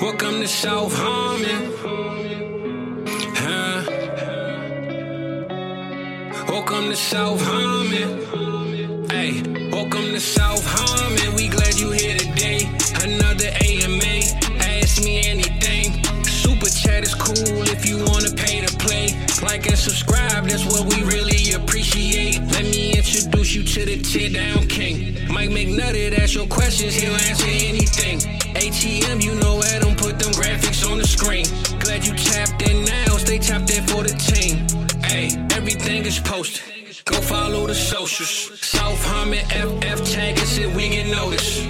Welcome to South Harmon. Huh? Welcome to South Harmon. Hey, welcome to South Harmon. We glad you here today. Another AMA. Ask me anything. Super chat is cool if you wanna pay to play. Like and subscribe, that's what we really appreciate. Let me introduce you to the tear down king. Mike McNutty, that's your questions, he'll answer anything. ATM, you know Adam put them graphics on the screen. Glad you tapped in now, stay tapped in for the team. Hey, everything is posted. Go follow the socials. South Harmon FF tag us if we get noticed.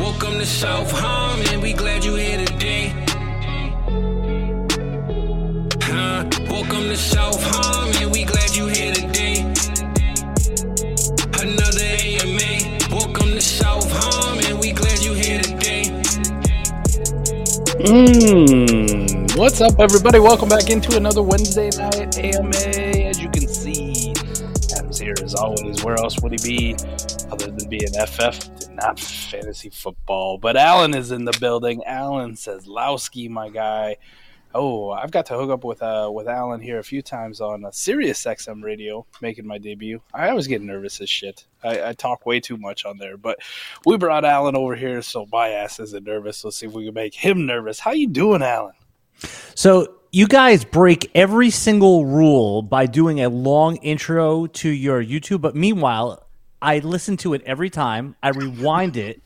Welcome to South Harmon, we glad you here today. Huh? Welcome to South Harmon, Mm, what's up, everybody? Welcome back into another Wednesday night AMA. As you can see, Adam's here as always. Where else would he be other than being FF? Not fantasy football. But Alan is in the building. Alan Seslowsky, my guy. Oh, I've got to hook up with uh, with Alan here a few times on a Sirius XM radio, making my debut. I always get nervous as shit. I, I talk way too much on there, but we brought Alan over here, so my ass isn't nervous. Let's see if we can make him nervous. How you doing, Alan? So you guys break every single rule by doing a long intro to your YouTube, but meanwhile, I listen to it every time. I rewind it.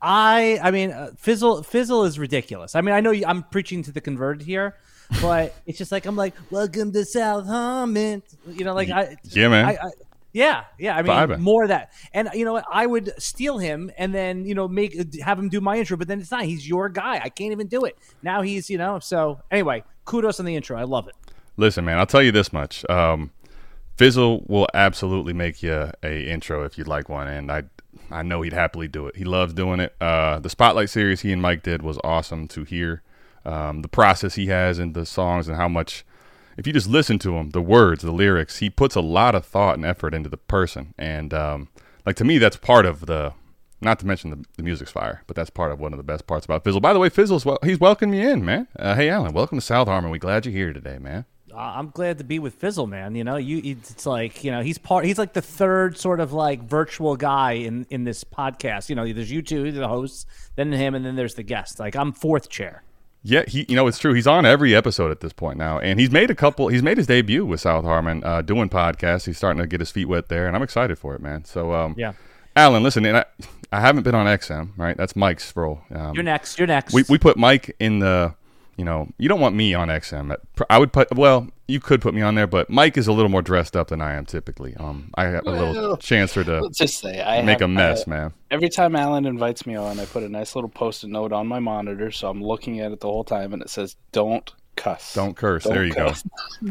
I I mean, uh, fizzle fizzle is ridiculous. I mean, I know you, I'm preaching to the converted here, but it's just like I'm like, welcome to South Harmon. You know, like I Yeah, man. I, I, yeah, yeah. I mean, Vibing. more of that. And you know what? I would steal him and then you know make have him do my intro, but then it's not. He's your guy. I can't even do it. Now he's you know. So anyway, kudos on the intro. I love it. Listen, man, I'll tell you this much. Um, Fizzle will absolutely make you a intro if you'd like one, and I I know he'd happily do it. He loves doing it. Uh, the Spotlight series he and Mike did was awesome to hear. Um, the process he has in the songs and how much, if you just listen to him, the words, the lyrics, he puts a lot of thought and effort into the person. And um, like to me, that's part of the. Not to mention the, the music's fire, but that's part of one of the best parts about Fizzle. By the way, Fizzle's well, he's welcoming me in, man. Uh, hey, Alan, welcome to South Harmon. We glad you're here today, man. I'm glad to be with Fizzle, man. You know, you it's like you know he's part. He's like the third sort of like virtual guy in in this podcast. You know, there's you two, the hosts, then him, and then there's the guest. Like I'm fourth chair. Yeah, he, you know, it's true. He's on every episode at this point now, and he's made a couple. He's made his debut with South Harmon, uh, doing podcasts. He's starting to get his feet wet there, and I'm excited for it, man. So, um, Yeah. Alan, listen, and I, I haven't been on XM, right? That's Mike's role. Um, You're next. You're next. we we put Mike in the, you know, you don't want me on XM. I would put, well, you could put me on there, but Mike is a little more dressed up than I am typically. Um, I have a little chance for to just say I make have- a mess, I- man. Every time Alan invites me on, I put a nice little post-it note on my monitor, so I'm looking at it the whole time, and it says, "Don't cuss." Don't curse. Don't there you cuss.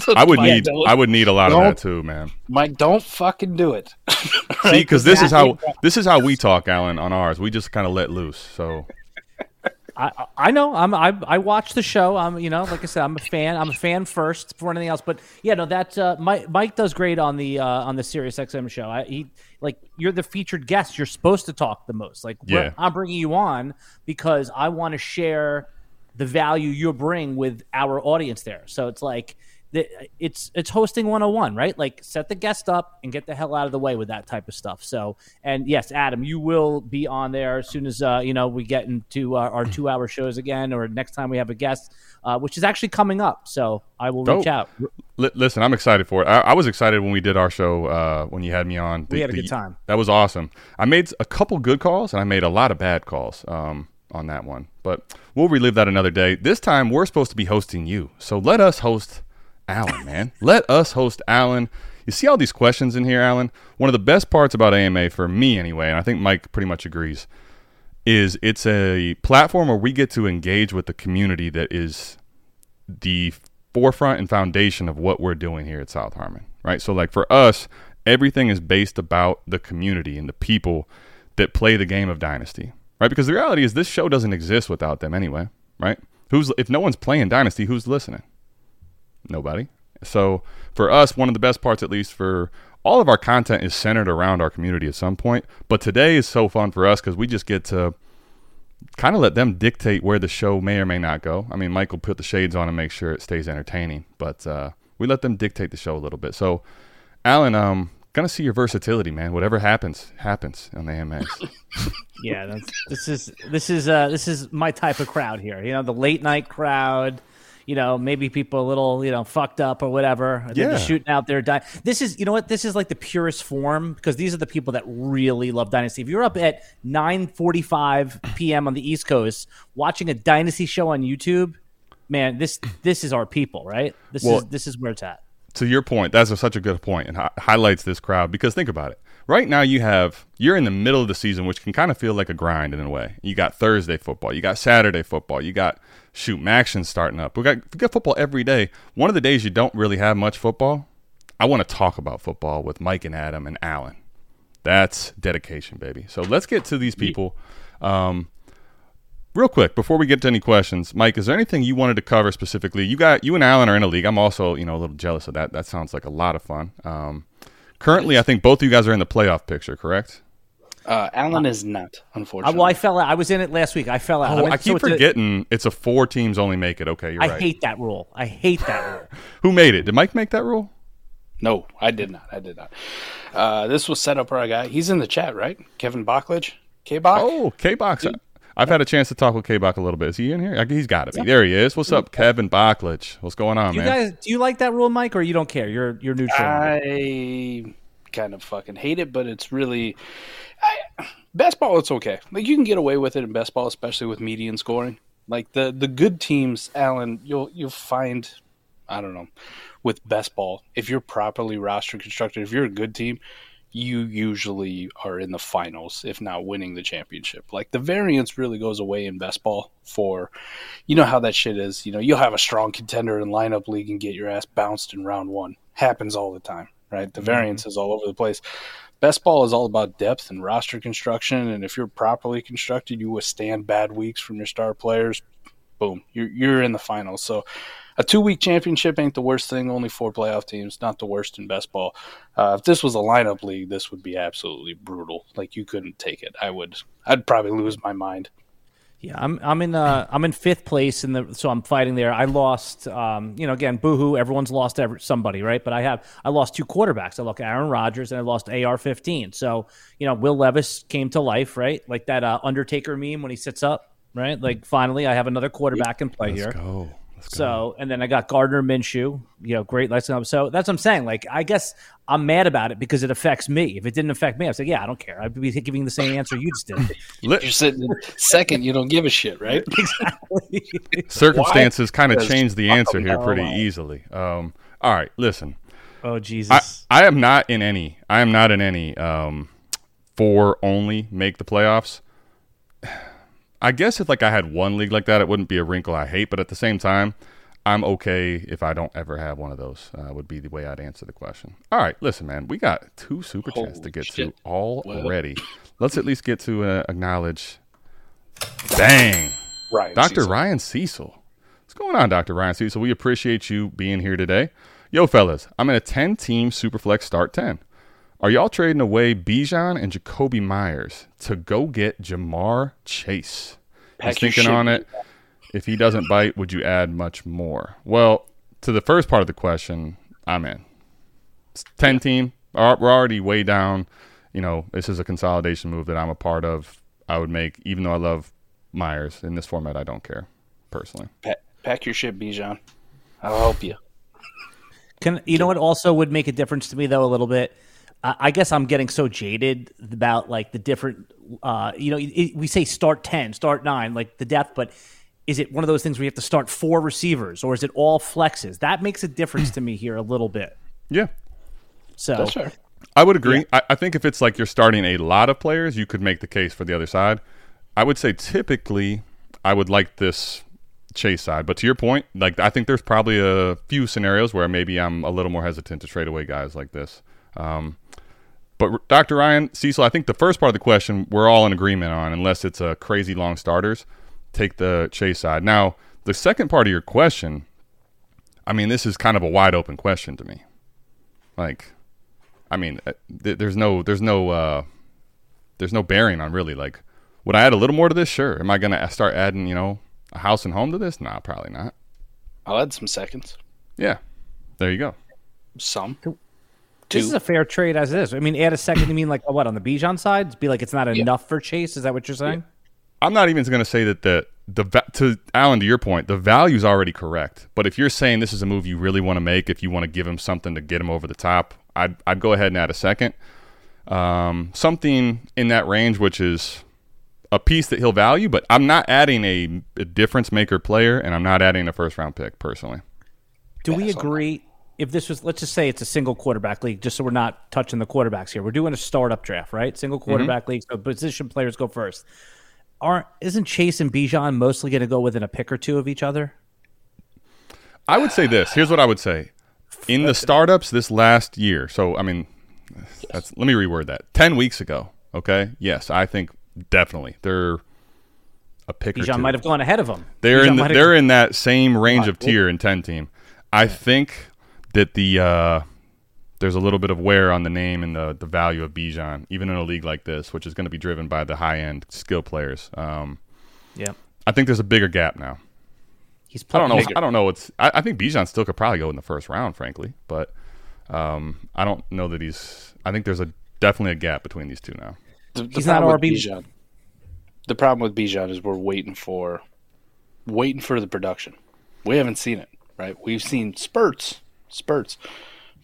go. I would need, I would need a lot of that too, man. Mike, don't fucking do it. See, because this is how this is how we talk, Alan, on ours. We just kind of let loose. So I, I- know. I'm. I, I watch the show. I'm. You know, like I said, I'm a fan. I'm a fan first before anything else. But yeah, no, that uh, Mike Mike does great on the uh, on the Sirius XM show. I, he like you're the featured guest. You're supposed to talk the most. Like Yeah. I'm bringing you on because I want to share the value you bring with our audience there. So it's like it's it's hosting 101, right? Like set the guest up and get the hell out of the way with that type of stuff. So and yes, Adam, you will be on there as soon as uh, you know we get into our, our two hour shows again, or next time we have a guest, uh, which is actually coming up. So I will reach out. Li- listen, I'm excited for it. I, I was excited when we did our show uh, when you had me on. We had a good time. That was awesome. I made a couple good calls and I made a lot of bad calls um, on that one, but we'll relive that another day. This time we're supposed to be hosting you, so let us host Alan, man. let us host Alan. You see all these questions in here, Alan. One of the best parts about AMA for me, anyway, and I think Mike pretty much agrees, is it's a platform where we get to engage with the community that is the forefront and foundation of what we're doing here at South Harmon, right? So, like for us, everything is based about the community and the people that play the game of Dynasty, right? Because the reality is, this show doesn't exist without them anyway, right? Who's if no one's playing Dynasty, who's listening? Nobody. So, for us, one of the best parts, at least for all of our content, is centered around our community at some point. But today is so fun for us because we just get to kind of let them dictate where the show may or may not go. I mean, Michael put the shades on and make sure it stays entertaining, but uh, we let them dictate the show a little bit. So, Alan, um, gonna see your versatility, man. Whatever happens, happens on the AMAs. Yeah, that's, this is this is uh, this is my type of crowd here. You know, the late night crowd. You know, maybe people a little you know fucked up or whatever. They're just Yeah. shooting out there. Di- this is you know what this is like the purest form because these are the people that really love Dynasty. If you're up at nine forty five p.m. on the East Coast watching a Dynasty show on YouTube, man, this this is our people, right? This Well- is this is where it's at. to your point, that's a, such a good point and hi- highlights this crowd because think about it. Right now, you have you're in the middle of the season, which can kind of feel like a grind in a way. You got Thursday football, you got Saturday football, you got shoot action starting up. We got we got football every day. One of the days you don't really have much football. I want to talk about football with Mike and Adam and Alan. That's dedication, baby. So let's get to these people. Um, real quick before we get to any questions, Mike, is there anything you wanted to cover specifically? You got you and Alan are in a league. I'm also you know a little jealous of that. That sounds like a lot of fun. Um, currently, I think both of you guys are in the playoff picture, correct? Uh, Alan is not, I, unfortunately. well, I fell out. I was in it last week. I fell out. Oh, mean, I so keep it's a- forgetting it's a four teams only make it. Okay, you're I right. hate that rule. I hate that rule. Who made it? Did Mike make that rule? no, I did not. I did not. Uh, this was set up by a guy. He's in the chat, right? Kevin Bachlich? K Bach? Oh, K Box. I've had a chance to talk with K Bach a little bit. Is he in here? He's got to be. There he is. What's up, Kevin Bachlich? What's going on, You man? guys, do you like that rule, Mike, or you don't care? You're you're neutral. I kind of fucking hate it, but it's really I, best ball. It's okay. Like you can get away with it in best ball, especially with median scoring. Like the the good teams, Alan, you'll you'll find, I don't know, with best ball if you're properly roster constructed, if you're a good team, you usually are in the finals, if not winning the championship. Like the variance really goes away in best ball for, you know how that shit is. You know, you'll have a strong contender in lineup league and get your ass bounced in round one. Happens all the time, right? The variance is all over the place. Best ball is all about depth and roster construction, and if you're properly constructed, you withstand bad weeks from your star players. Boom, you're you're in the finals. So, a two week championship ain't the worst thing. Only four playoff teams, not the worst in best ball. Uh, if this was a lineup league, this would be absolutely brutal. Like you couldn't take it. I would. I'd probably lose my mind. Yeah, I'm I'm in uh I'm in fifth place in the so I'm fighting there. I lost um you know again boohoo everyone's lost every, somebody right, but I have I lost two quarterbacks. I lost Aaron Rodgers and I lost AR-15. So you know Will Levis came to life right, like that uh, Undertaker meme when he sits up right. Like finally I have another quarterback in play here. Let's. Let's go. So, and then I got Gardner Minshew, you know, great lesson. So that's what I'm saying. Like, I guess I'm mad about it because it affects me. If it didn't affect me, I'd say, yeah, I don't care. I'd be giving the same answer you just did. You're sitting second. You don't give a shit, right? exactly. circumstances kind of change the answer here all pretty out. easily. Um, all right, listen. oh, I, Jesus. I am not in any. I am not in any um, four only make the playoffs. I guess if like I had one league like that, it wouldn't be a wrinkle I hate. But at the same time, I'm okay if I don't ever have one of those. Uh, would be the way I'd answer the question. All right, listen, man, we got two super chats to get shit. to already. Let's at least get to uh, acknowledge. Bang. Right. Dr. Ryan Cecil. What's going on, Dr. Ryan Cecil? We appreciate you being here today. Yo, fellas, I'm in a 10 team Superflex start 10. Are y'all trading away Bijan and Jakobi Meyers to go get Ja'Marr Chase? Pack He's thinking on it. If he doesn't bite, would you add much more? Well, to the first part of the question, I'm in. It's 10 team. We're we're already way down. You know, this is a consolidation move that I'm a part of. I would make, even though I love Myers in this format, I don't care personally. Pack, pack your shit, Bijan. I'll help you. Can you know what also would make a difference to me though a little bit? I I guess I'm getting so jaded about like the different. Uh, you know, it, we say start ten, start nine, like the depth, but is it one of those things where you have to start four receivers, or is it all flexes? That makes a difference to me here a little bit. Yeah, So That's fair. I would agree. I, I think if it's like you're starting a lot of players, you could make the case for the other side. I would say typically I would like this chase side, but to your point, like I think there's probably a few scenarios where maybe I'm a little more hesitant to trade away guys like this. Um, but Dr. Ryan Cecil, I think the first part of the question we're all in agreement on, unless it's a crazy long starters, take the chase side. Now, the second part of your question, I mean, this is kind of a wide open question to me. Like, I mean, uh, th- there's no, there's no, uh, there's no bearing on really like Would I add a little more to this? Sure. Am I going to start adding, you know, a house and home to this? Nah, probably not. I'll add some seconds. Yeah. There you go. Some. This Two. is a fair trade as it is. I mean, add a second. You mean like what on the Bijan side? Be like it's not enough for Chase. Is that what you're saying? I'm not even going to say that the the to Alan to your point, the value's already correct. But if you're saying this is a move you really want to make, if you want to give him something to get him over the top, I'd I'd go ahead and add a second, um, something in that range, which is a piece that he'll value. But I'm not adding a, a difference maker player, and I'm not adding a first round pick personally. Do we Pass on agree? If this was, let's just say it's a single quarterback league, just so we're not touching the quarterbacks here. We're doing a startup draft, right? Single mm-hmm. quarterback league, so position players go first. Aren't isn't Chase and Bijan mostly going to go within a pick or two of each other? I would say this. Here's what I would say. In the startups this last year, so I mean, that's let me reword that. Ten weeks ago, okay. Yes, I think definitely they're a pick or Bijan two. might have gone ahead of them. They're Bijan in the, they're in that same range of tier in ten team. I think that the uh, there's a little bit of wear on the name and the the value of Bijan, even in a league like this, which is going to be driven by the high end skill players. Um, yeah. I think there's a bigger gap now. He's I don't know. playing- I don't know. What's I, I think Bijan still could probably go in the first round, frankly, but um, I don't know that he's. I think there's a definitely a gap between these two now. The, the He's not problem RB. Bijan. The problem with Bijan is we're waiting for, waiting for the production. We haven't seen it, right? We've seen spurts, spurts,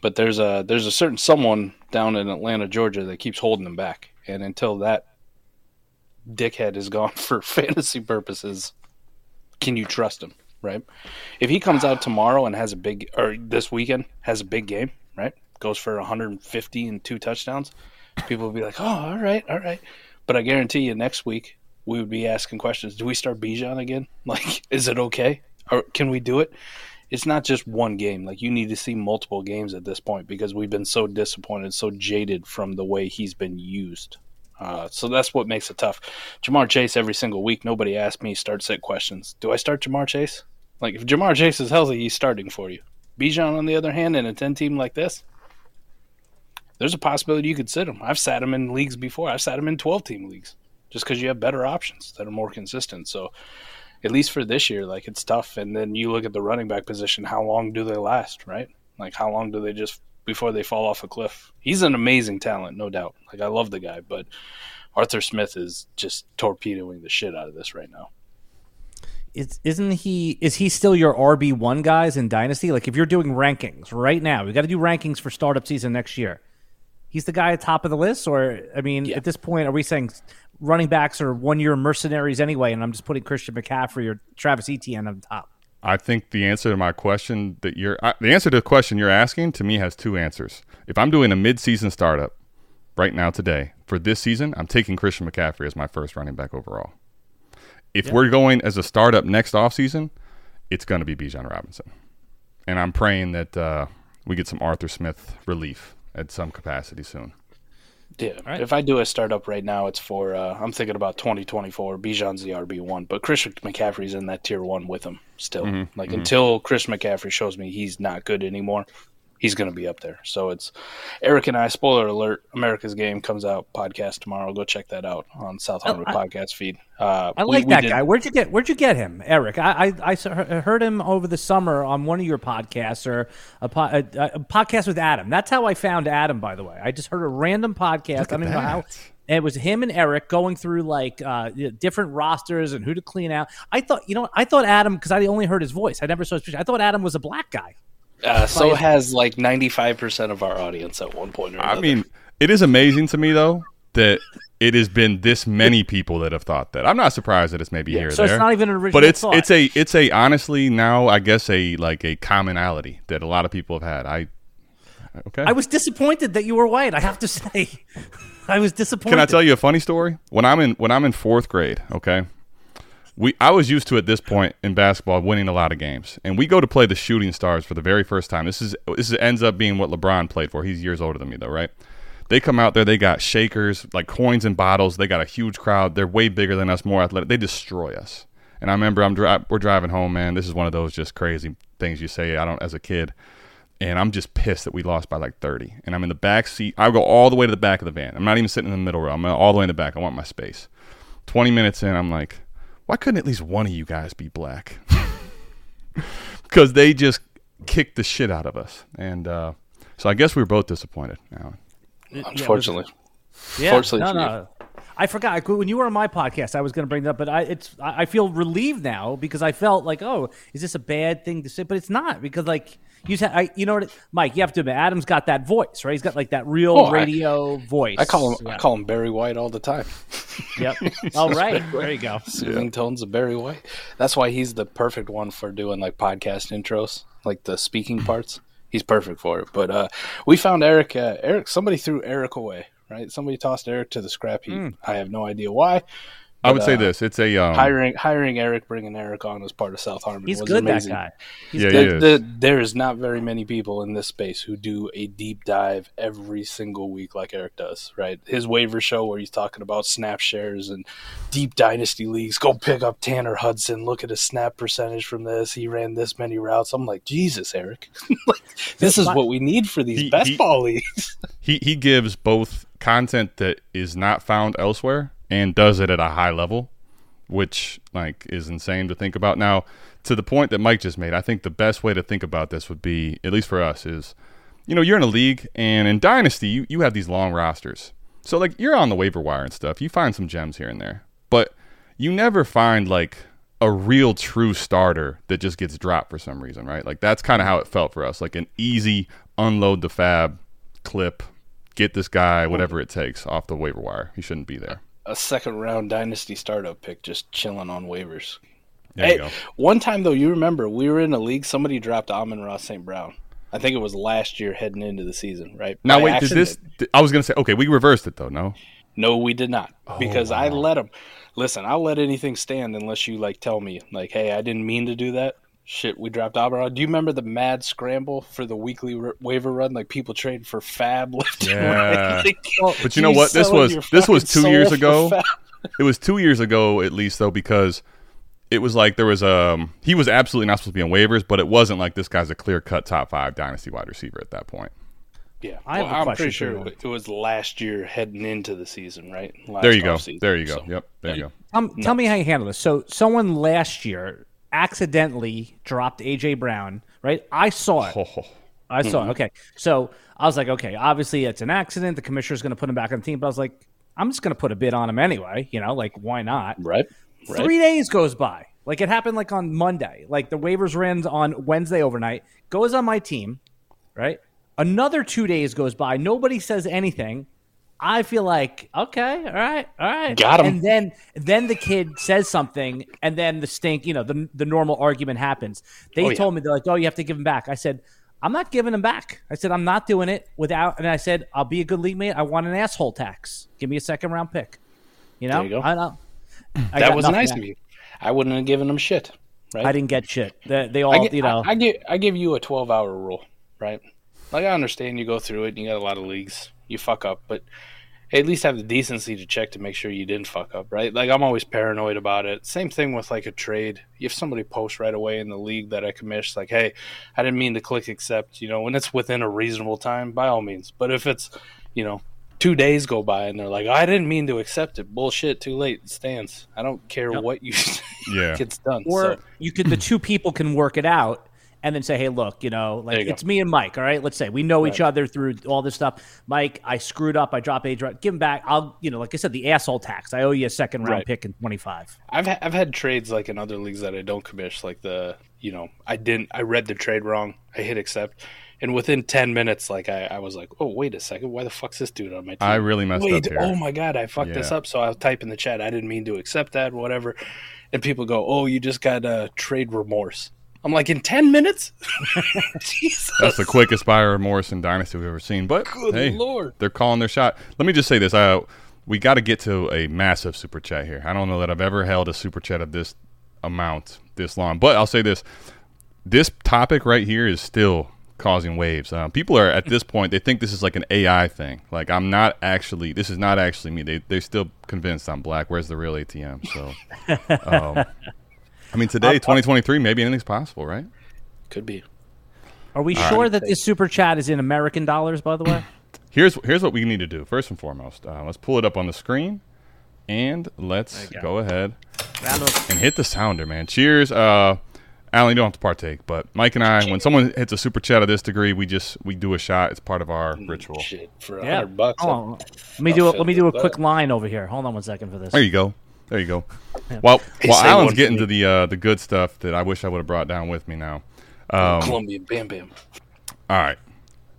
but there's a there's a certain someone down in Atlanta, Georgia, that keeps holding him back, and until that dickhead is gone for fantasy purposes, can you trust him, right? If he comes out tomorrow and has a big, or this weekend has a big game, right? Goes for 150 and two touchdowns, people will be like, "Oh, all right, all right." But I guarantee you, next week we would be asking questions. Do we start Bijan again? Like, is it okay? Or can we do it? It's not just one game. Like, you need to see multiple games at this point because we've been so disappointed, so jaded from the way he's been used. Uh, so that's what makes it tough. Ja'Marr Chase every single week. Nobody asked me start sit questions. Do I start Ja'Marr Chase? Like if Ja'Marr Chase is healthy, he's starting for you. Bijan, on the other hand, in a ten team like this, there's a possibility you could sit him. I've sat him in leagues before. I've sat him in twelve team leagues just because you have better options that are more consistent. So at least for this year, like it's tough. And then you look at the running back position. How long do they last? Right? Like how long do they just before they fall off a cliff? He's an amazing talent, no doubt. Like I love the guy, but Arthur Smith is just torpedoing the shit out of this right now. is, isn't he is he still your RB one guys in Dynasty? Like if you're doing rankings right now, we got to do rankings for startup season next year. He's the guy at top of the list, or I mean, Yeah. at this point, are we saying running backs are one year mercenaries anyway? And I'm just putting Christian McCaffrey or Travis Etienne on top. I think the answer to my question that you're I, the answer to the question you're asking to me has two answers. If I'm doing a mid-season startup right now today for this season, I'm taking Christian McCaffrey as my first running back overall. If we're going as a startup next offseason, it's going to be Bijan Robinson, and I'm praying that uh, we get some Arthur Smith relief at some capacity soon. Yeah. right. If I do a startup right now, it's for uh, I'm thinking about 2024. Bijan's the RB one, but Christian McCaffrey's in that tier one with him still. Like until Chris McCaffrey shows me he's not good anymore, he's going to be up there. So it's Eric and I. Spoiler alert: America's Game comes out podcast tomorrow. Go check that out on South Hollywood Oh, podcast feed. Uh, I like we that did- guy. Where'd you get Where'd you get him, Eric? I I heard him over the summer on one of your podcasts or a, po- a, a podcast with Adam. That's how I found Adam. By the way, I just heard a random podcast. I don't even know how. And it was him and Eric going through like uh, different rosters and who to clean out. I thought, you know, I thought Adam because I only heard his voice. I never saw his picture. I thought Adam was a black guy. Uh, so has like 95 percent of our audience at one point or another. I mean, it is amazing to me though that it has been this many people that have thought that. I'm not surprised that it's maybe here or So it's not even an original but it's thought. it's a it's a honestly now I guess a like a commonality that a lot of people have had. I okay. I was disappointed that you were white. I have to say, I was disappointed. Can I tell you a funny story? When I'm in when I'm in fourth grade, okay, we I was used to at this point in basketball winning a lot of games, and we go to play the Shooting Stars for the very first time. This is this is, ends up being what LeBron played for. He's years older than me though, right? They come out there, they got shakers, like coins and bottles. They got a huge crowd. They're way bigger than us, more athletic. They destroy us. And I remember I'm dri- we're driving home, man. This is one of those just crazy things you say. I don't as a kid and I'm just pissed that we lost by like 30. And I'm in the back seat. I go all the way to the back of the van. I'm not even sitting in the middle row. I'm all the way in the back. I want my space. 20 minutes in, I'm like, why couldn't at least one of you guys be black? Because they just kicked the shit out of us. And uh, so I guess we were both disappointed. Alan. Unfortunately, Yeah, Fortunately no, no. I forgot when you were on my podcast. I was going to bring that, up, but I it's I I feel relieved now because I felt like, oh, is this a bad thing to say? But it's not because like you said, I you know what, Mike, you have to admit, Adam's got that voice, right? He's got like that real Oh, I- radio voice. I call him. Yeah. I call him Barry White all the time. Yep. all right. There you go. Soothing tones of Barry White. That's why he's the perfect one for doing like podcast intros, like the speaking parts. He's perfect for it. But uh, we found Eric. Uh, Eric. Somebody threw Eric away. Right. Somebody tossed Eric to the scrap heap. I have no idea why. I would say uh, this. It's a um, hiring hiring Eric, bringing Eric on as part of South Harmon. He's was good, amazing. that guy. He's yeah, he The- is. the- there is not very many people in this space who do a deep dive every single week like Eric does, right? His waiver show where he's talking about snap shares and deep dynasty leagues. Go pick up Tanner Hudson. Look at his snap percentage from this. He ran this many routes. I'm like, Jesus, Eric. like, this is what we need for these He- best he- ball leagues. he he gives both content that is not found elsewhere and does it at a high level, which like is insane to think about. Now, to the point that Mike just made, I think the best way to think about this would be, at least for us, is you know you're in a league and in dynasty you, you have these long rosters, so like you're on the waiver wire and stuff. You find some gems here and there, but you never find like a real true starter that just gets dropped for some reason, right? Like that's kind of how it felt for us, like an easy unload the FAAB clip, get this guy whatever it takes off the waiver wire. He shouldn't be there. A second round dynasty startup pick just chilling on waivers. There Hey, you go. one time though, you remember we were in a league. Somebody dropped Amon-Ra St. Brown. I think it was last year, heading into the season, right? Now By wait, did this? Did, I was gonna say okay, we reversed it though. No, No, we did not, Oh, because I let him. Listen, I'll let anything stand unless you like tell me, like, hey, I didn't mean to do that. Shit, we dropped Amon. Do you remember the mad scramble for the weekly r- waiver run? Like people trading for FAAB left and Yeah. right. Like, But you know what? This was- this was two years ago. It was two years ago at least though because it was like there was um he was absolutely not supposed to be on waivers, but it wasn't like this guy's a clear cut top five dynasty wide receiver at that point. Yeah, I have well, a I'm pretty sure you. it was last year heading into the season, right? Last There you go. offseason, There you go. so- Yep. There you go. Um, tell me how you handle this. So, someone last year accidentally dropped AJ Brown, right? I saw it. Oh, I saw Mm-hmm. it. Okay. So I was like, okay, obviously it's an accident. The commissioner's going to put him back on the team. But I was like, I'm just going to put a bid on him anyway. You know, like, why not? Right. Right. Three days goes by. Like, it happened like on Monday. Like, the waivers ran on Wednesday overnight, goes on my team, right? Another two days goes by. Nobody says anything. I feel like okay, all right, all right, Got 'em. And then then the kid says something, and then the stink, you know, the the normal argument happens. They Oh, yeah. told me they're like, oh, you have to give him back. I said, I'm not giving him back. I said I'm not doing it without. And I said I'll be a good league mate. I want an asshole tax. Give me a second round pick. You know, There you go. I know. I that was nice back. of you. I wouldn't have given them shit. Right. I didn't get shit. They, they all, I, gi- you know. I, I give I give you a twelve hour rule, right? Like I understand you go through it and you got a lot of leagues, you fuck up, but at least have the decency to check to make sure you didn't fuck up, right? Like I'm always paranoid about it. Same thing with like a trade. If somebody posts right away in the league that I commish, like, hey, I didn't mean to click accept, you know, when it's within a reasonable time, by all means. But if it's, you know, two days go by and they're like, I didn't mean to accept it, bullshit, too late, it stands. I don't care Yep. what you say. Yeah. it's done. or so. you could the two people can work it out and then say hey look you know like you it's go. me and mike all right? Let's say we know each other through all this stuff. Mike i screwed up. I dropped age right. Give him back. I'll you know like i said the asshole tax. I owe you a second round Right. pick in 25 I've ha- I've had trades like in other leagues that I don't commish, like the you know I didn't I read the trade wrong, I hit accept, and within ten minutes, like I, I was like, oh wait a second, why the fuck's this dude on my team? I really messed wait, up here. oh my god, I fucked this up. So I'll type in the chat, I didn't mean to accept that, whatever, and people go, oh, you just got uh, trade remorse. I'm like, in ten minutes, Jesus, That's the quickest buyer Morrison Dynasty we've ever seen. But Good hey, Lord. they're calling their shot. Let me just say this: uh, we got to get to a massive super chat here. I don't know that I've ever held a super chat of this amount this long, but I'll say this: this topic right here is still causing waves. Uh, people are at this point; they think this is like an AI thing. Like I'm not actually. This is not actually me. They they're still convinced I'm black. Where's the real ATM? So, um, I mean, today, 2023, maybe anything's possible, right? could be. are we sure that this super chat is in american dollars by the way Here's here's what we need to do. First and foremost, uh, let's pull it up on the screen, And let's go. go ahead and hit the sounder, man. Cheers. Uh, Alan, you don't have to partake, but Mike and I, when someone hits a super chat of this degree, we just we do a shot. It's part of our ritual. Shit, for a yeah. hundred bucks. Hold on. Let me I'll do a, let me do a quick that. line over here. Hold on one second for this. There you go. There you go. While Hey, while Alan's getting to the uh, the good stuff that I wish I would have brought down with me now. Um, Colombian Bam Bam. All right.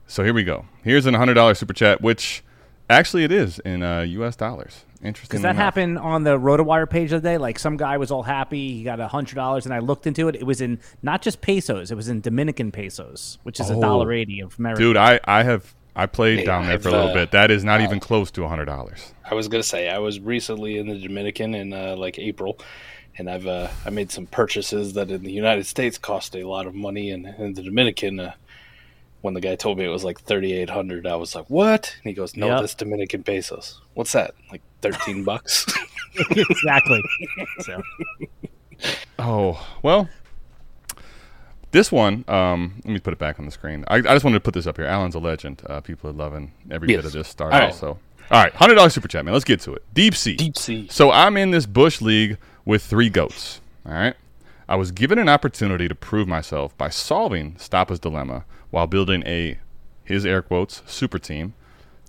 So here we go. Here's an $100 super chat, which actually it is in uh, U.S. dollars. Interesting. Because that happened on the RotoWire page the other day. Like some guy was all happy, he got a hundred dollars, and I looked into it. It was in not just pesos; it was in Dominican pesos, which is a Oh. dollar eighty of America. Dude, I, I have I played Hey, down there for a I've, little uh, bit. That is not even close to $100. I was gonna say I was recently in the Dominican in uh, like April, and I've uh, I made some purchases that in the United States cost a lot of money, and in the Dominican, uh, when the guy told me it was like thirty eight hundred, I was like, "What?" And he goes, "No, Yep. that's Dominican pesos. What's that? Like thirteen bucks?" exactly. So Oh, well. This one, um, let me put it back on the screen. I, I just wanted to put this up here. Alan's a legend. Uh, people are loving every Yes. bit of this start. All right. So, all right, hundred dollars super chat, man. Let's get to it. Deep sea. Deep sea. So I'm in this bush league with three goats. All right. I was given an opportunity to prove myself by solving Stappa's dilemma while building a, his air quotes, super team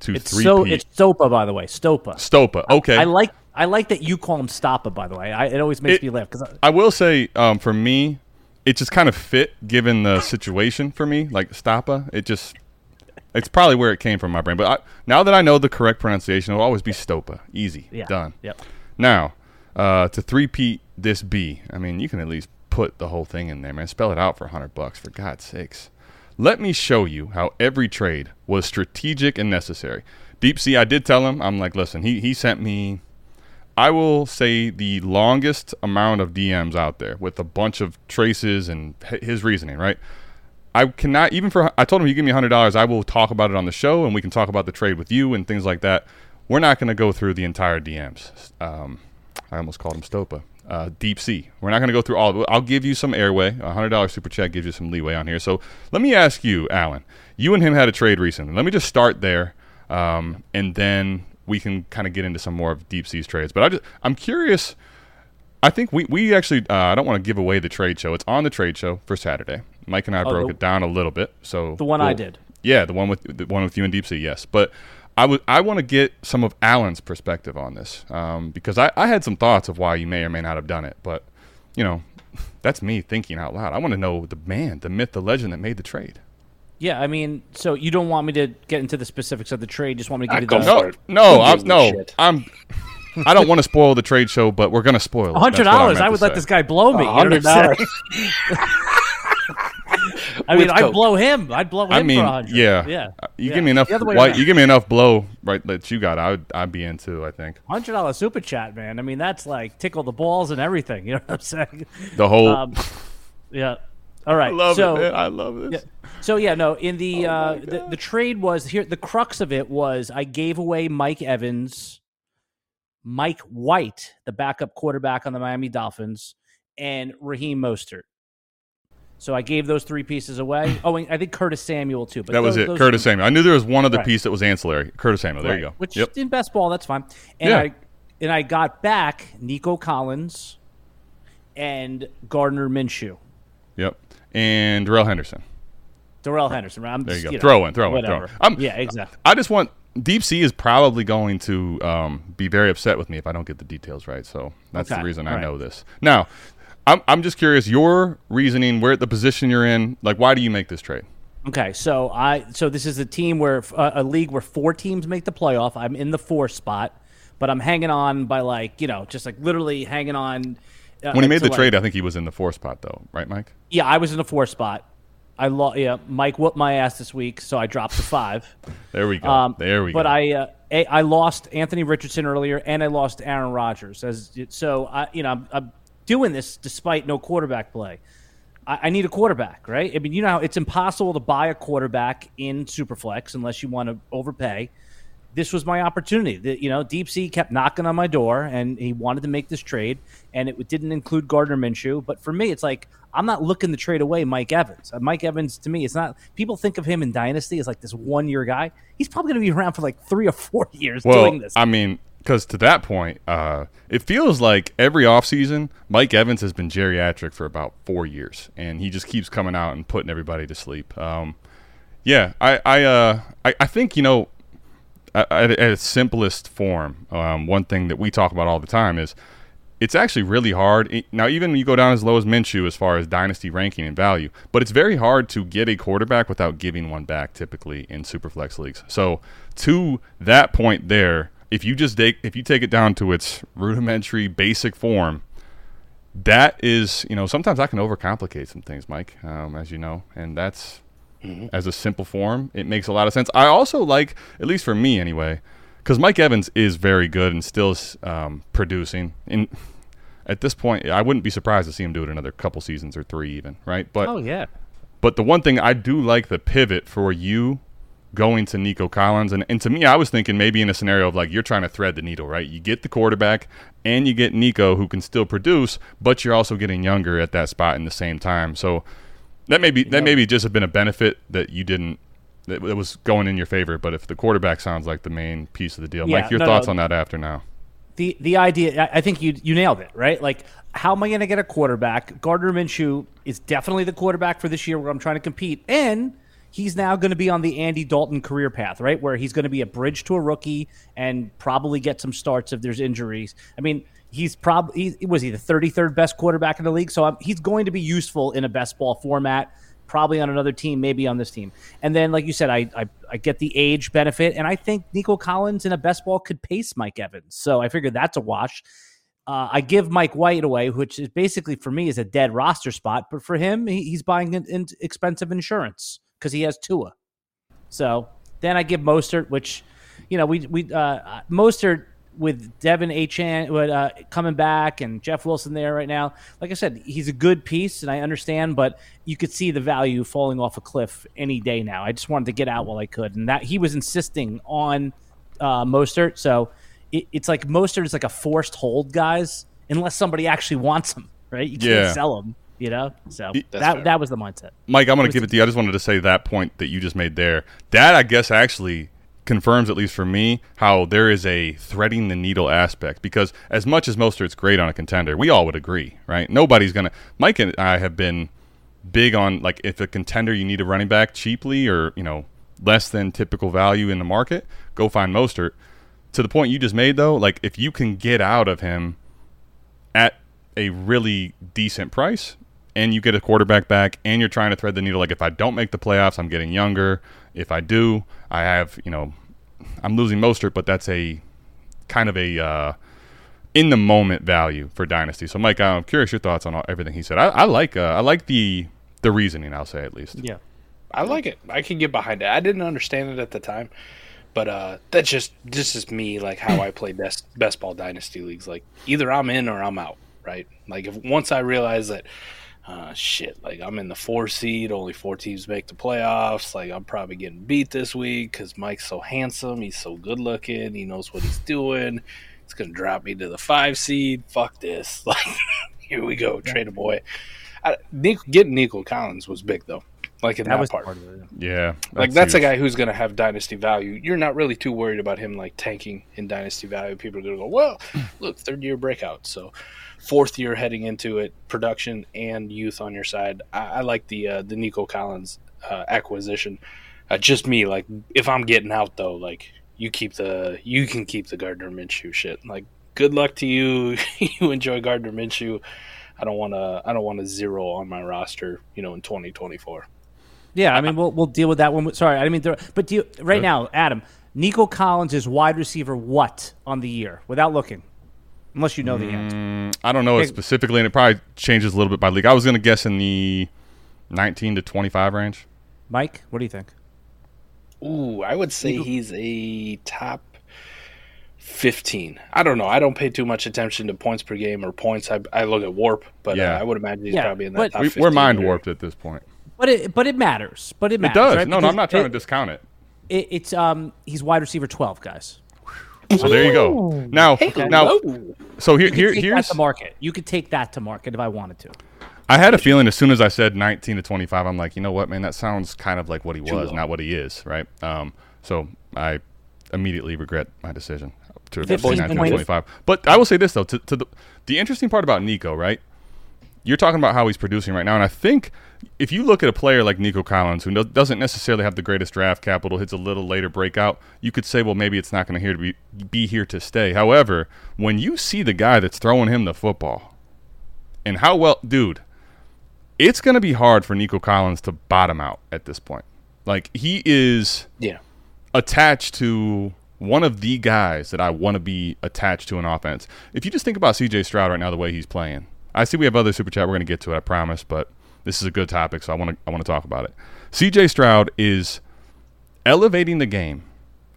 to it's three so it's Stopa, by the way, Stopa. Stopa. Okay. I like I like that you call him Stoppa. By the way, I, it always makes It- me laugh because I will say, um, for me, it just kind of fit given the situation for me. Like Stappa, it just, it's probably where it came from my brain. But I, now that I know the correct pronunciation, it'll always be Stopa. Easy. yeah, Done. Yep. Now, uh, to three-peat this B, I mean, you can at least put the whole thing in there, man. Spell it out for 100 bucks, for God's sakes. Let me show you how every trade was strategic and necessary. Deep Sea, I did tell him, I'm like, listen, he, he sent me, I will say, the longest amount of DMs out there with a bunch of traces and his reasoning, right? I cannot even for I told him you give me hundred dollars, I will talk about it on the show and we can talk about the trade with you and things like that. We're not going to go through the entire DMs. Um, I almost called him Stopa. Uh, deep sea. We're not going to go through all. of it. I'll give you some airway. A hundred dollar super chat gives you some leeway on here. So let me ask you, Alan. You and him had a trade recently. Let me just start there, um, and then we can kind of get into some more of deep seas trades. But I just, I'm curious. I think we, we actually uh, I don't want to give away the trade show. It's on the trade show for Saturday. Mike and I broke Oh, the- it down a little bit. So The one I we'll- did. Yeah, the one with the one with you and Deep Sea. Yes, but I would I want to get some of Alan's perspective on this um, because I, I had some thoughts of why you may or may not have done it, but you know that's me thinking out loud. I want to know the man, the myth, the legend that made the trade. Yeah, I mean, so you don't want me to get into the specifics of the trade? Just want me to Ah, give go you the No, no, I'm, no. shit? I'm. I don't want to spoil the trade show, but we're gonna spoil it. Hundred dollars. meant I to would let say. this guy blow me. you know what hundred I'm saying? dollars. I mean, I'd blow him. I'd blow him I mean, for hundred. yeah, yeah. Uh, You Yeah. give me enough The white. You give me enough blow, right? That you got. I would. I'd be in too. I think Hundred dollar super chat, man. I mean, that's like tickle the balls and everything. You know what I'm saying? the whole. Um, yeah. All right. I love so, it. Man. I love this. Yeah. So yeah, no. In the Oh uh, the, the trade was here. The crux of it was I gave away Mike Evans, Mike White, the backup quarterback on the Miami Dolphins, and Raheem Mostert. So I gave those three pieces away. Oh, and I think Curtis Samuel too. But That was it. Curtis Samuel. I knew there was one other Right. piece that was ancillary. Curtis Samuel. There you go. Which yep. in best ball, that's fine. And Yeah. I and I got back Nico Collins and Gardner Minshew. Yep. And Darrell Henderson. Darrell Henderson. I'm There you just, go. know, Throw in, throw in, whatever. throw in. I'm- yeah, exactly. I just want Deep Sea is probably going to um, be very upset with me if I don't get the details right. So that's Okay, the reason I all right. know this. Now, I'm I'm just curious your reasoning, where the position you're in. Like, why do you make this trade? Okay, so I so this is a team where uh, a league where four teams make the playoff. I'm in the four spot, but I'm hanging on by like you know just like literally hanging on. Uh, When he made the like- trade, I think he was in the four spot though, right, Mike? yeah, I was in the four spot. I lost. Yeah, Mike whooped my ass this week, so I dropped to five. There we go. Um, there we but go. But I uh, a, I lost Anthony Richardson earlier, and I lost Aaron Rodgers. As so, I you know I'm, I'm doing this despite no quarterback play. I, I need a quarterback, right? I mean, you know, it's impossible to buy a quarterback in Superflex unless you want to overpay. This was my opportunity. The, you know, Deep Sea kept knocking on my door, and he wanted to make this trade, and it didn't include Gardner Minshew. But for me, it's like I'm not looking to trade away Mike Evans. Uh, Mike Evans to me, it's not. People think of him in Dynasty as like this one year guy. He's probably going to be around for like three or four years well, doing this. I mean, because to that point, uh, it feels like every offseason, Mike Evans has been geriatric for about four years, and he just keeps coming out and putting everybody to sleep. Um, yeah, I I, uh, I I think you know, at, at its simplest form, um, one thing that we talk about all the time is it's actually really hard. Now, even when you go down as low as Minshew as far as dynasty ranking and value, but it's very hard to get a quarterback without giving one back typically in superflex leagues. So, to that point there, if you just take if you take it down to its rudimentary basic form, that is you know sometimes I can overcomplicate some things, Mike, um, as you know, and that's mm-hmm. as a simple form, it makes a lot of sense. I also like, at least for me anyway, because Mike Evans is very good and still um, producing. In at this point, I wouldn't be surprised to see him do it another couple seasons or three, even right. But oh yeah. But the one thing I do like the pivot for you going to Nico Collins. And, and to me, I was thinking maybe in a scenario of like you're trying to thread the needle, right? You get the quarterback and you get Nico who can still produce, but you're also getting younger at that spot in the same time. So that may be that maybe just have been a benefit that you didn't that, was going in your favor. But if the quarterback sounds like the main piece of the deal, yeah, Mike, your no, thoughts no. on that after now? The the idea, I think you you nailed it, right? Like, how am I going to get a quarterback? Gardner Minshew is definitely the quarterback for this year where I'm trying to compete, and he's now going to be on the Andy Dalton career path, right? Where he's going to be a bridge to a rookie and probably get some starts if there's injuries. I mean, he's probably he, was he the 33rd best quarterback in the league, so I'm, he's going to be useful in a best ball format. Probably on another team, maybe on this team. And then, like you said, I, I, I get the age benefit, and I think Nico Collins in a best ball could pace Mike Evans. So I figured that's a wash. Uh, I give Mike White away, which is basically for me is a dead roster spot, but for him, he, he's buying in, in expensive insurance because he has Tua. So then I give Mostert, which you know we we uh, Mostert with De'Von Achane uh, coming back and Jeff Wilson there right now. Like I said, he's a good piece, and I understand, but you could see the value falling off a cliff any day now. I just wanted to get out while I could, and that he was insisting on uh, Mostert, so it, it's like Mostert is like a forced hold, guys, unless somebody actually wants him, right? You can't yeah. sell him you know. So that fair. that was the mindset. Mike, I'm going to give it to you. I just wanted to say that point that you just made there. That I guess actually confirms, at least for me, how there is a threading the needle aspect. Because as much as Mostert's great on a contender, we all would agree, right? Nobody's to. Mike and I have been big on like if a contender you need a running back cheaply or you know less than typical value in the market, go find Mostert. To the point you just made though, like if you can get out of him at a really decent price, and you get a quarterback back and you're trying to thread the needle like if I don't make the playoffs, I'm getting younger. If I do, I have, you know, I'm losing Mostert, but that's a kind of a uh, in the moment value for dynasty. So Mike, I'm curious your thoughts on all, everything he said. I, I like uh, I like the the reasoning, I'll say at least. Yeah. I like it. I can get behind it. I didn't understand it at the time. But uh, that's just this is me like how I play best best ball dynasty leagues. Like either I'm in or I'm out, right? Like if once I realize that uh, shit, like I'm in the four seed, only four teams make the playoffs. Like I'm probably getting beat this week because Mike's so handsome, he's so good looking, he knows what he's doing. It's gonna drop me to the five seed. Fuck this! Like here we go, trade a boy. I, Nick, getting Nico Collins was big though. Like in that, that part. part it, yeah. That's like that's huge. a guy who's gonna have dynasty value. You're not really too worried about him like tanking in dynasty value. People are gonna go, well, look, third year breakout. So fourth year heading into it, production and youth on your side. I, I like the uh, the Nico Collins uh, acquisition. Uh, just me, like if I'm getting out though, like you keep the you can keep the Gardner Minshew shit. Like good luck to you. you enjoy Gardner Minshew. I don't want to. I don't want to zero on my roster. You know, in 2024. Yeah, I mean, we'll we'll deal with that one. Sorry, I mean, but do you, right now, Adam, Nico Collins is wide receiver what on the year without looking? Unless you know the answer. Mm, I don't know it specifically, and it probably changes a little bit by league. I was going to guess in the 19 to 25 range. Mike, what do you think? Ooh, I would say he's a top 15. I don't know. I don't pay too much attention to points per game or points. I, I look at WARP, but uh, yeah. uh, I would imagine he's yeah, probably in that top we, We're mind warped at this point. But it but it matters. But it matters. It does. Right? No, no, I'm not trying it, to discount it. it. It's um he's wide receiver 12, guys. So there you go. Now, hey, now, so here, here, here's the market. You could take that to market if I wanted to. I had a feeling as soon as I said 19 to 25, I'm like, you know what, man, that sounds kind of like what he was, not what he is, right? Um, so I immediately regret my decision. to 15 29 to 25. But I will say this though, to, to the the interesting part about Nico, right? You're talking about how he's producing right now, and I think if you look at a player like Nico Collins, who no- doesn't necessarily have the greatest draft capital, hits a little later breakout, you could say, well, maybe it's not going to here to be be here to stay. However, when you see the guy that's throwing him the football, and how well, dude, it's going to be hard for Nico Collins to bottom out at this point. Like he is Yeah. attached to one of the guys that I want to be attached to an offense. If you just think about CJ Stroud right now, the way he's playing, I see we have other super chat. We're going to get to it, I promise, but this is a good topic, so I want to I want to talk about it. CJ Stroud is elevating the game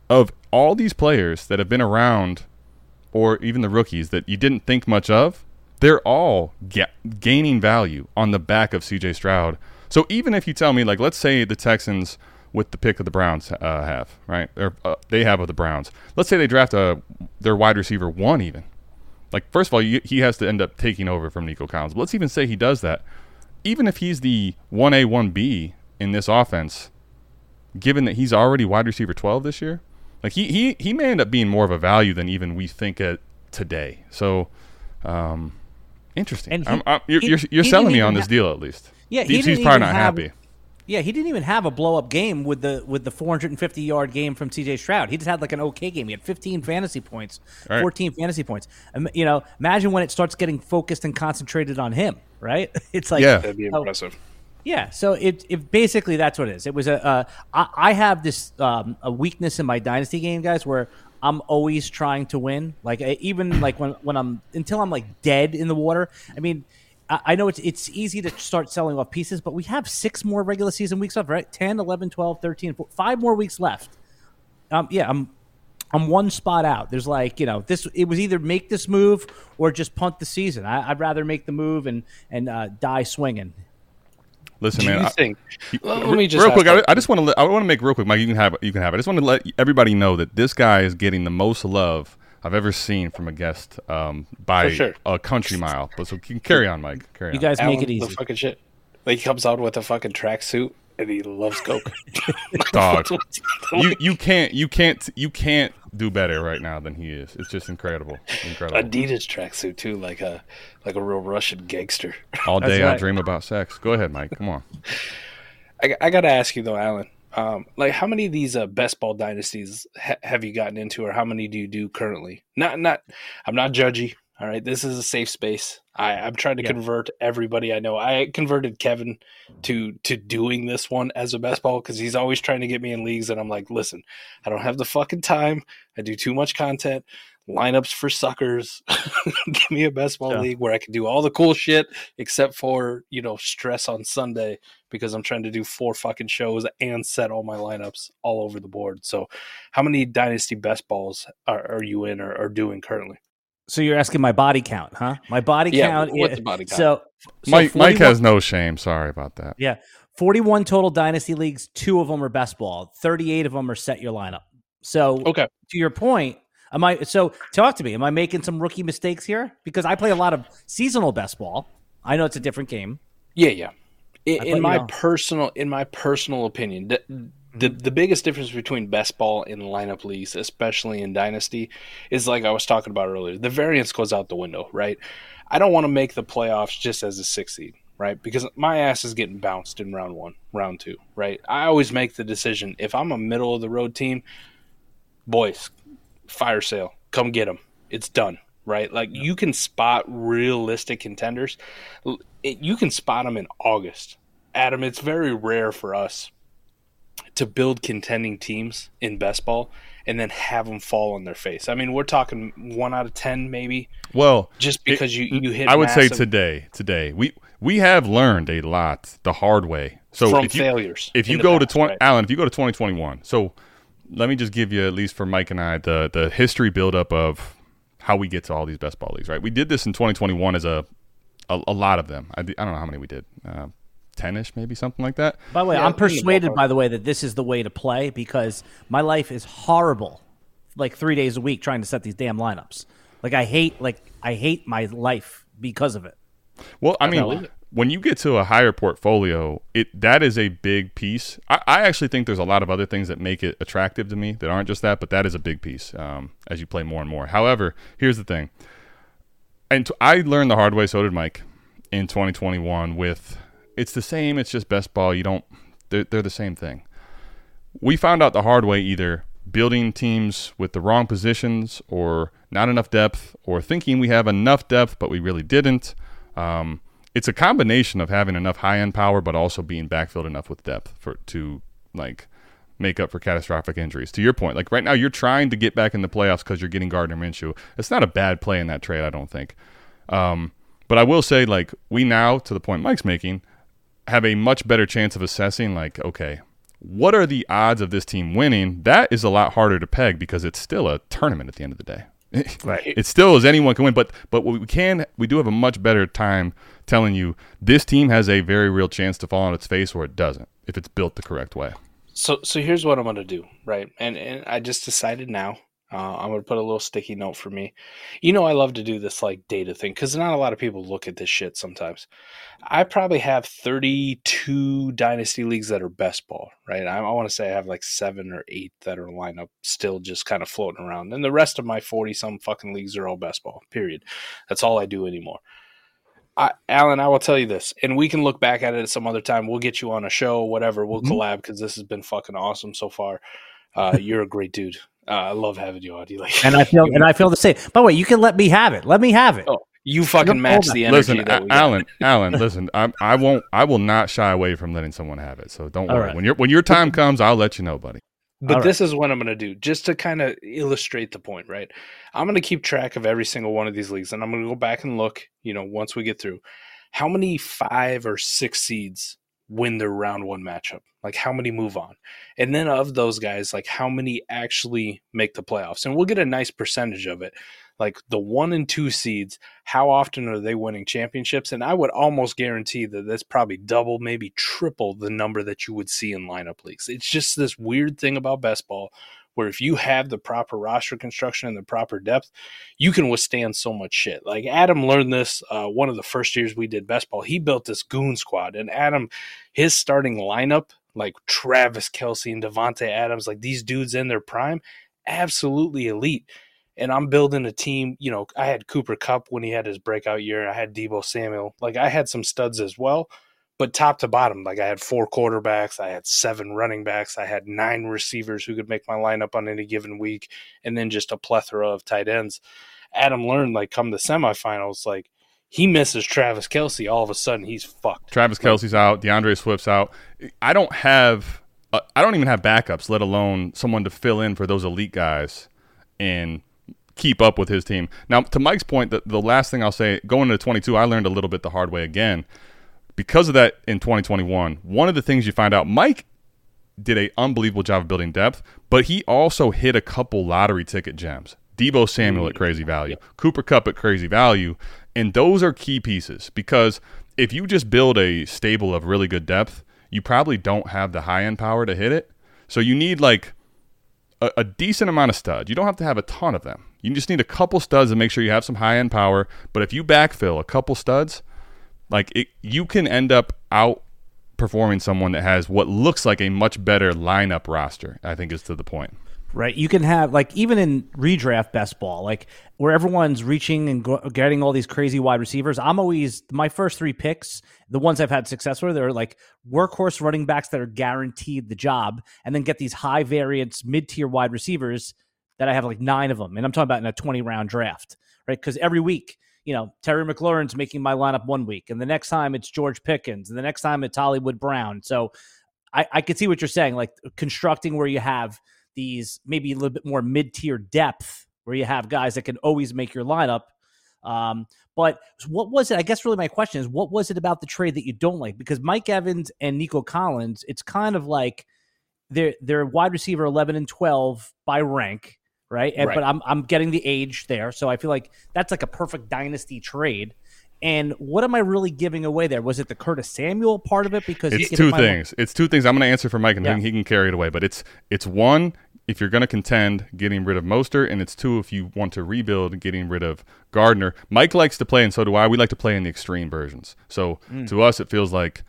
of all these players that have been around, or even the rookies that you didn't think much of. They're all ga- gaining value on the back of CJ Stroud. So even if you tell me, like, let's say the Texans with the pick of the Browns uh, have right, or uh, they have of the Browns. Let's say they draft a their wide receiver one even. Like first of all, you, he has to end up taking over from Nico Collins. But let's even say he does that. Even if he's the one A one B in this offense, given that he's already wide receiver twelve this year, like he he he may end up being more of a value than even we think at today. So, um, interesting. And he- I'm, I'm, you're he- you're, you're selling me on this ha- deal at least. Yeah, he he's, he's probably not have- happy. Yeah, he didn't even have a blow up game with the with the 450 yard game from CJ Stroud. He just had like an okay game. He had 15 fantasy points, Right. 14 fantasy points. Um, You know, imagine when it starts getting focused and concentrated on him, right? It's like Yeah. That'd be oh, impressive. yeah, so it, it basically that's what it is. It was a uh, I, I have this um, a weakness in my dynasty game, guys, where I'm always trying to win. Like even like when when I'm until I'm like dead in the water. I mean, I, I know it's it's easy to start selling off pieces, but we have six more regular season weeks left, right? 10, 11, 12, 13, four- five more weeks left. Um, yeah, I'm I'm one spot out. There's like you know this. It was either make this move or just punt the season. I, I'd rather make the move and and uh, die swinging. Listen, Do man. you I- think? Well, let me just real quick. I. I just want to. I want to make real quick, Mike. You can have. it. You can have it. I just want to let everybody know that this guy is getting the most love I've ever seen from a guest um, by sure. a country mile. But so can carry on, Mike. Carry You on. guys make Alan, it easy. The fucking shit. Like he comes out with a fucking tracksuit and he loves coke. dog. you you can't you can't you can't do better right now than he is. It's just incredible, incredible. Adidas tracksuit too, like a like a real Russian gangster. All day That's I right. dream about sex. Go ahead, Mike. Come on. I, I got to ask you though, Alan. Um, like, how many of these uh, best ball dynasties ha- have you gotten into, or how many do you do currently? Not, not. I'm not judgy. All right, this is a safe space. I, I'm trying to Yeah. convert everybody I know. I converted Kevin to to doing this one as a best ball because he's always trying to get me in leagues, and I'm like, listen, I don't have the fucking time. I do too much content. Lineups for suckers. Give me a best ball Yeah. league where I can do all the cool shit except for you know stress on Sunday because I'm trying to do four fucking shows and set all my lineups all over the board. So, how many dynasty best balls are, are you in or are doing currently? So you're asking my body count, huh? My body Yeah, count. what's the body count? So, so Mike Mike has no shame. Sorry about that. yeah, 41 total dynasty leagues. Two of them are best ball. 38 of them are set your lineup. So Okay, to your point, am I? So talk to me. Am I making some rookie mistakes here? Because I play a lot of seasonal best ball. I know it's a different game. yeah, yeah. In, in you my know. personal, in my personal opinion, the, the the biggest difference between best ball and lineup leagues, especially in dynasty, is like I was talking about earlier. The variance goes out the window, right? I don't want to make the playoffs just as a six seed, right? Because my ass is getting bounced in round one, round two, right? I always make the decision if I'm a middle of the road team, boys, fire sale, come get them. It's done, right? Like you can spot realistic contenders. You can spot them in August. Adam, it's very rare for us to build contending teams in best ball and then have them fall on their face. I mean, we're talking one out of ten, maybe, Well, just because you you hit. I would say today, today we we have learned a lot the hard way. So from if you, failures. if you go to 20 right? Alan, if you go to 2021, so let me just give you at least for Mike and I the the history buildup of how we get to all these best ball leagues. Right, we did this in 2021 as a a, a lot of them. I, I don't know how many we did, uh, ten-ish maybe something like that. By the way, Yeah, I'm persuaded, by the way, that this is the way to play because my life is horrible. Like three days a week trying to set these damn lineups. Like I hate, like I hate my life because of it. Well, I mean, believe it. When you get to a higher portfolio, it that is a big piece. I, I, actually think there's a lot of other things that make it attractive to me that aren't just that, but that is a big piece um, as you play more and more. However, here's the thing, and t- I learned the hard way. So did Mike in 2021. With it's the same. It's just best ball. You don't. They're, they're the same thing. We found out the hard way either building teams with the wrong positions or not enough depth or thinking we have enough depth but we really didn't. Um, it's a combination of having enough high end power, but also being backfilled enough with depth for to like make up for catastrophic injuries. To your point, like right now, you're trying to get back in the playoffs because you're getting Gardner Minshew. It's not a bad play in that trade, I don't think. Um, but I will say, like we now, to the point Mike's making, have a much better chance of assessing, like, okay, what are the odds of this team winning? That is a lot harder to peg because it's still a tournament at the end of the day. Right. It still is anyone can win, but but what we can we do have a much better time telling you this team has a very real chance to fall on its face or it doesn't if it's built the correct way. So so here's what I'm gonna do, right? And and I just decided now uh, I'm gonna put a little sticky note for me. You know, I love to do this like data thing because not a lot of people look at this shit sometimes. I probably have 32 dynasty leagues that are best ball, right? I, I want to say I have like seven or eight that are lined up, still just kind of floating around, and the rest of my 40 some fucking leagues are all best ball. Period. That's all I do anymore. I, Alan, I will tell you this, and we can look back at it at some other time. We'll get you on a show, whatever. We'll mm-hmm. collab because this has been fucking awesome so far. Uh, you're a great dude. Uh, I love having you on. You like, and I feel and I feel the same. By the way, you can let me have it. Let me have it. Oh, you fucking match the energy. Listen, that Alan, Alan, listen. I, I won't. I will not shy away from letting someone have it. So don't worry. Right. When your when your time comes, I'll let you know, buddy. But this is what I'm going to do, just to kind of illustrate the point, right? I'm going to keep track of every single one of these leagues, and I'm going to go back and look. You know, once we get through, how many five or six seeds win their round one matchup? Like how many move on? And then of those guys, like how many actually make the playoffs? And we'll get a nice percentage of it. Like the one and two seeds, how often are they winning championships? And I would almost guarantee that that's probably double, maybe triple the number that you would see in lineup leagues. It's just this weird thing about best ball where if you have the proper roster construction and the proper depth, you can withstand so much shit. Like Adam learned this uh, one of the first years we did best ball. He built this goon squad, and Adam, his starting lineup, like Travis Kelce and Davante Adams, like these dudes in their prime, absolutely elite. And I'm building a team. You know, I had Cooper Kupp when he had his breakout year. I had Deebo Samuel. Like I had some studs as well but top to bottom, like I had four quarterbacks, I had seven running backs, I had nine receivers who could make my lineup on any given week, and then just a plethora of tight ends. Adam learned like come the semifinals, like he misses Travis Kelce. all of a sudden he's fucked. Travis Kelce's out, D'Andre Swift's out. I don't have, uh, I don't even have backups, let alone someone to fill in for those elite guys and keep up with his team. Now, to Mike's point, the, the last thing I'll say, going into 22, I learned a little bit the hard way again because of that in 2021, one of the things you find out, Mike did an unbelievable job of building depth, but he also hit a couple lottery ticket gems. Deebo Samuel at mm. crazy value, Cooper Kupp at crazy value, and those are key pieces because if you just build a stable of really good depth, you probably don't have the high end power to hit it. So you need like a, a, decent amount of studs. You don't have to have a ton of them. You just need a couple studs to make sure you have some high end power. But if you backfill a couple studs, like it, you can end up outperforming someone that has what looks like a much better lineup roster. I think is to the point. Right. You can have like even in redraft best ball, like where everyone's reaching and go- getting all these crazy wide receivers. I'm always my first three picks, the ones I've had success with, they're like workhorse running backs that are guaranteed the job, and then get these high variance mid tier wide receivers that I have like nine of them, and I'm talking about in a 20 round draft, right? Because every week you know, Terry McLaurin's making my lineup one week, and the next time it's George Pickens, and the next time it's Hollywood Brown. So I, I could see what you're saying, like constructing where you have these maybe a little bit more mid tier depth, where you have guys that can always make your lineup. Um, but what was it? I guess really my question is, what was it about the trade that you don't like? Because Mike Evans and Nico Collins, it's kind of like they're they're wide receiver eleven and twelve by rank right? And, right. But I'm I'm getting the age there, so I feel like that's like a perfect dynasty trade. And what am I really giving away there? Was it the Curtis Samuel part of it? Because it's two things. It's two things. I'm going to answer for Mike, and yeah. he can carry it away. But it's it's one if you're going to contend, getting rid of Mostert, and it's two if you want to rebuild, getting rid of Gardner. Mike likes to play, and so do I. We like to play in the extreme versions. So Mm. to us, it feels like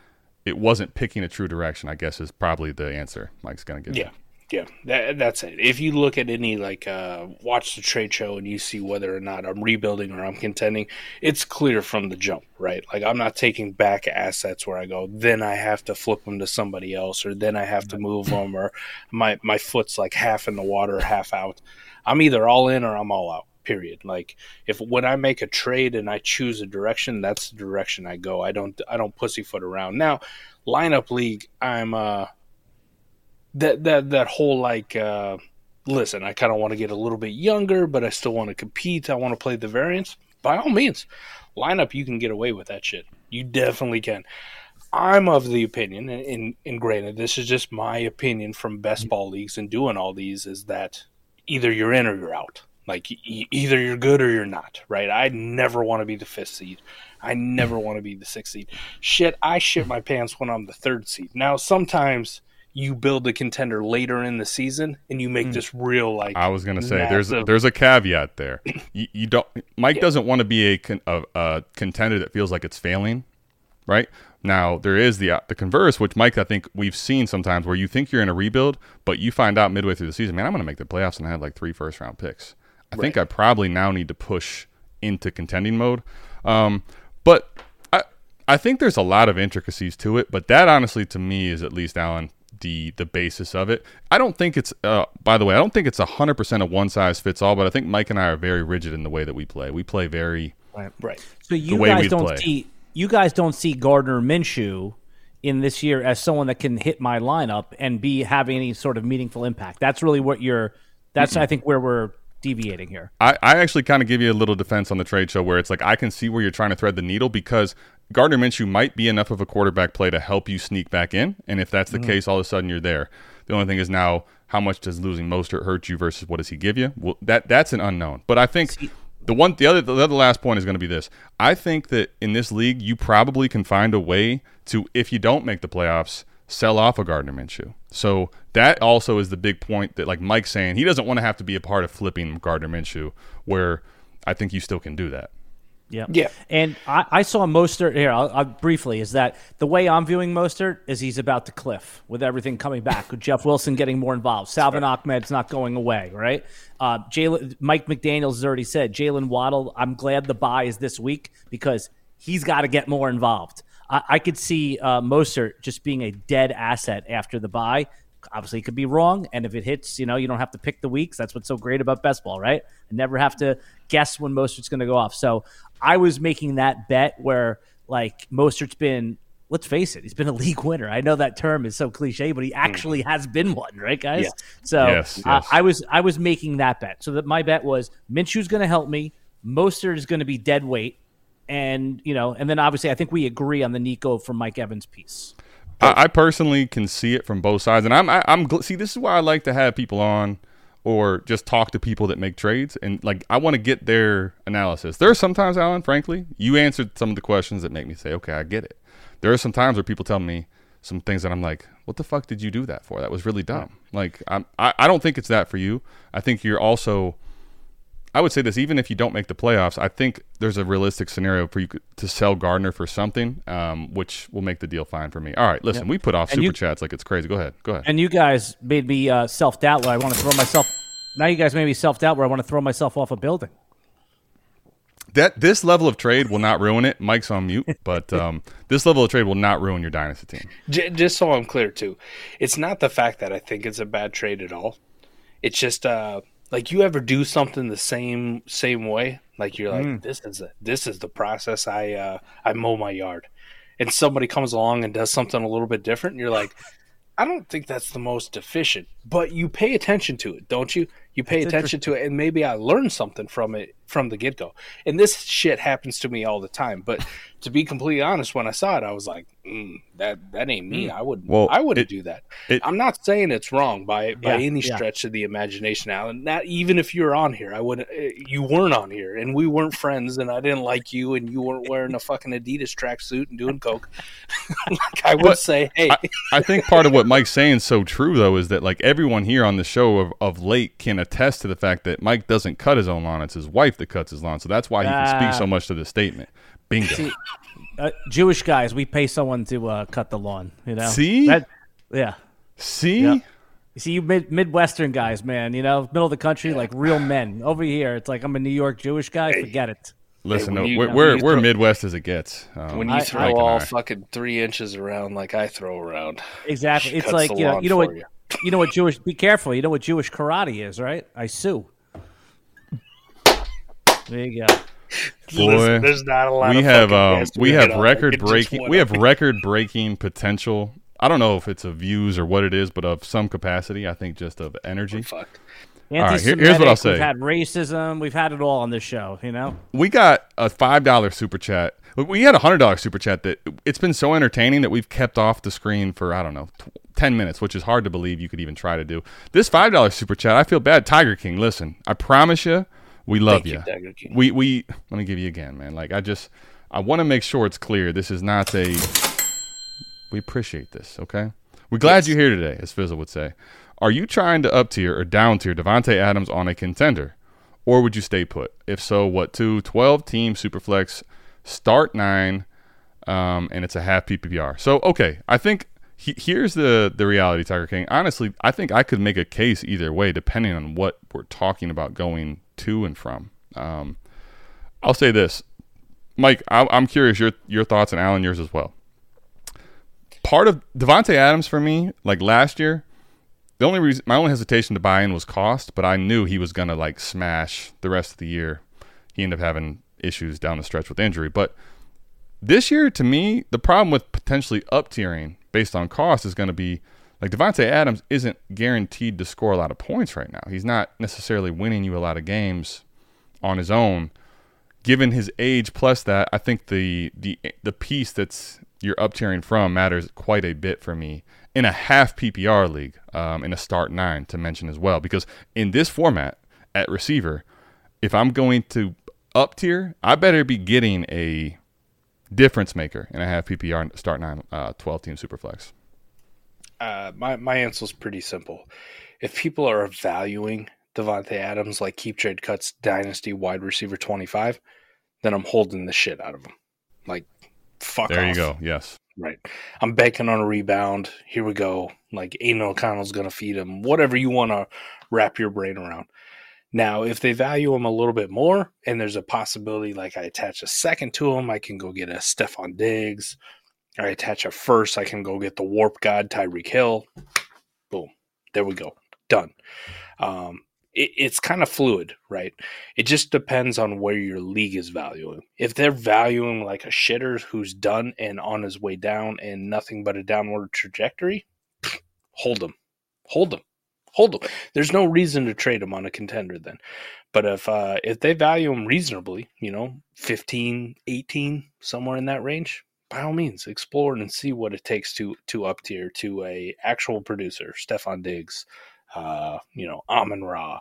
it wasn't picking a true direction. I guess is probably the answer Mike's going to give. Yeah, yeah, that, that's it. If you look at any like uh, watch the trade show and you see whether or not I'm rebuilding or I'm contending, it's clear from the jump, right? Like I'm not taking back assets where I go, then I have to flip them to somebody else, or then I have to move them, or my my foot's like half in the water, half out. I'm either all in or I'm all out. Period. Like if when I make a trade and I choose a direction, that's the direction I go. I don't I don't pussyfoot around. Now, lineup league, I'm uh that that that whole like uh listen i kind of want to get a little bit younger but i still want to compete. I want to play the variants. By all means lineup you can get away with that shit. You definitely can. I'm of the opinion and, and, and granted this is just my opinion from best ball leagues and doing all these is that either you're in or you're out. Like e- either you're good or you're not right? I never want to be the fifth seed. I never want to be the sixth seed. Shit i shit my pants when i'm the third seed. Now sometimes you build a contender later in the season and you make this real like I was going to say there's massive- there's a caveat there. You, you don't Mike Yeah. doesn't want to be a, con, a a contender that feels like it's failing, right? Now there is the the converse, which Mike I think we've seen sometimes where you think you're in a rebuild, but you find out midway through the season, man, I'm going to make the playoffs and I have like three first round picks. I think I probably now need to push into contending mode. Um, but I I think there's a lot of intricacies to it, but that honestly to me is at least Alan the the basis of it. I don't think it's uh, by the way, I don't think it's 100% a one size fits all, but I think Mike and I are very rigid in the way that we play. We play very right right. So you way guys don't play. see you guys don't see Gardner Minshew in this year as someone that can hit my lineup and be having any sort of meaningful impact. That's really what you're. That's I think where we're deviating here. I, I actually kind of give you a little defense on the trade show where it's like I can see where you're trying to thread the needle because Gardner Minshew might be enough of a quarterback play to help you sneak back in, and if that's the mm-hmm. case, all of a sudden you're there. The only thing is now how much does losing Mostert hurt you versus what does he give you? Well, that that's an unknown. But I think the one the other the other last point is going to be this. I think that in this league you probably can find a way to if you don't make the playoffs sell off a Gardner Minshew. So that also is the big point that like Mike's saying he doesn't want to have to be a part of flipping Gardner Minshew where I think you still can do that. Yeah. Yeah. And I, I saw Mostert here. I'll, I'll briefly is that the way I'm viewing Mostert is he's about to cliff with everything coming back. with Jeff Wilson getting more involved. Salvon Ahmed's not going away, right? Uh, Jaylen, Mike McDaniel's has already said Jaylen Waddle. I'm glad the bye is this week because he's got to get more involved. I, I could see uh, Mostert just being a dead asset after the bye. Obviously, it could be wrong, and if it hits, you know, you don't have to pick the weeks. That's what's so great about best ball, right? I never have to guess when Mostert's going to go off. So I was making that bet where, like, Mostert's been. Let's face it, he's been a league winner. I know that term is so cliche, but he actually has been one, right, guys? Yes. So Yes, uh, yes. I was I was making that bet. So that my bet was Minshew's going to help me. Mostert is going to be dead weight, and you know, and then obviously I think we agree on the Nico from Mike Evans piece. I, I personally can see it from both sides, and I'm I, I'm gl- see this is why I like to have people on or just talk to people that make trades, and like I want to get their analysis. There are sometimes, Alan, frankly, you answered some of the questions that make me say, okay, I get it. There are some times where people tell me some things that I'm like, what the fuck did you do that for? That was really dumb. Like I'm, I I don't think it's that for you. I think you're also I would say this: even if you don't make the playoffs, I think there's a realistic scenario for you to sell Gardner for something, um, which will make the deal fine for me. All right, listen, we put off And super you- chats like it's crazy. Go ahead, go ahead. And you guys made me uh, self doubt I want to throw myself. Now you guys made me self doubt where I want to throw myself off a building. that this level of trade will not ruin it. Mike's on mute, but um, this level of trade will not ruin your dynasty team. J- just so I'm clear too, it's not the fact that I think it's a bad trade at all. It's just uh like you ever do something the same same way, like you're like this is a, this is the process I uh I mow my yard, and somebody comes along and does something a little bit different, and you're like. I don't think that's the most efficient, but you pay attention to it, don't you? You pay That's attention to it, and maybe I learn something from it from the get go. And this shit happens to me all the time. But to be completely honest, when I saw it, I was like, mm, "That that ain't me. I wouldn't. Well, I wouldn't it- do that." it- I'm not saying it's wrong by by Yeah, any yeah. stretch of the imagination, Alan. Not even if you're on here, I would. not You weren't on here, and we weren't friends, and I didn't like you, and you weren't wearing a fucking Adidas tracksuit and doing coke. like I would But say, hey, I, I think part of what Mike's saying is so true though is that like everyone here on the show of, of late can attest to the fact that Mike doesn't cut his own lawn; it's his wife that cuts his lawn. So that's why he can Ah. speak so much to this statement. Bingo. See, uh, Jewish guys, we pay someone to uh, cut the lawn. You know. See? That, yeah. See, Yeah. You see, you mid- Midwestern guys, man. You know, middle of the country, like real men. Over here, it's like I'm a New York Jewish guy. Forget it. listen, when no, you- we're we're, you we're throw- Midwest as it gets. Um, when you throw Mike and all I. fucking three inches around like I throw around, Exactly. It's like you know, you know what, you. you know what Jewish. Be careful. You know what Jewish karate is, right? I sue. There you go. Boy, Listen, there's not a lot. we of have um, we have record breaking we have record breaking potential. I don't know if it's of views or what it is, but of some capacity. I think just of energy. Fuck. right, here- here's what I'll say. We've had racism. We've had it all on this show. You know. we got a five dollar super chat. We had a hundred dollar super chat that it's been so entertaining that we've kept off the screen for I don't know tw- ten minutes, which is hard to believe you could even try to do. This five dollar super chat, I feel bad. Tiger King, listen, I promise you, we love Thank you, you. We we let me give you again, man. Like I just I want to make sure it's clear. This is not a. We appreciate this. Okay, we're glad you're here today, as Fizzle would say. Are you trying to up tier or down tier Davante Adams on a contender? Or would you stay put? If so, what two? 12 team Superflex, start nine, um, and it's a half PPR. So, okay, I think he, here's the, the reality, Tiger King. Honestly, I think I could make a case either way, depending on what we're talking about going to and from. Um, I'll say this, Mike, I, I'm curious your, your thoughts, and Alan, yours as well. Part of Davante Adams for me, like last year, the only reason my only hesitation to buy in was cost, but I knew he was gonna like smash the rest of the year. He ended up having issues down the stretch with injury, but this year to me, the problem with potentially up tiering based on cost is going to be like Davante Adams isn't guaranteed to score a lot of points right now. He's not necessarily winning you a lot of games on his own. Given his age plus that, I think the the the piece that's you're up tiering from matters quite a bit for me in a half PPR league, um, in a start nine to mention as well. Because in this format at receiver, if I'm going to up tier, I better be getting a difference maker in a half PPR and start nine, uh, 12 team superflex. Uh, my my answer is pretty simple. If people are valuing Davante Adams like KeepTradeCut's dynasty wide receiver twenty five, then I'm holding the shit out of him. Like fuck. There you go. Yes. Right. I'm banking on a rebound. Here we go. Like Aidan O'Connell's going to feed him. Whatever you want to wrap your brain around. Now, if they value him a little bit more, and there's a possibility, like I attach a second to him, I can go get a Stefon Diggs. I attach a first, I can go get the WoRP God Tyreek Hill. Boom. There we go. Done. Um, it, it's kind of fluid, right? It just depends on where your league is valuing. If they're valuing like a shitter who's done and on his way down and nothing but a downward trajectory, hold them, hold them, hold them. There's no reason to trade him on a contender then. But if uh, if they value him reasonably, you know, 15, 18, somewhere in that range, by all means, explore and see what it takes to to up tier to a actual producer, Stefon Diggs, uh, you know, Amon-Ra.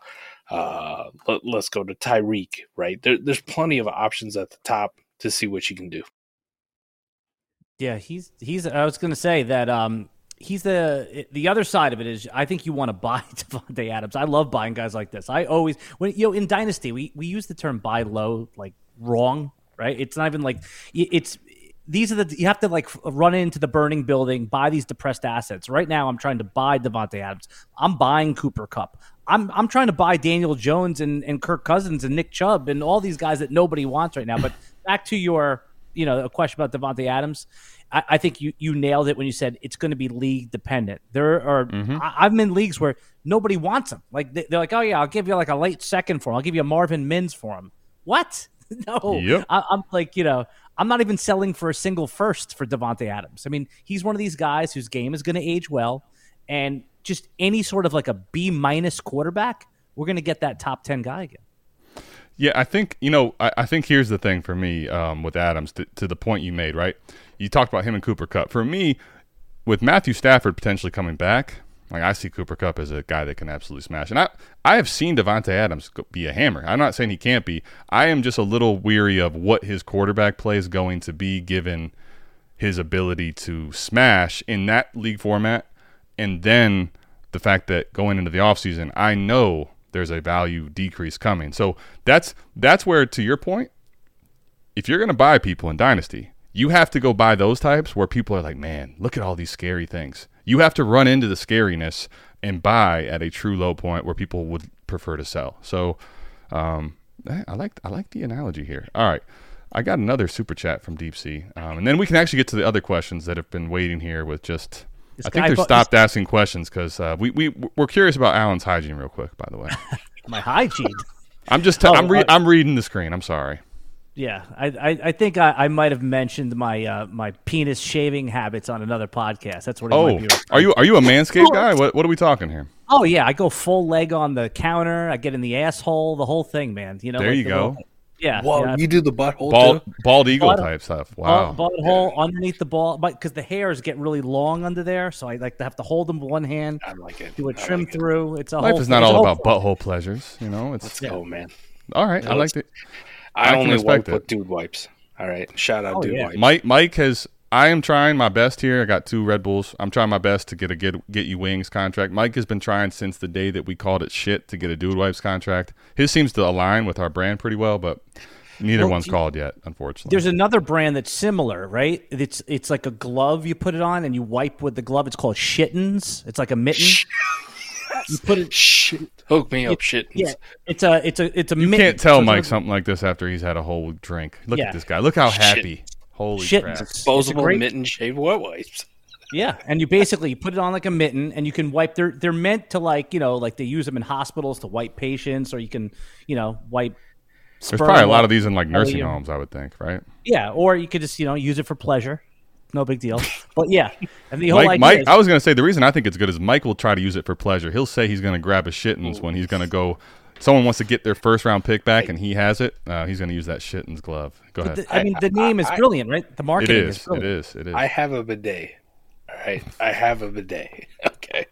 Uh, let, us go to Tyreek, right? There, there's plenty of options at the top to see what you can do. Yeah, he's he's. I was going to say that um he's the the other side of it is I think you want to buy Davante Adams. I love buying guys like this. I always when you know in Dynasty we we use the term buy low like wrong, right? It's not even like it's these are the you have to like run into the burning building, buy these depressed assets. Right now, I'm trying to buy Davante Adams. I'm buying Cooper Kupp. I'm I'm trying to buy Daniel Jones and, and Kirk Cousins and Nick Chubb and all these guys that nobody wants right now. But back to your you know a question about Davante Adams. I, I think you you nailed it when you said it's going to be league dependent. There are I, I've been in leagues where nobody wants him. Like they, they're like, oh yeah, I'll give you like a late second for him. I'll give you a Marvin Mims for him. What? no, Yep. I, I'm like you know I'm not even selling for a single first for Davante Adams. I mean, he's one of these guys whose game is going to age well, and just any sort of like a B minus quarterback we're going to get that top 10 guy again. Yeah, I think you know. I, I think here's the thing for me um, with Adams to, to the point you made. Right, you talked about him and Cooper Kupp. For me, with Matthew Stafford potentially coming back, like I see Cooper Kupp as a guy that can absolutely smash. And I I have seen Davante Adams be a hammer. I'm not saying he can't be. I am just a little weary of what his quarterback play is going to be given his ability to smash in that league format, and then the fact that going into the offseason, I know there's a value decrease coming. So that's that's where to your point, if you're going to buy people in dynasty, you have to go buy those types where people are like, "Man, look at all these scary things." You have to run into the scariness and buy at a true low point where people would prefer to sell. So, um, I like I like the analogy here. All right. I got another super chat from Deep Sea, um, and then we can actually get to the other questions that have been waiting here with just This I think they've bu- stopped asking questions because uh, we we we're curious about Alan's hygiene real quick. By the way, My hygiene. I'm just i Oh, I'm re- I- I'm reading the screen. I'm sorry. Yeah, I, I, I think I, I might have mentioned my uh, my penis shaving habits on another podcast. That's what. It Oh, might be are you are you a manscaped guy? What what are we talking here? Oh yeah, I go full leg on the counter. I get in the asshole, the whole thing, man. You know. There like you the go. little- yeah. Whoa, yeah. you do the butthole Bald too? bald eagle Bald- type stuff. Wow. Ball, hole underneath the ball, but because the hairs get really long under there, so I like to have to hold them with one hand, I like it. do a I trim like it. through. It's a Life whole is not it's all about thing. butthole pleasures. You know, it's Let's go, man. all right. I No, like it. I, I only respect wipe it. with dude wipes. All right. Shout out Oh, dude yeah. wipes. Mike Mike has. I am trying my best here. I got two Red Bulls. I'm trying my best to get a get get you wings contract. Mike has been trying since the day that we called it shit to get a Dude Wipes contract. His seems to align with our brand pretty well, but neither Well, one's you- called yet, unfortunately. There's another brand that's similar, right? It's it's like a glove you put it on and you wipe with the glove. It's called Shittens. It's like a mitten. You put it. Shit. Hook me up, shit. Yeah, it's a it's a it's a you mitten. can't tell So Mike something like this after he's had a whole drink. Look Yeah. at this guy. Look how Shit. happy. Holy Shit. crap. Disposable great- mitten shaved wet wipes. Yeah, and you basically put it on like a mitten, and you can wipe. They're they're meant to like you know like they use them in hospitals to wipe patients, or you can you know wipe. There's probably a lot of these in like nursing homes, I would think, right? Yeah, or you could just you know use it for pleasure. No big deal. But yeah, and the whole Mike, idea Mike is- I was going to say the reason I think it's good is Mike will try to use it for pleasure. He'll say he's going to grab a shittens when he's going to go. Someone wants to get their first round pick back and he has it. Uh, he's going to use that shittens glove. Go ahead. the- I mean, the name is I- brilliant, right? The it marketing is. is It brilliant. is. It is. I have a bidet. All right. I have a bidet. Okay.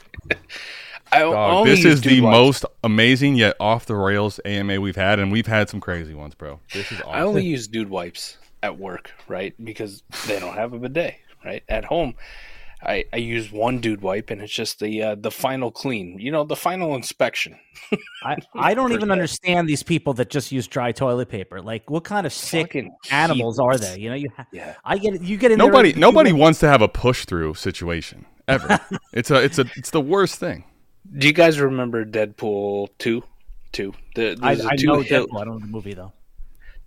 I o- Dog, only this is the dude wipes. most amazing yet off the rails AMA we've had, and we've had some crazy ones, bro. This is awesome. I only use dude wipes at work, right? Because they don't have a bidet, right? At home, I, I use one dude wipe, and it's just the uh, the final clean. You know, the final inspection. I, I don't even se. understand these people that just use dry toilet paper. Like, what kind of sick Fucking animals are they? You know, you ha- Yeah. I get it. You get in there- nobody you nobody get- wants to have a push through situation ever. it's a it's a it's the worst thing. Do you guys remember Deadpool two? Two. The, I, there's a I know hill, Deadpool. I don't know the movie though.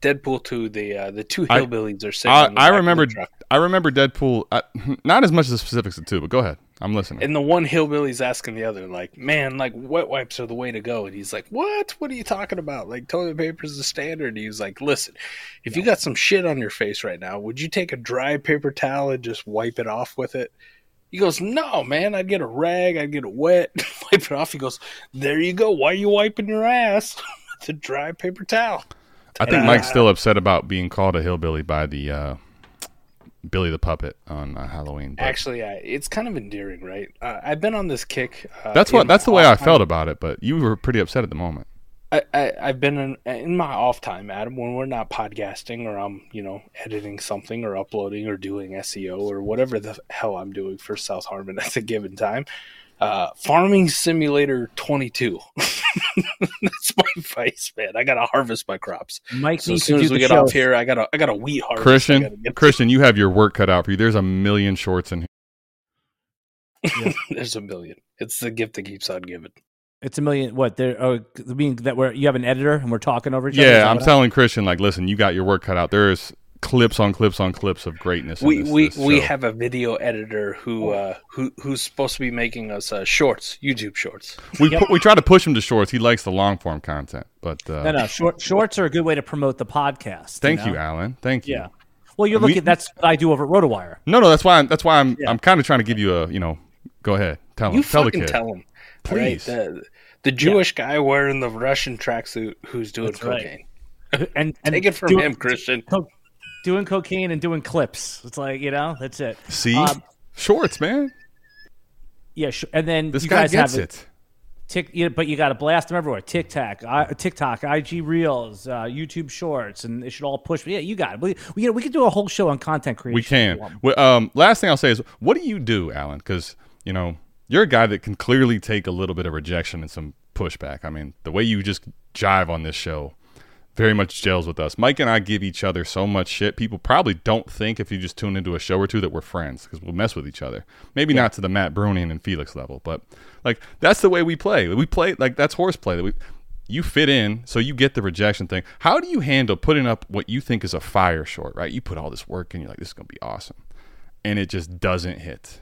Deadpool two. The uh, the two I- hillbillies are sitting. I, I back of the remember. I remember Deadpool. Uh, not as much as the specifics of two, but go ahead. I'm listening. And the one hillbilly's asking the other, like, man, like wet wipes are the way to go. And he's like, what? What are you talking about? Like toilet paper is the standard. And he's like, listen, if you got some shit on your face right now, would you take a dry paper towel and just wipe it off with it? He goes, no, man. I'd get a rag. I'd get it wet, wipe it off. He goes, there you go. Why are you wiping your ass with a dry paper towel? I think Uh, Mike's still upset about being called a hillbilly by the uh, Billy the Puppet on uh, Halloween. but Actually, uh, it's kind of endearing, right? Uh, I've been on this kick. Uh, that's what that's the way I time. felt about it. But you were pretty upset at the moment. I, I, I've been in, in my off time, Adam, when we're not podcasting or I'm, you know, editing something or uploading or doing SEO or whatever the hell I'm doing for South Harmon at a given time. Uh, Farming Simulator 22. That's my vice, man. I gotta harvest my crops. Mike So as needs soon to as we get show. off here, I got a I got a wheat harvest. I Christian, gotta get- Christian, you have your work cut out for you. There's a million shorts in here. There's a million. It's the gift that keeps on giving. It's a million. What? There? Oh, I mean that we're you have an editor and we're talking over each other. Yeah, I'm telling Christian, like, listen, you got your work cut out. There's clips on clips on clips of greatness. in we this- we this we have a video editor who uh who who's supposed to be making us uh shorts youtube shorts we pu- we try to push him to shorts. He likes the long form content, but uh, No, no. Short, shorts are a good way to promote the podcast. thank know? you, Alan. Thank you. Yeah. Well, you're We- looking. that's what I do over at RotoWire. No, no, that's why I'm that's why I'm Yeah. I'm kind of trying to give you a you know. Go ahead, tell him, you tell the fucking kid. tell him Please. the, The Jewish guy wearing the Russian tracksuit who's doing That's right. cocaine. And, and Take it from doing- him, Christian. co- doing cocaine and doing clips. It's like you know, that's it. See, Um, shorts, man. Yeah, sure. and then This you guy guys gets have it. Tick, you but you got to blast them everywhere. TikTok, I, TikTok, IG Reels, uh, YouTube Shorts, and it should all push. Yeah, you got it. We, we, you know, we could do a whole show on content creation. We can. Well, um, last thing I'll say is, what do you do, Alan? Because you know you're a guy that can clearly take a little bit of rejection and some pushback. I mean, the way you just jive on this show very much gels with us. Mike and I give each other so much shit. People probably don't think if you just tune into a show or two that we're friends because we'll mess with each other. Maybe not to the Matt Bruning and Felix level, but like that's the way we play. We play like that's horseplay. That we you fit in, so you get the rejection thing. How do you handle putting up what you think is a fire short? Right? You put all this work in. You're like, this is gonna be awesome, and it just doesn't hit.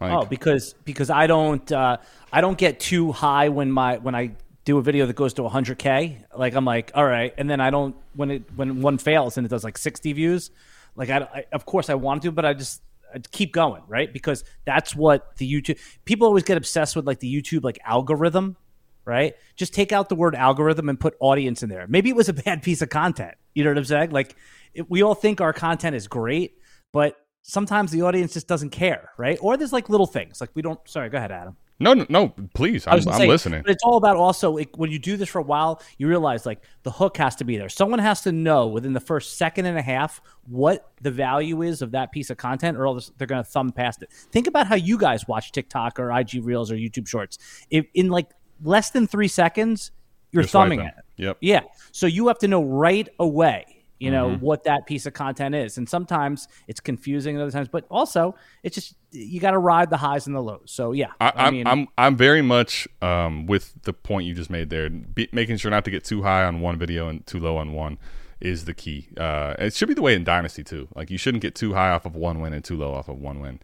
Like, Oh, because because I don't uh, I don't get too high when my when I do a video that goes to 100k. Like I'm like, all right, and then I don't when it when one fails and it does like 60 views. Like I, I of course I want to, but I just I keep going, right? Because that's what the YouTube people always get obsessed with, like the YouTube like algorithm, right? Just take out the word algorithm and put audience in there. Maybe it was a bad piece of content. You know what I'm saying? Like it, we all think our content is great, but sometimes the audience just doesn't care, right? Or there's like little things like we don't. Sorry, go ahead, Adam. No, no, no. Please, I'm, I'm say, listening. But it's all about also like, when you do this for a while, you realize like the hook has to be there. Someone has to know within the first second and a half what the value is of that piece of content, or else they're going to thumb past it. Think about how you guys watch TikTok or IG Reels or YouTube Shorts. If in like less than three seconds, you're, You're thumbing swiping. it. Yep. Yeah. So you have to know right away, you know, Mm-hmm. what that piece of content is. And sometimes it's confusing other times, but also it's just you got to ride the highs and the lows. So yeah, I, I, I'm, mean, I'm I'm very much um, with the point you just made there. Be, making sure not to get too high on one video and too low on one is the key. Uh, it should be the way in Dynasty too. Like you shouldn't get too high off of one win and too low off of one win.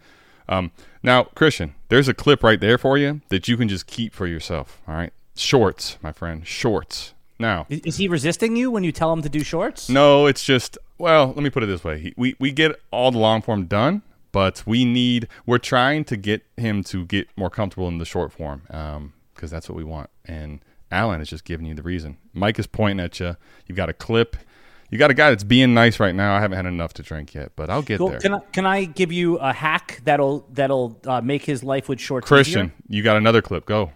Um, now, Christian, there's a clip right there for you that you can just keep for yourself. All right, shorts, my friend, shorts. Now, is, he resisting you when you tell him to do shorts? no, it's just well. Let me put it this way: we we get all the long form done, but we need we're trying to get him to get more comfortable in the short form because that's what we want. And Alan is just giving you the reason. Mike is pointing at you. You've got a clip. You got a guy that's being nice right now. I haven't had enough to drink yet, but I'll get there. Can I can I give you a hack that'll that'll uh, make his life with shorts Christian, easier? you got another clip. Go.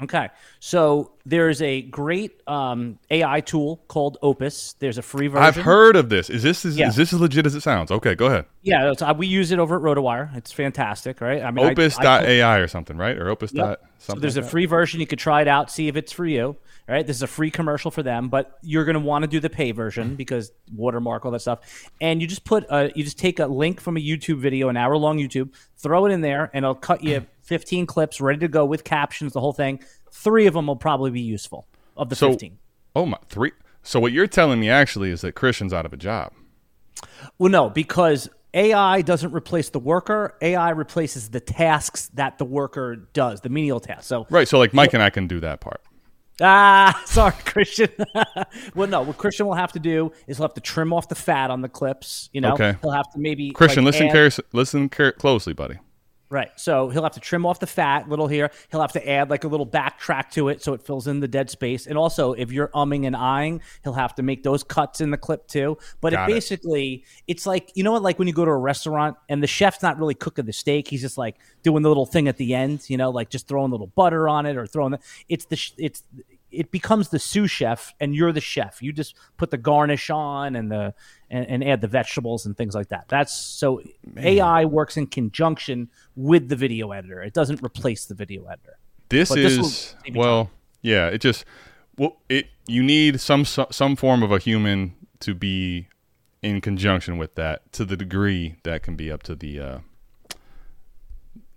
Okay, so there's a great um, AI tool called Opus. There's a free version. I've heard of this. Is this is, Yeah. is this as legit as it sounds? Okay, go ahead. Yeah, uh, we use it over at RotoWire. It's fantastic, right? I mean, Opus.ai or something, right? Or Opus. Yep. dot So something there's like a that? free version. You could try it out, see if it's for you. All right, this is a free commercial for them, but you're going to want to do the pay version because watermark all that stuff. And you just put a, you just take a link from a YouTube video, an hour long YouTube, throw it in there, and it'll cut you 15 clips ready to go with captions, the whole thing. Three of them will probably be useful of the So- 15. Oh my three. So what you're telling me actually is that Christian's out of a job. Well, no, because AI doesn't replace the worker. AI replaces the tasks that the worker does, the menial tasks. So Right. So like Mike and I can do that part. Ah, sorry, Christian. well, no. What Christian will have to do is he'll have to trim off the fat on the clips. You know, Okay. he'll have to maybe Christian, like, listen add- care- listen care- closely, buddy. Right. So he'll have to trim off the fat little here. He'll have to add like a little backtrack to it so it fills in the dead space. And also, if you're umming and eyeing, he'll have to make those cuts in the clip too. But Got it it. basically, it's like you know what, like when you go to a restaurant and the chef's not really cooking the steak, he's just like doing the little thing at the end. You know, like just throwing a little butter on it or throwing the. It's the it's it becomes the sous chef and you're the chef. You just put the garnish on and the and, and add the vegetables and things like that. That's so AI works in conjunction with the video editor. It doesn't replace the video editor. This But is you well, yeah. It just well, it you need some some form of a human to be in conjunction with that to the degree that can be up to the uh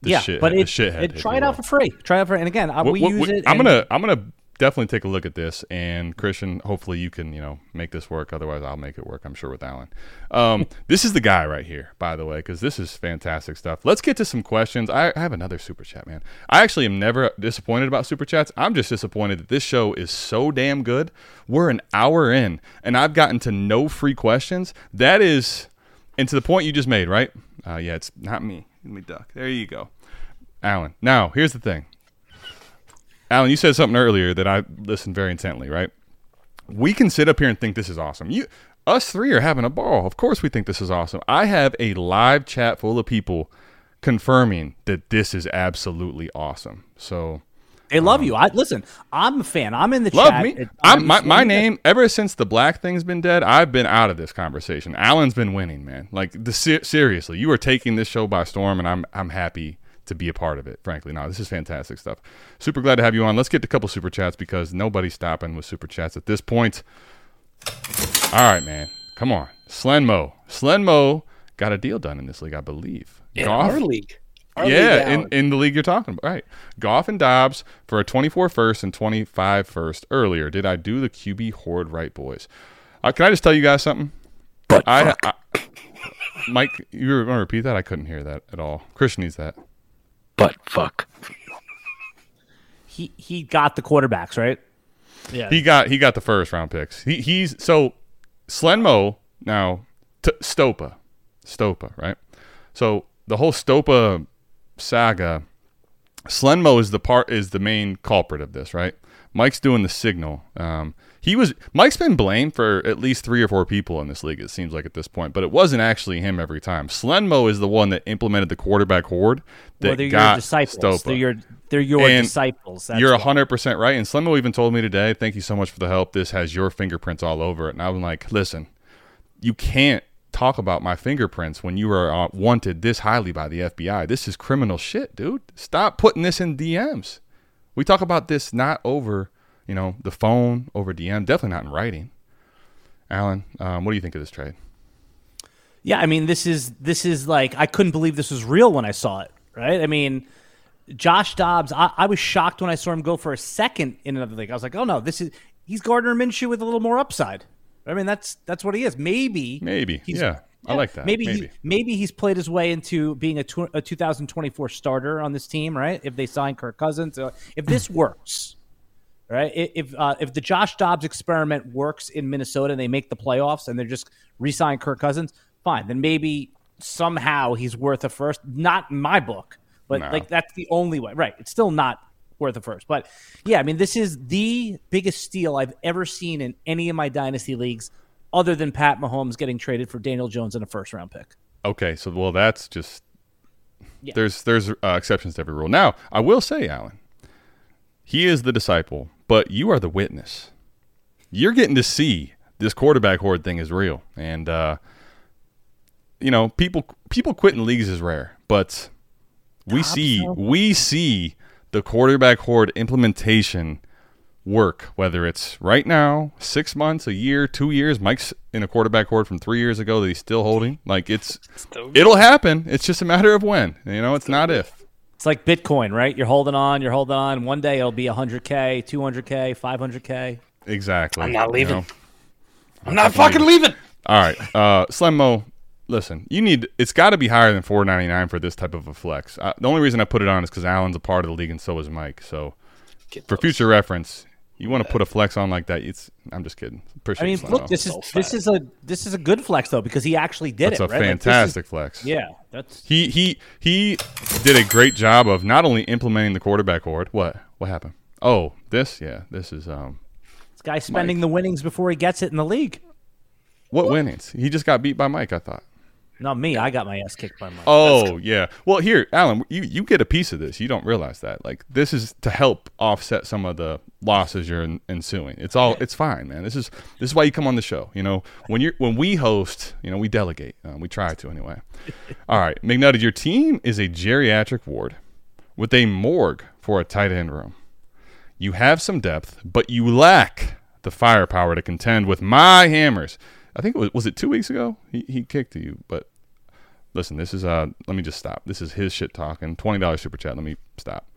the yeah, shit, but the it, shithead. it, try it out for free. Try it out for and again, What- we what- use what- it. I'm gonna I'm gonna definitely take a look at this and Christian. Hopefully you can you know make this work. Otherwise I'll make it work. I'm sure with Alan. Um, this is the guy right here, by the way, because this is fantastic stuff. Let's get to some questions. I, I have another super chat, man. I actually am never disappointed about super chats. I'm just disappointed that this show is so damn good. We're an hour in and I've gotten to no free questions. That is, and to the point you just made, right? Uh, yeah, it's not me. Let me duck. There you go. Alan. Now, here's the thing. Alan, you said something earlier that I listened very intently. Right? We can sit up here and think this is awesome. You, us three, are having a ball. Of course, we think this is awesome. I have a live chat full of people confirming that this is absolutely awesome. So They love um, you. I listen. I'm a fan. I'm in the love chat. me. I'm, my my name ever since the black thing's been dead. I've been out of this conversation. Alan's been winning, man. Like the seriously, you are taking this show by storm, and I'm I'm happy to be a part of it. Frankly, no, this is fantastic stuff. Super glad to have you on. Let's get to a couple super chats because nobody's stopping with super chats at this point. All right, man. Come on, Slenmo. Slenmo got a deal done in this league, I believe. In Goff- our league. Our yeah, league, in, in the league you're talking about. Right. Goff and Dobbs for a 24 first and 25 first earlier. Did I do the QB hoard right, boys? Uh, can I just tell you guys something? But I, fuck. I Mike, you want to repeat that? I couldn't hear that at all. Christian needs that. But fuck. He he got the quarterbacks right. Yeah. He got he got the first round picks. He he's so Slenmo now t- Stopa, Stopa, right? So the whole Stopa saga, Slenmo is the part is the main culprit of this, right? Mike's doing the signal. Um, he was Mike's been blamed for at least three or four people in this league. It seems like at this point, but it wasn't actually him every time. Slenmo is the one that implemented the quarterback hoard that well, they're your disciples. Stopa. They're your they're your And disciples. That's You're hundred percent right. And Slenmo even told me today, "Thank you so much for the help. This has your fingerprints all over it." And I was like, "Listen, you can't talk about my fingerprints when you are uh, wanted this highly by the FBI. This is criminal shit, dude. Stop putting this in DMs. We talk about this not over, you know, the phone, over DM. Definitely not in writing." Alan, um, what do you think of this trade? Yeah, I mean, this is this is like I couldn't believe this was real when I saw it. Right? I mean, Josh Dobbs. I, I was shocked when I saw him go for a second in another league. I was like, oh no, this is he's Gardner Minshew with a little more upside. I mean, that's that's what he is. Maybe, Maybe, he's- yeah, I like that. Maybe Maybe. He, maybe he's played his way into being a, tw- a 2024 starter on this team, right? If they sign Kirk Cousins, uh, if this works, right? If uh, if the Josh Dobbs experiment works in Minnesota and they make the playoffs and they're just re-sign Kirk Cousins, fine. Then maybe somehow he's worth a first. Not in my book, but No. like that's the only way, right? It's still not worth a first, but yeah, I mean, this is the biggest steal I've ever seen in any of my dynasty leagues, other than Pat Mahomes getting traded for Daniel Jones in a first round pick. Okay, so well, that's just Yeah. there's there's uh, exceptions to every rule. Now, I will say, Alan, he is the disciple, but you are the witness. You're getting to see this quarterback hoard thing is real, and uh, you know people people quitting leagues is rare, but we see we see the quarterback hoard implementation work, whether it's right now, six months, a year, two years. Mike's in a quarterback hoard from three years ago that he's still holding. Like it's, it'll happen. It's just a matter of when. You know, it's not if. It's like Bitcoin, right? You're holding on, you're holding on. One day it'll be 100K, 200K, 500K. Exactly. I'm not you leaving. know? I'm not fucking leaving. All right, uh, Slemmo. Listen, you need. It's got to be higher than four ninety nine for this type of a flex. Uh, the only reason I put it on is because Alan's a part of the league and so is Mike. So Get for those. future reference, you want to put a flex on like that. It's. I'm just kidding. Appreciate I mean, look, this is So this is a this is a good flex though because he actually did That's it. a right? Like, is- fantastic flex. yeah, that's He he he did a great job of not only implementing the quarterback hoard. What what happened? Oh, this yeah, this is um this guy spending the winnings before he gets it in the league. what winnings? He just got beat by Mike, I thought. Not me. I got my ass kicked by Mike. Oh yeah. Well, here, Alan, you you get a piece of this. You don't realize that. Like this is to help offset some of the losses you're en- ensuing. It's all it's fine, man. This is this is why you come on the show. You know, when you're when we host, you know, we delegate. Uh, we try to anyway. all right, McNutty, your team is a geriatric ward with a morgue for a tight end room. You have some depth, but you lack the firepower to contend with my hammers. I think it was was it two weeks ago he, he kicked you, but listen, this is uh let me just stop. This is his shit talking. Twenty dollars super chat. Let me stop.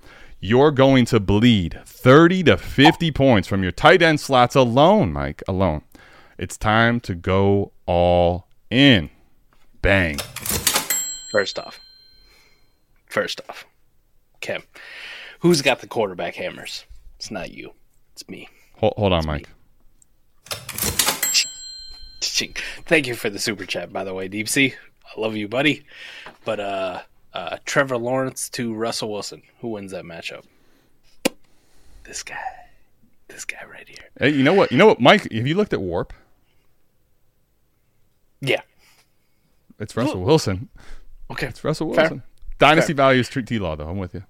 You're going to bleed thirty to fifty points from your tight end slots alone, Mike. Alone. It's time to go all in. Bang. First off, first off, Kim, who's got the quarterback hammers? It's not you. It's me. Hold, hold on, Mike. Thank you for the super chat, by the way, Deep Sea. I love you, buddy. But uh, uh, Trevor Lawrence to Russell Wilson. Who wins that matchup? This guy. This guy right here. Hey, you know what? You know what, Mike? Have you looked at WoRP? Yeah. It's Russell Wilson. Okay. It's Russell Fair. Wilson. Dynasty values treat T Law though. I'm with you.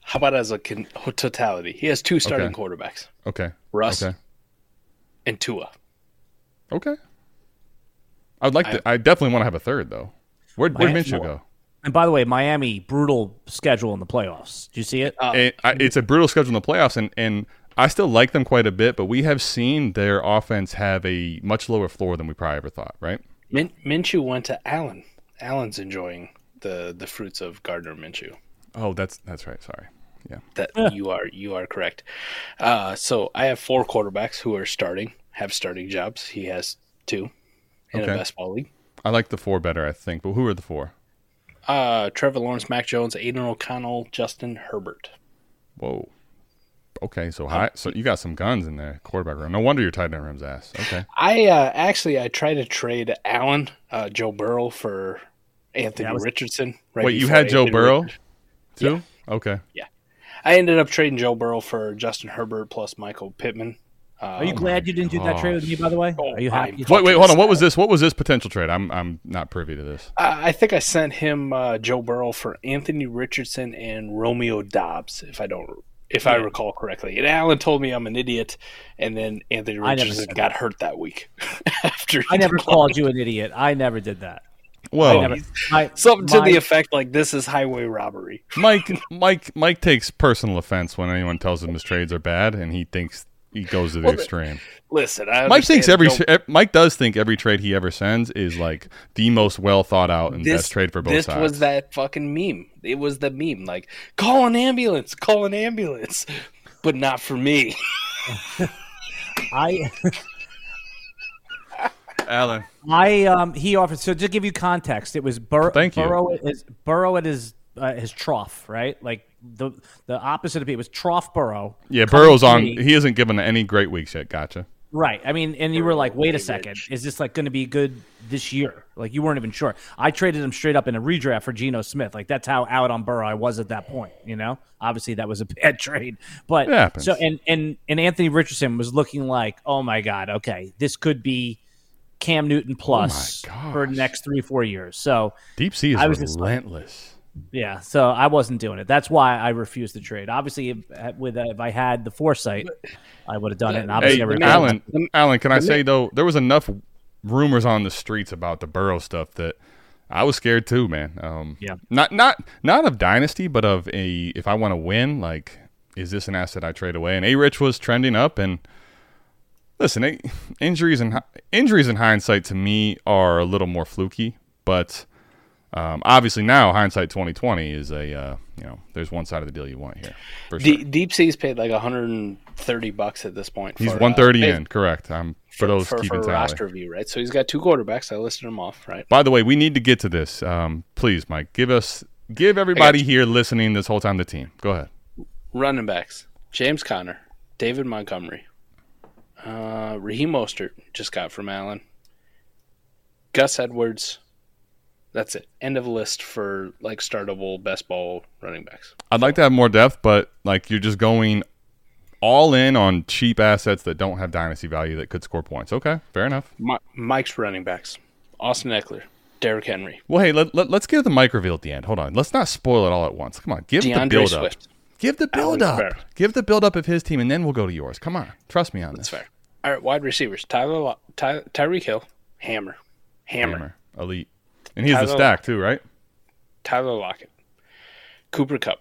How about as a con- totality? He has two starting Okay. quarterbacks, Okay. Russ Okay. and Tua. Okay. I'd like to. I definitely want to have a third though. Where'd, where'd Miami- Minshew go? And by the way, Miami brutal schedule in the playoffs. Did you see it? Uh, It- I- it's a brutal schedule in the playoffs, and and I still like them quite a bit. But we have seen their offense have a much lower floor than we probably ever thought. Right? Min- Minshew went to Allen. Allen's enjoying the the fruits of Gardner Minshew. Oh, that's that's right. Sorry. Yeah. That you are you are correct. Uh, so I have four quarterbacks who are starting, have starting jobs. He has two in Okay. a best ball league. I like the four better, I think. But who are the four? Uh, Trevor Lawrence, Mac Jones, Aidan O'Connell, Justin Herbert. Whoa. Okay, so high. So you got some guns in there, quarterback room. No wonder your tight end room's ass. Okay. I uh, actually I tried to trade Allen, uh, Joe Burrow for Anthony Yeah, was- Richardson. Right Wait, you before had Joe Anthony Burrow Richardson. too? Okay. Yeah, I ended up trading Joe Burrow for Justin Herbert plus Michael Pittman. Uh, Are you glad you didn't do that trade with me? By the way, Oh, are you happy? Wait, wait, hold on. What was this? What was this potential trade? I'm I'm not privy to this. I I think I sent him uh, Joe Burrow for Anthony Richardson and Romeo Doubs, if I don't, if I recall correctly. And Alan told me I'm an idiot, and then Anthony Richardson got hurt that week. after I never called you an idiot. I never did that. Well, never. My, something to the effect like this is highway robbery. Mike Mike Mike takes personal offense when anyone tells him his trades are bad, and he thinks he goes to the Well, extreme. Listen, I Mike thinks every understand Joe- Mike does think every trade he ever sends is like the most well thought out and best trade for both this sides. was that fucking meme. It was the meme, like call an ambulance, call an ambulance, but not for me. I Alan. I um he offered so to give you context, it was Bur- Thank you. Burrow at his Burrow at his uh, his trough, right? Like the the opposite of it was trough Burrow. Yeah, Burrow's on. He hasn't given any great weeks yet. Gotcha. Right. I mean, and you were like, wait a second, is this like going to be good this year? Like you weren't even sure. I traded him straight up in a redraft for Geno Smith. Like that's how out on Burrow I was at that point. You know, obviously that was a bad trade, but It so and and and Anthony Richardson was looking like, oh my god, okay, this could be Cam Newton oh plus Oh for the next three four years. So Deep sea is I was just like- relentless. Yeah, so I wasn't doing it. That's why I refused to trade. Obviously, if, with uh, if I had the foresight, I would have done it. And obviously, Hey, I regret Alan, it. Alan, can I say though, there was enough rumors on the streets about the Burrow stuff that I was scared too, man. Um, Yeah. Not not not of dynasty, but of a if I want to win, like, is this an asset I trade away? And A Rich was trending up, and listen, injuries and hi- injuries in hindsight to me are a little more fluky, but. Um, obviously, now hindsight twenty twenty is a uh, you know there's one side of the deal you want here for sure. D- Deep Sea's paid like 130 bucks at this point. He's for, one thirty uh, in, correct? Um, for, those for, keeping for tally. roster view, right? So he's got two quarterbacks. I listed them off, right? By the way, we need to get to this. Um, please, Mike, give us, give everybody here listening this whole time the team. Go ahead. Running backs: James Conner, David Montgomery, uh, Raheem Mostert just got from Allen, Gus Edwards. That's it. End of list for like startable best ball running backs. I'd like to have more depth, but like you're just going all in on cheap assets that don't have dynasty value that could score points. Okay, fair enough. Mi- Mike's running backs: Austin Ekeler, Derrick Henry, Well, hey, let, let, us give the mic reveal at the end. Hold on. Let's not spoil it all at once. Come on. Give the D'Andre build up. Swift. Give the build up. Give the build up of his team, and then we'll go to yours. Come on. Trust me on That's this. fair. All right, wide receivers: Tyler, Ty- Tyreek Hill, Hammer, Hammer, Hammer. Elite. And he has the Tyler- stack, too, right? Tyler Lockett, Cooper Kupp,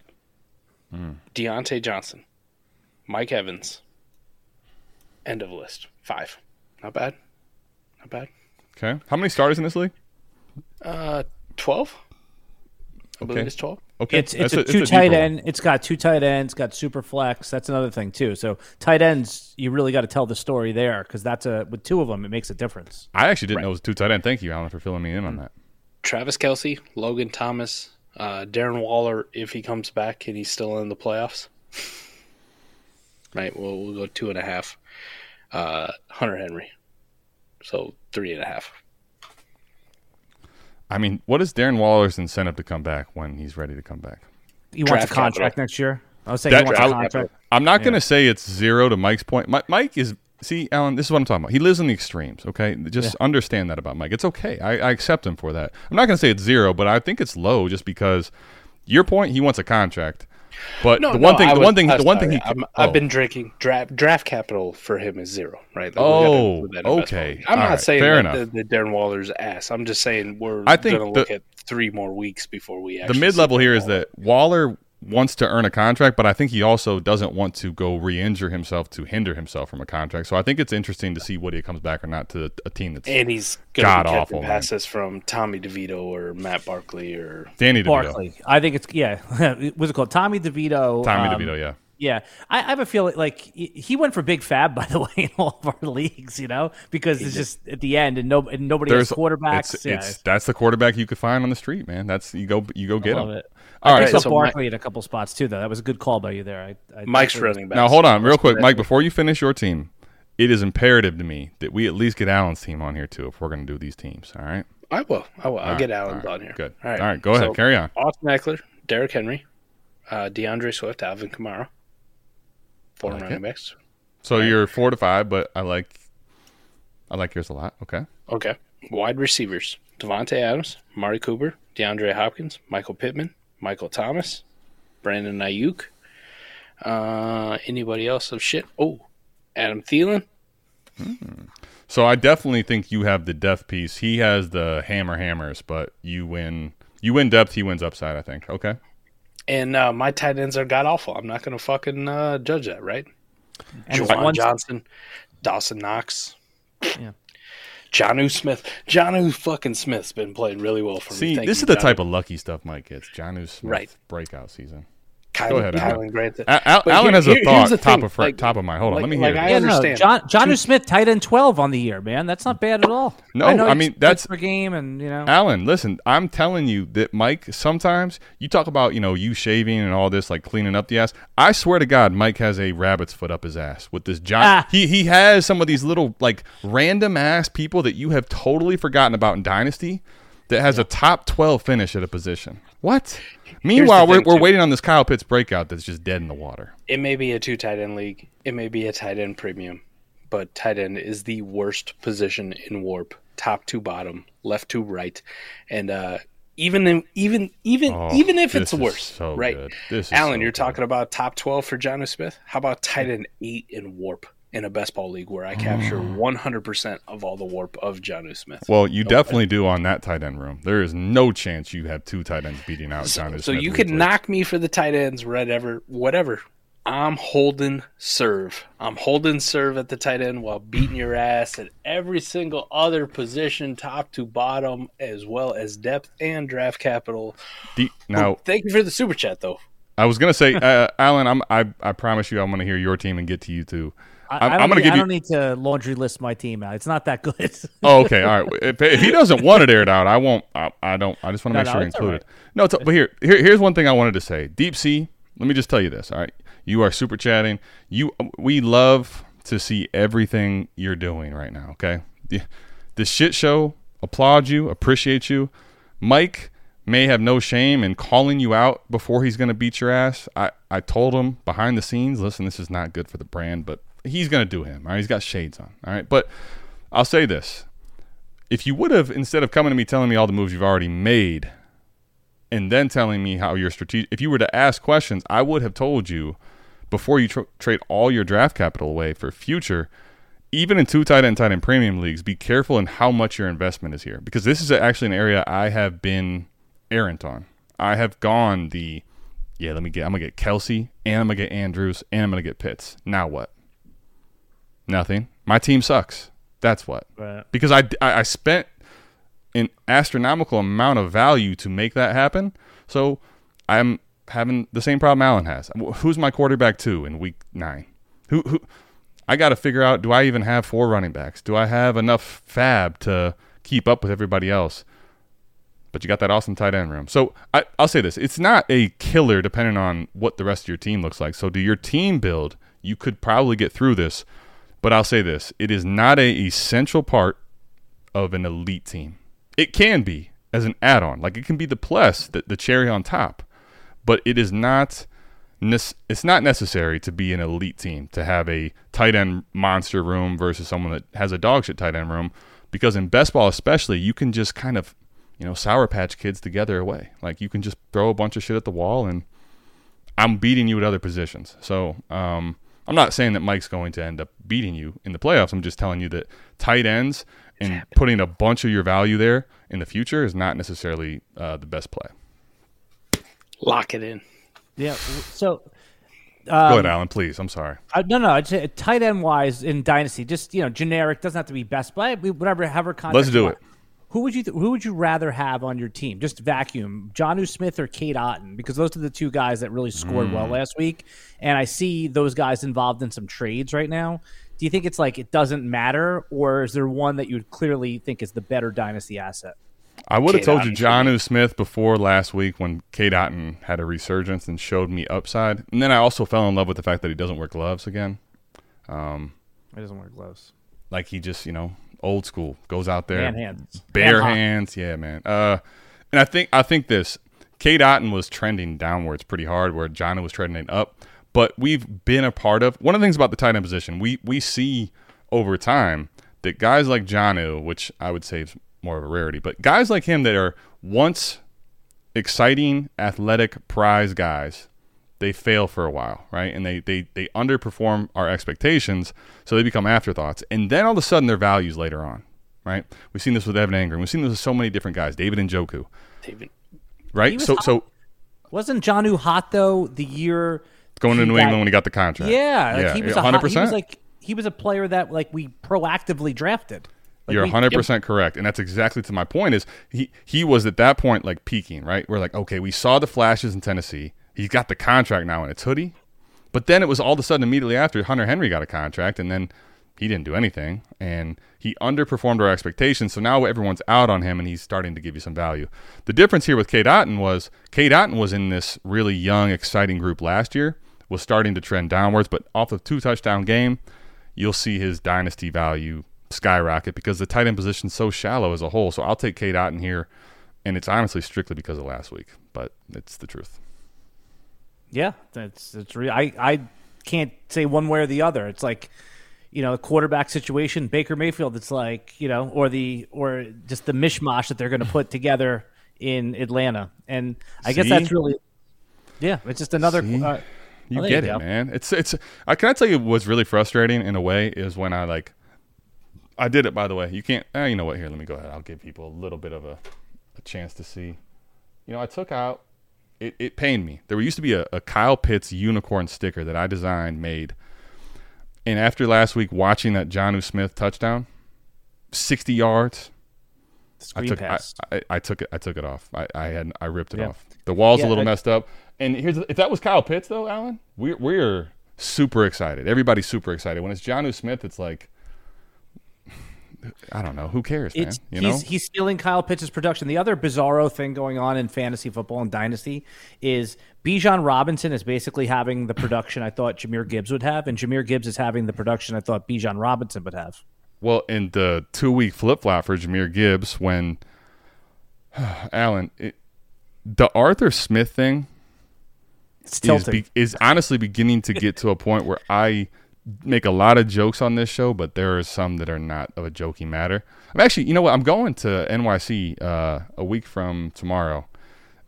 Hmm. Diontae Johnson, Mike Evans. End of list. Five. Not bad. Not bad. Okay. How many starters in this league? Uh, twelve. I believe Okay. it's twelve. Okay. It's it's That's a, two deep tight one. end. It's got two tight ends. Got super flex. That's another thing too. So tight ends, you really got to tell the story there because that's a with two of them, it makes a difference. I actually didn't know it was two tight end. Thank you, Alan, for filling me in on that. Travis Kelce, Logan Thomas, uh, Darren Waller if he comes back and he's still in the playoffs. right. We'll we'll go two and a half. Uh, Hunter Henry. So three and a half. I mean, what is Darren Waller's incentive to come back when he's ready to come back? He wants a contract capital. next year. I was saying That- he wants a I- contract. I'm not going to say it's zero to Mike's point. Mi- Mike is see, Alan. This is what I'm talking about. He lives in the extremes. Okay, just understand that about Mike. It's okay. I, I accept him for that. I'm not going to say it's zero, but I think it's low just because your point. He wants a contract, but No, the one no, thing, I the was- one thing, the one sorry. thing he. I'm, oh. I've been oh. drinking draft draft capital for him is zero, right? Like, Oh, gotta include that in okay. I'm All not right, saying fair that, enough. that, that Darren Waller's ass. I'm just saying we're I think going to look the- at three more weeks before we actually the mid level here is that Waller wants to earn a contract, but I think he also doesn't want to go re-injure himself to hinder himself from a contract. So I think it's interesting to see what he comes back or not to a team that's and he's going to God be catching awful, man. passes from Tommy DeVito or Matt Barkley or Danny DeVito. Barkley. I think it's yeah. What's it called? Tommy DeVito. Tommy um, DeVito, yeah. Yeah, I, I have a feeling like he he went for big FAAB by the way in all of our leagues, you know, because it's just at the end and no and nobody has quarterbacks. It's, yeah, it's that's the quarterback you could find on the street, man. That's you go you go get I love him. it. All I right, picked up so Barkley in a couple spots too, though. That was a good call by you there. I, I Mike's definitely- running back. Now hold on, real quick, Mike. Before you finish your team, it is imperative to me that we at least get Allen's team on here too if we're going to do these teams. All right. I will. I will. I'll All get right, Allen's all right, on here. Good. All right. All right. Go ahead. Carry on. Austin Ekeler, Derrick Henry, uh, D'Andre Swift, Alvin Kamara. Four like running it. backs. So you're four to five, but I like I like yours a lot. Okay. Okay. Wide receivers: Davante Adams, Mari Cooper, DeAndre Hopkins, Michael Pittman, Michael Thomas, Brandon Aiyuk. Uh, anybody else of shit? Oh, Adam Thielen. So I definitely think you have the depth piece. He has the hammer hammers, but you win. You win depth. He wins upside. I think. Okay. And uh, my tight ends are god awful. I'm not going to fucking uh, judge that, right? And Juwan Johnson, Dawson Knox, Yeah. Jonnu Smith. Jonnu fucking Smith's been playing really well for me. See, Thank this you, is the type of lucky stuff Mike gets. Jonnu Smith Right. breakout season. Kylan, Go ahead, Alan. Kylan Grant. Al- Alan here- has a here- thought here's the top thing, of like- top of my. Hold on, like- let me like hear. I it. Yeah, no. John John Smith, tight end twelve on the year, man. That's not bad at all. No, I, I mean, that's- per game, and you know, Alan, listen, I'm telling you that Mike, sometimes you talk about, you know, you shaving and all this, like cleaning up the ass. I swear to God, Mike has a rabbit's foot up his ass with this giant. Ah. He, he has some of these little, like, random ass people that you have totally forgotten about in Dynasty that has a top 12 finish at a position. What? Meanwhile, we're, we're too. waiting on this Kyle Pitts breakout that's just dead in the water. It may be a two tight end league. It may be a tight end premium, but tight end is the worst position in WoRP. Top to bottom, left to right, and uh, even in, even even Oh, even if it's worse, so right? good. This is Alan, so you're good. talking about top twelve for John Smith. How about tight end eight in WoRP in a best ball league where I capture Mm. 100 percent of all the WoRP of John Smith? Well, you definitely do on that tight end room. There is no chance you have two tight ends beating out So, John so you could knock me for the tight ends, whatever, whatever. I'm holding serve. I'm holding serve at the tight end while beating your ass at every single other position, top to bottom, as well as depth and draft capital. Deep- now, Thank you for the super chat, though. I was gonna say, uh, Alan, I'm, I I promise you, I'm gonna hear your team and get to you too. I, I I'm gonna need, give I you- don't need to laundry list my team out. It's not that good. Oh, okay, all right. If, if he doesn't want it aired out, I won't. I, I don't. I just want to No, make no, sure it's all included. No, it's, but here, here, here's one thing I wanted to say. Deep Sea. Let me just tell you this. All right, you are super chatting. You, we love to see everything you're doing right now. Okay, the, the shit show. Applaud you. Appreciate you. Mike may have no shame in calling you out before he's going to beat your ass. I, I told him behind the scenes, listen, this is not good for the brand, but he's going to do him. All right, he's got shades on. All right, but I'll say this: if you would have instead of coming to me telling me all the moves you've already made, and then telling me how you're strategic, if you were to ask questions, I would have told you before you tr- trade all your draft capital away for future. Even in two tight end, tight end premium leagues, be careful in how much your investment is here because this is actually an area I have been errant on. I have gone the yeah, let me get I'm gonna get Kelce and I'm gonna get Andrews and I'm gonna get Pitts. Now what? Nothing. My team sucks. That's what. Right. Because I, I, I spent an astronomical amount of value to make that happen. So I'm having the same problem Allen has. Who's my quarterback two in week nine? Who who I got to figure out. Do I even have four running backs? Do I have enough FAAB to keep up with everybody else? But you got that awesome tight end room. So I, I'll say this: it's not a killer, depending on what the rest of your team looks like. So do your team build? You could probably get through this, but I'll say this: it is not a essential part of an elite team. It can be as an add-on, like it can be the plus, the, the cherry on top, but it is not it's not necessary to be an elite team to have a tight end monster room versus someone that has a dog shit tight end room because in best ball especially you can just kind of you know sour patch kids together away like you can just throw a bunch of shit at the wall and i'm beating you at other positions so um, i'm not saying that mike's going to end up beating you in the playoffs i'm just telling you that tight ends and putting a bunch of your value there in the future is not necessarily uh, the best play Lock it in. Yeah. So go ahead alan please i'm sorry Uh, no, no, I'd say tight end wise in dynasty, just you know, generic doesn't have to be best, but whatever, however. Context Let's do you it. Want. Who would you th- Who would you rather have on your team? Just vacuum, Jonnu Smith or Cade Otton, because those are the two guys that really scored well Mm. last week, and I see those guys involved in some trades right now. Do you think it's like it doesn't matter, or is there one that you would clearly think is the better dynasty asset? I would have told you for John Smith before last week when Cade Otton had a resurgence and showed me upside. And then I also fell in love with the fact that he doesn't wear gloves again. Um, he doesn't wear gloves. Like he just, you know, old school, goes out there, hands. bare Man hot. hands. Yeah, man. Uh, and I think I think this Cade Otton was trending downwards pretty hard, where John was trending up. But we've been a part of one of the things about the tight end position. We we see over time that guys like Jonnu, which I would say is more of a rarity, but guys like him that are once exciting, athletic prize guys, they fail for a while, right? And they, they, they underperform our expectations, so they become afterthoughts. And then all of a sudden, their values later on, right? We've seen this with Evan Engram. We've seen this with so many different guys, David Njoku, David. right? So, hot. so Wasn't Jonnu hot though the year going to New got- England when he got the contract. Yeah, like yeah, he was a hot- 100%. He was like he was a player that like we proactively drafted. Like, You're we- 100 percent correct, and that's exactly to my point. Is he he was at that point like peaking, right? We're like, okay, we saw the flashes in Tennessee. He's got the contract now, and it's hoodie. But then it was all of a sudden immediately after Hunter Henry got a contract, and then he didn't do anything, and he underperformed our expectations. So now everyone's out on him, and he's starting to give you some value. The difference here with Cade Otton was Cade Otton was in this really young, exciting group last year, was starting to trend downwards, but off of two touchdown game, you'll see his dynasty value skyrocket because the tight end position's so shallow as a whole. So I'll take Cade Otton here, and it's honestly strictly because of last week, but it's the truth. Yeah, that's that's real. I I can't say one way or the other. It's like you know, a quarterback situation, Baker Mayfield. It's like you know, or the or just the mishmash that they're going to put together in Atlanta, and I guess that's really yeah. It's just another. Uh, You oh, get you it, man. It's it's. I can I tell you what's really frustrating in a way is when I like. I did it by the way. You can't. Eh, you know what? Here, let me go ahead. I'll give people a little bit of a, a chance to see. You know, I took out. It, it pained me. There used to be a, a Kyle Pitts unicorn sticker that I designed, made, and after last week watching that Jonnu Smith touchdown, sixty yards. I Screen took I. I, I took it I took it off. I, I had I ripped it Yeah. off. The wall's Yeah, a little I- messed up. And here's if that was Kyle Pitts though, Alan, we're we're super excited. Everybody's super excited. When it's Jonnu Smith, it's like I don't know. Who cares, man? It's, You know? he's he's stealing Kyle Pitts' production. The other bizarro thing going on in fantasy football and dynasty is Bijan Robinson is basically having the production I thought Jahmyr Gibbs would have, and Jahmyr Gibbs is having the production I thought Bijan Robinson would have. Well, in the two week flip flop for Jahmyr Gibbs, when Alan, it, the Arthur Smith thing It's is, be, is honestly beginning to get to a point where I make a lot of jokes on this show, but there are some that are not of a jokey matter. I'm actually, you know what? I'm going to NYC uh, a week from tomorrow,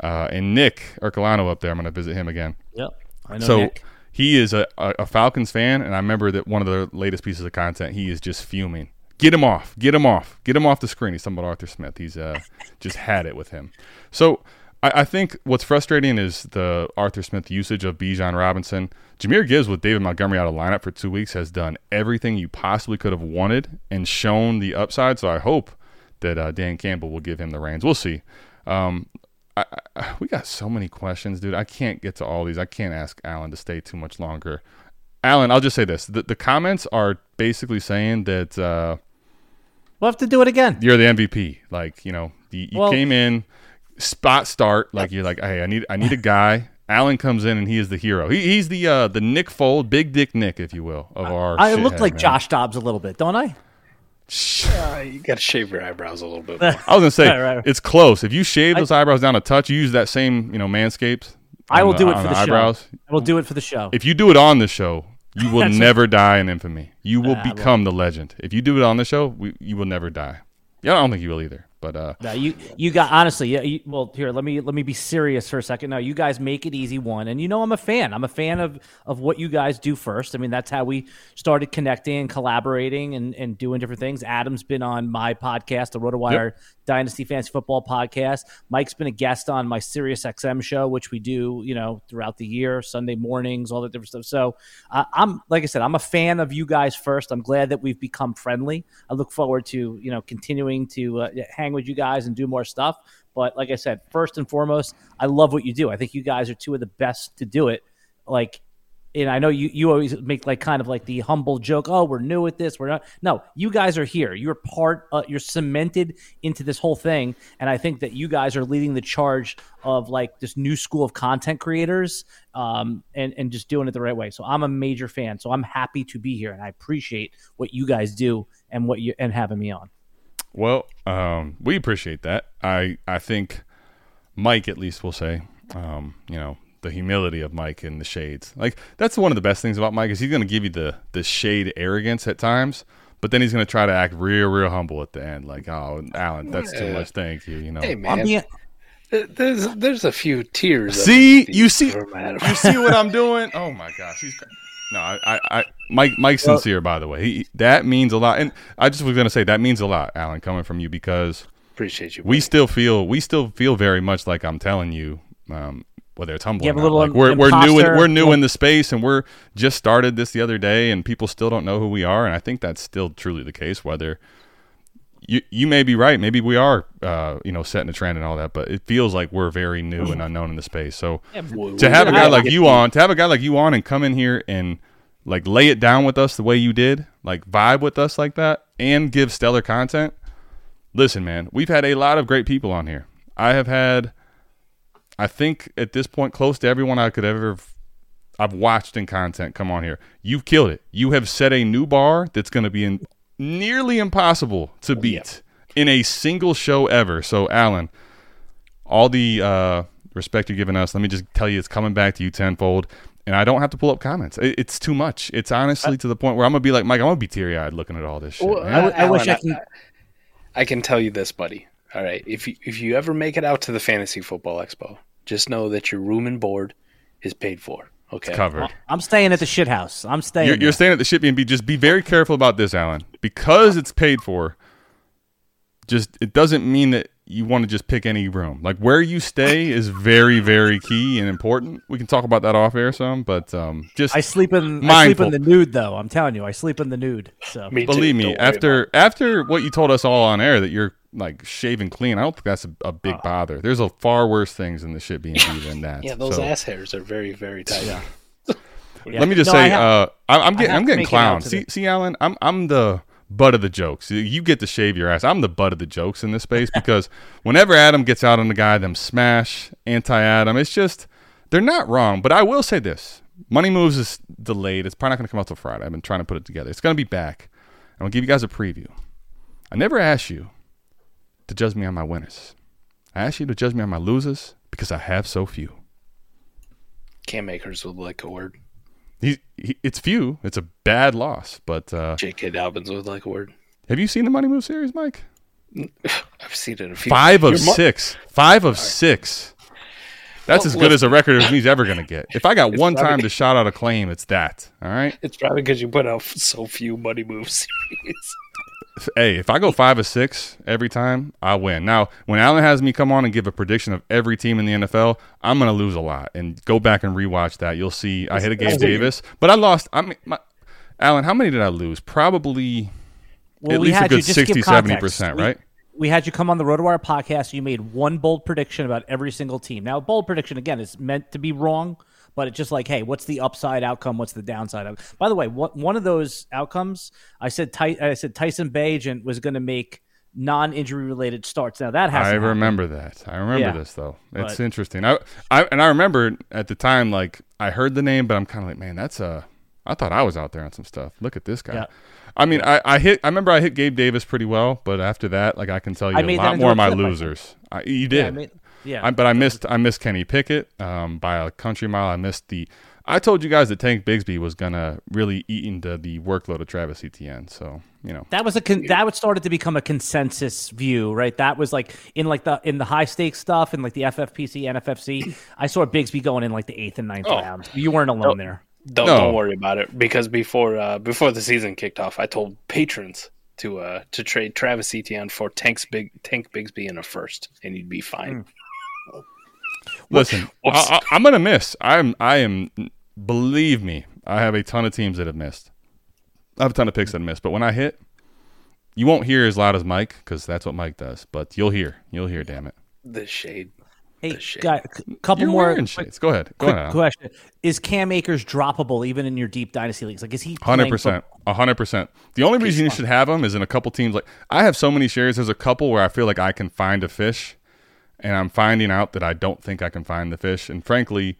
uh, and Nick Ercolano up there. I'm going to visit him again. yep. I know so Nick. he is a, a, a Falcons fan, and I remember that one of the latest pieces of content, he is just fuming. Get him off. Get him off. Get him off the screen. He's talking about Arthur Smith. He's uh, just had it with him. So I, I think what's frustrating is the Arthur Smith usage of Bijan Robinson. Jahmyr Gibbs with David Montgomery out of lineup for two weeks has done everything you possibly could have wanted and shown the upside. So I hope that uh, Dan Campbell will give him the reins. We'll see. Um, I, I, we got so many questions, dude. I can't get to all these. I can't ask Alan to stay too much longer. Alan, I'll just say this: the, the comments are basically saying that uh, We'll have to do it again. you're the MVP. Like, you know, you, you Well- came in spot start. Like you're like, hey, I need I need a guy. Alan comes in and he is the hero. He, he's the uh, the Nick Foles, Big Dick Nick, if you will, of our. I look like man. Josh Dobbs a little bit, don't I? Uh, you got to shave your eyebrows a little bit more. I was gonna say Right, right. it's close. If you shave those eyebrows down a touch, you use that same you know Manscaped I on will do it for the, eyebrows. show. I will do it for the show. If you do it on the show, you will That's never die in infamy. You will Nah, well- become the legend. If you do it on the show, we, you will never die. Yeah, I don't think you will either. But uh, No, you you got honestly, yeah. You, well, here, let me let me be serious for a second. Now, you guys make it easy. One, and you know I'm a fan. I'm a fan of of what you guys do first. I mean, that's how we started connecting and collaborating and and doing different things. Adam's been on my podcast, the RotoWire Dynasty Fantasy Football Podcast. Mike's been a guest on my Sirius XM show, which we do, you know, throughout the year, Sunday mornings, all that different stuff. So uh, I'm, like I said, I'm a fan of you guys first. I'm glad that we've become friendly. I look forward to, you know, continuing to uh, hang with you guys and do more stuff. But like I said, first and foremost, I love what you do. I think you guys are two of the best to do it. Like, and I know you, you always make like kind of like the humble joke, oh, we're new at this. We're not. No, you guys are here. You're part, uh, you're cemented into this whole thing. And I think that you guys are leading the charge of like this new school of content creators um, and, and just doing it the right way. So I'm a major fan. So I'm happy to be here and I appreciate what you guys do and what you, and having me on. Well, um, we appreciate that. I I think Mike at least will say, um, you know, the humility of Mike and the shades. Like that's one of the best things about Mike is he's going to give you the the shade arrogance at times, but then he's going to try to act real real humble at the end. Like, oh, Alan, that's too much. Thank you. You know. Hey I'm man, being, there's there's a few tears. See? You see- you see what I'm doing? Oh my gosh, he's no, I, I, I Mike, Mike's Well- sincere by the way. He that means a lot, and I just was gonna say that means a lot, Alan, coming from you because Appreciate you. we buddy. still feel we still feel very much like I'm telling you, um, whether it's humble. You or have a little Like, we're we're new in, we're new in the space, and we're just started this the other day, and people still don't know who we are, and I think that's still truly the case. Whether you you may be right, maybe we are, uh, you know, setting a trend and all that, but it feels like we're very new and unknown in the space. So We- to have a guy like you on, to have a guy like you on and come in here and like lay it down with us the way you did, like vibe with us like that, and give stellar content. Listen, man, we've had a lot of great people on here. I have had, I think at this point, close to everyone I could ever, I've watched in content come on here. You've killed it. You have set a new bar that's going to be in, nearly impossible to beat in a single show ever. So, Alan, all the uh, respect you're giving us, let me just tell you, it's coming back to you tenfold. And I don't have to pull up comments. It, it's too much. It's honestly to the point where I'm gonna be like, Mike, I'm gonna be teary eyed looking at all this shit. Well, man. I w- I wish I Alan, could- I can tell you this, buddy. All right, if you if you ever make it out to the fantasy football expo, just know that your room and board is paid for. Okay. covered. I'm staying at the shit house. I'm staying. You're, there. you're staying at the ship and be just be very careful about this, Alan, because it's paid for. Just it doesn't mean that you want to just pick any room. Like where you stay is very, very key and important. We can talk about that off air some, but um, just I sleep in. I sleep in the nude, though. I'm telling you, I sleep in the nude. So Me too, believe me, don't after after what you told us all on air that you're like shaving clean, I don't think that's a, a big bother. There's a far worse things in the shit being than that. Yeah, those So, ass hairs are very very tight. Yeah. Let me just No, I say, have- uh, I, I'm getting, I'm getting clowned. See, the- see, Alan, I'm, I'm the butt of the jokes. You get to shave your ass. I'm the butt of the jokes in this space because whenever Adam gets out on the guy, them smash anti-Adam. It's just they're not wrong. But I will say this: Money Moves is delayed. It's probably not going to come out till Friday. I've been trying to put it together. It's going to be back. I'm gonna give you guys a preview. I never asked you to judge me on my winners. I ask you to judge me on my losers because I have so few. Cam Akers would like a word. He, he, it's few. It's a bad loss, but uh, J.K. Dobbins would like a word. Have you seen the Money Move series, Mike? I've seen it a few. Five of mo- six. Five of six. That's Well, as good as a record as he's ever going to get. If I got one time to shout out a claim, it's that. All right. It's probably because you put out so few money move series. Hey, if I go five of six every time, I win. Now, when Alan has me come on and give a prediction of every team in the NFL, I'm going to lose a lot. And go back and rewatch that. You'll see I hit a Gabe Davis, but I lost. I mean, my, Alan, how many did I lose? Probably well, at least a good just 60, 70%, We- right? We had you come on the RotoWire podcast. You made one bold prediction about every single team. Now, a bold prediction again is meant to be wrong, but it's just like, hey, what's the upside outcome? What's the downside? Out- By the way, what, one of those outcomes, I said, Ty, I said Tyson Bagent was going to make non-injury related starts. Now that has I remember that. I remember Yeah. this though. It's But- interesting. I, I and I remember at the time, like I heard the name, but I'm kind of like, man, that's a. I thought I was out there on some stuff. Look at this guy. Yeah. I mean, I, I hit. I remember I hit Gabe Davis pretty well, but after that, like I can tell you I a lot more of my clip, losers. I, you Yeah, did. I mean, Yeah. I, but I missed I missed Kenny Pickett um, by a country mile. I missed the. I told you guys that Tank Bigsby was gonna really eat into the workload of Travis Etienne. So you know, That was a con- that would started to become a consensus view, right? That was like in like the in the high stakes stuff and like the FFPC, NFFC. I saw Bigsby going in like the eighth and ninth Oh. round. You weren't alone there. Don't No. don't worry about it because before uh, before the season kicked off, I told patrons to uh, to trade Travis Etienne for Tank's big Tank Bigsby in a first, and you'd be fine. Listen, I, I, I'm gonna miss. I'm I am. Believe me, I have a ton of teams that have missed. I have a ton of picks that have missed. But when I hit, you won't hear as loud as Mike because that's what Mike does. But you'll hear. You'll hear. Damn it. The shade. Hey, The shade. guy, c- couple You're more wearing shades. Go ahead. Go quick ahead. question: Is Cam Akers droppable even in your deep dynasty leagues? Like, is he Hundred playing percent, hundred percent. The only reason you should have him is in a couple teams. Like I have so many shares. There's a couple where I feel like I can find a fish, and I'm finding out that I don't think I can find the fish. And frankly,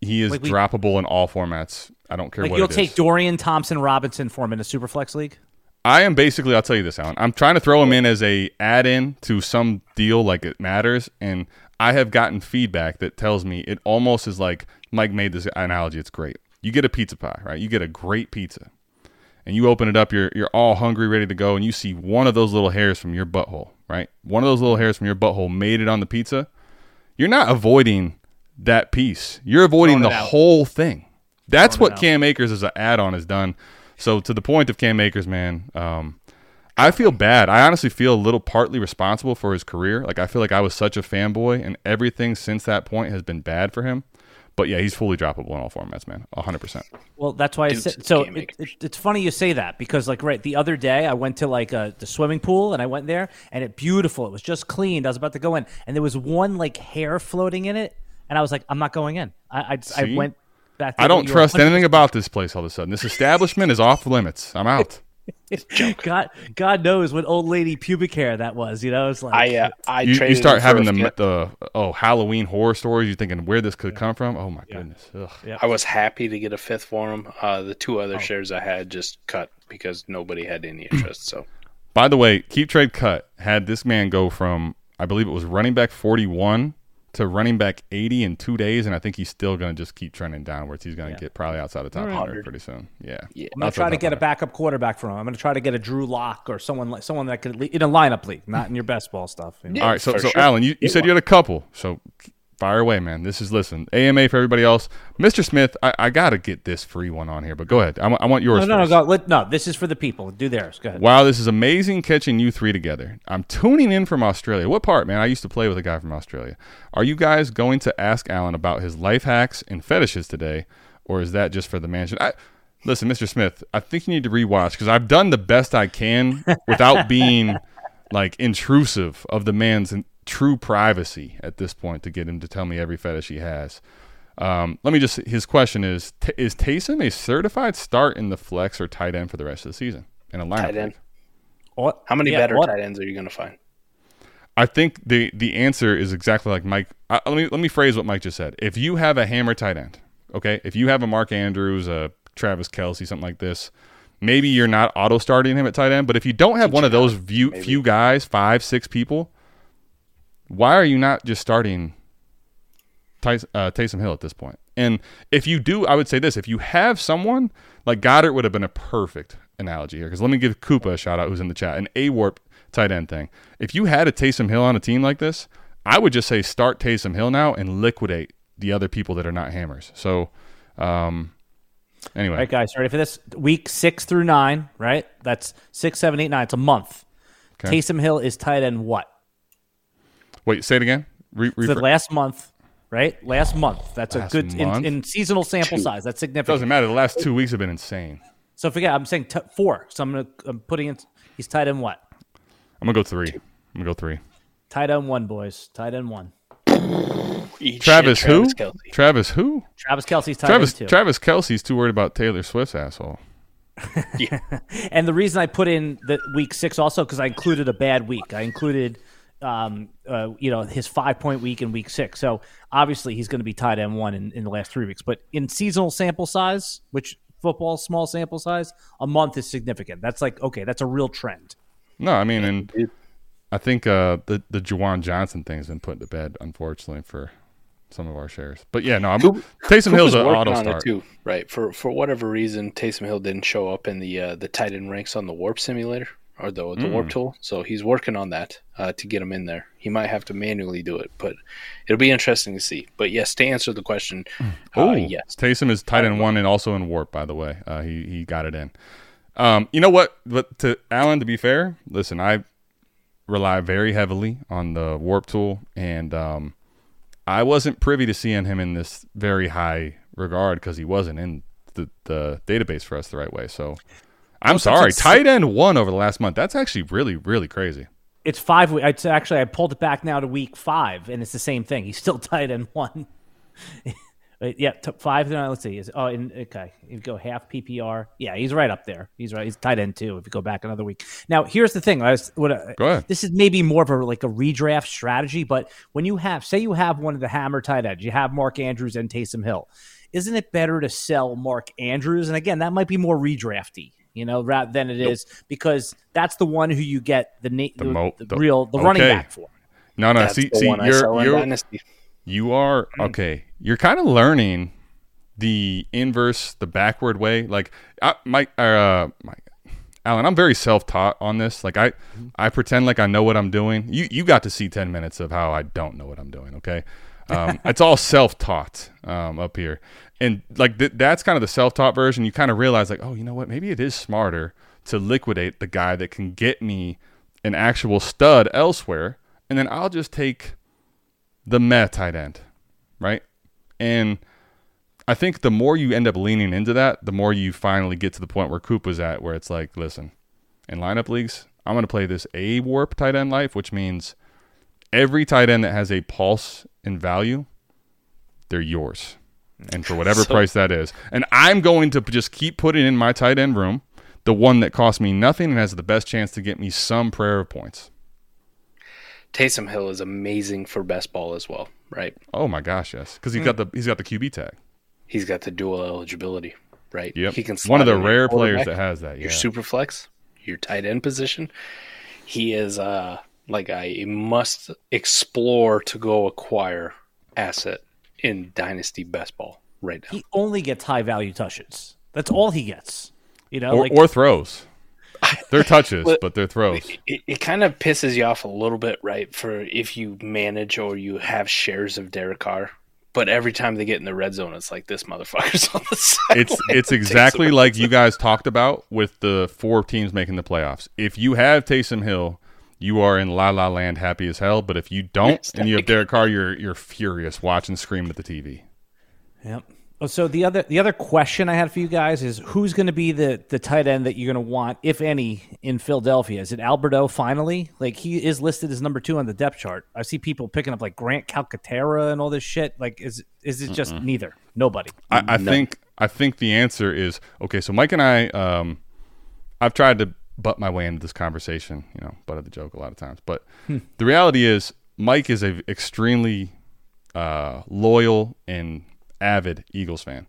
he is Like we- droppable in all formats. I don't care Like what you'll it is. take Dorian Thompson Robinson for him in a super flex league. I am basically. I'll tell you this, Alan. I'm trying to throw him in as a add-in to some deal, like it matters. And I have gotten feedback that tells me it almost is like Mike made this analogy. It's great. You get a pizza pie, right? You get a great pizza, and you open it up. You're you're all hungry, ready to go, and you see one of those little hairs from your butthole, right? One of those little hairs from your butthole made it on the pizza. You're not avoiding that piece. You're avoiding the out. whole thing. That's Throwing what. Cam Akers as an add-on has done. So to the point of Cam Akers, man, um, I feel bad. I honestly feel a little partly responsible for his career. Like I feel like I was such a fanboy, and everything since that point has been bad for him. But yeah, he's fully droppable in all formats, man. hundred percent. Well, that's why I said. So it, it, it's funny you say that because, like, right the other day I went to like uh, the swimming pool and I went there and it beautiful. It was just cleaned. I was about to go in and there was one like hair floating in it, and I was like, I'm not going in. I I, I See? went back. I don't trust 100% anything about this place. All of a sudden, this establishment is off limits. I'm out. God, God knows what old lady pubic hair that was. You know, it's like I uh, I You, you start having the fifth. the oh Halloween horror stories. You're thinking where this could come from. Oh my goodness. Ugh. I was happy to get a fifth for him. Uh, the two other shares I had just cut because nobody had any interest. So By the way, KeepTradeCut had this man go from I believe it was running back 41 to running back 80 in two days, and I think he's still going to just keep trending downwards. He's going to get probably outside the top 100 100. pretty soon. Yeah, Yeah. I'm gonna try to top get a backup quarterback for him. I'm gonna try to get a Drew Lock or someone like someone that could in a lineup league, not in your best ball stuff. you know? Yeah, All right, so so sure. Alan, you, you Get said you had a couple, so fire away, man. This is listen AMA for everybody else. Mr. Smith, I, I got to get this free one on here, but go ahead. I want- I want yours. No, no, no, let, no. This is for the people. Do theirs. Go ahead. Wow, this is amazing catching you three together. I'm tuning in from Australia. What part, man? I used to play with a guy from Australia. Are you guys going to ask Alan about his life hacks and fetishes today, or is that just for the mansion? I, listen, Mr. Smith, I think you need to rewatch because I've done the best I can without being like intrusive of the man's true privacy at this point to get him to tell me every fetish he has. Um, let me just. His question is: t- Is Taysom a certified start in the flex or tight end for the rest of the season in a lineup? tight end. What- How many yeah, better what- tight ends are you going to find? I think the the answer is exactly like Mike. Uh, let me let me phrase what Mike just said. If you have a hammer tight end, okay, if you have a Mark Andrews, a Travis Kelce, something like this, maybe you're not auto starting him at tight end. But if you don't have one of those few few guys, five six people, why are you not just starting Ty- uh, Taysom Hill at this point? And if you do, I would say this: if you have someone like Goddard, would have been a perfect analogy here. Because let me give Koopa a shout out, who's in the chat, an A WoRP tight end thing. If you had a Taysom Hill on a team like this, I would just say start Taysom Hill now and liquidate the other people that are not hammers. So, um, anyway, All right, guys, ready for this? Week six through nine, right? That's six, seven, eight, nine. It's a month. Okay. Taysom Hill is tight end what? Wait, say it again. Re- For the rephr- last month, right? Last month. That's Last a good in, in seasonal sample size. That's significant. doesn't matter. The last two weeks have been insane. So forget. I'm saying t- four. So I'm gonna I'm putting in. He's tied in what? I'm gonna go three. I'm gonna go three. Tied in one, boys. Tied in one. Eat Travis, shit, who? Travis Travis who? Travis Kelce's tight Travis end two. Travis Kelce's too worried about Taylor Swift's asshole. Yeah. and the reason I put in the week six also because I included a bad week. I included, um, uh, you know, his five point week in week six. So obviously he's going to be tied end one in, in the last three weeks. But in seasonal sample size, which football small sample size, a month is significant. That's like okay, that's a real trend. No, I mean, and dude. I I think uh, the the Juwan Johnson thing has been put to bed, unfortunately, for some of our shares. But yeah, no, I'm Coop- Taysom Coop Hill's an working auto on start. it too, right? For for whatever reason, Taysom Hill didn't show up in the uh, the tight end ranks on the WoRP Simulator or the the WoRP Mm. tool. So he's working on that uh, to get him in there. He might have to manually do it, but it'll be interesting to see. But yes, to answer the question, Oh, uh, yes, Taysom is tight end one and also in WoRP, by the way. Uh, he he got it in. Um, you know what? But to Alan, to be fair, listen, I rely very heavily on the WoRP tool, and um, I wasn't privy to seeing him in this very high regard because he wasn't in the, the database for us the right way. So I'm sorry. Tight end one over the last month. That's actually really really crazy. It's five. It's actually I pulled it back now to week five, and it's the same thing. He's still tight end one. Wait, uh, yeah, five. No, let's see. Is oh, in, okay. If you go half PPR, yeah, he's right up there. He's right. He's tight end too. If you go back another week. Now, here's the thing. I was what I- Go ahead. this is maybe more of a like a redraft strategy, but when you have, say, you have one of the hammer tight ends, you have Mark Andrews and Taysom Hill. Isn't it better to sell Mark Andrews? And again, that might be more redrafty, you know, rather than it is because that's the one who you get the na- the, mo- the the- real the running back for. No, no. that's see, see, one I sell you're you're You are okay. You're kind of learning the inverse, the backward way. Like I, Mike, uh, Mike, Alan, I'm very self-taught on this. Like I, I pretend like I know what I'm doing. You, you got to see ten minutes of how I don't know what I'm doing. Okay, um, it's all self-taught um, up here, and like th- that's kind of the self-taught version. You kind of realize like, oh, you know what? Maybe it is smarter to liquidate the guy that can get me an actual stud elsewhere, and then I'll just take the meh tight end, right? And I think the more you end up leaning into that, the more you finally get to the point where Coop was at, where it's like, listen, in lineup leagues, I'm going to play this A WoRP tight end life, which means every tight end that has a pulse in value, they're yours. And for whatever So- price that is. And I'm going to just keep putting in my tight end room the one that costs me nothing and has the best chance to get me some prayer of points. Taysom Hill is amazing for best ball as well, right? Oh my gosh, yes, because he's got the he's got the QB tag. He's got the dual eligibility, right? Yep, He can one of the rare players that has that. Yeah, your super flex, your tight end position. He is uh like a must explore to go acquire asset in dynasty best ball right now. He only gets high value touches. That's all he gets. You know, or, like or throws. They're touches, But- but they're throws. it, it kind of pisses you off a little bit, right? For if you manage or you have shares of Derek Carr, but every time they get in the red zone, it's like this motherfucker's on the side. It's it's exactly like you guys talked about with the four teams making the playoffs. If you have Taysom Hill, you are in la la land, happy as hell. But if you don't, and you have Derek Carr, you're you're furious, watching, screaming at the TV. Yep. Oh, so the other the other question I had for you guys is who's going to be the the tight end that you're going to want, if any, in Philadelphia? Is it Alberto finally? Like he is listed as number two on the depth chart. I see people picking up like Grant Calcaterra and all this shit. Like is is it just neither? Nobody. I, I think I think the answer is okay. So Mike and I, um, I've tried to butt my way into this conversation. You know, butt butted the joke a lot of times, but the reality is Mike is a extremely uh, loyal and avid Eagles fan.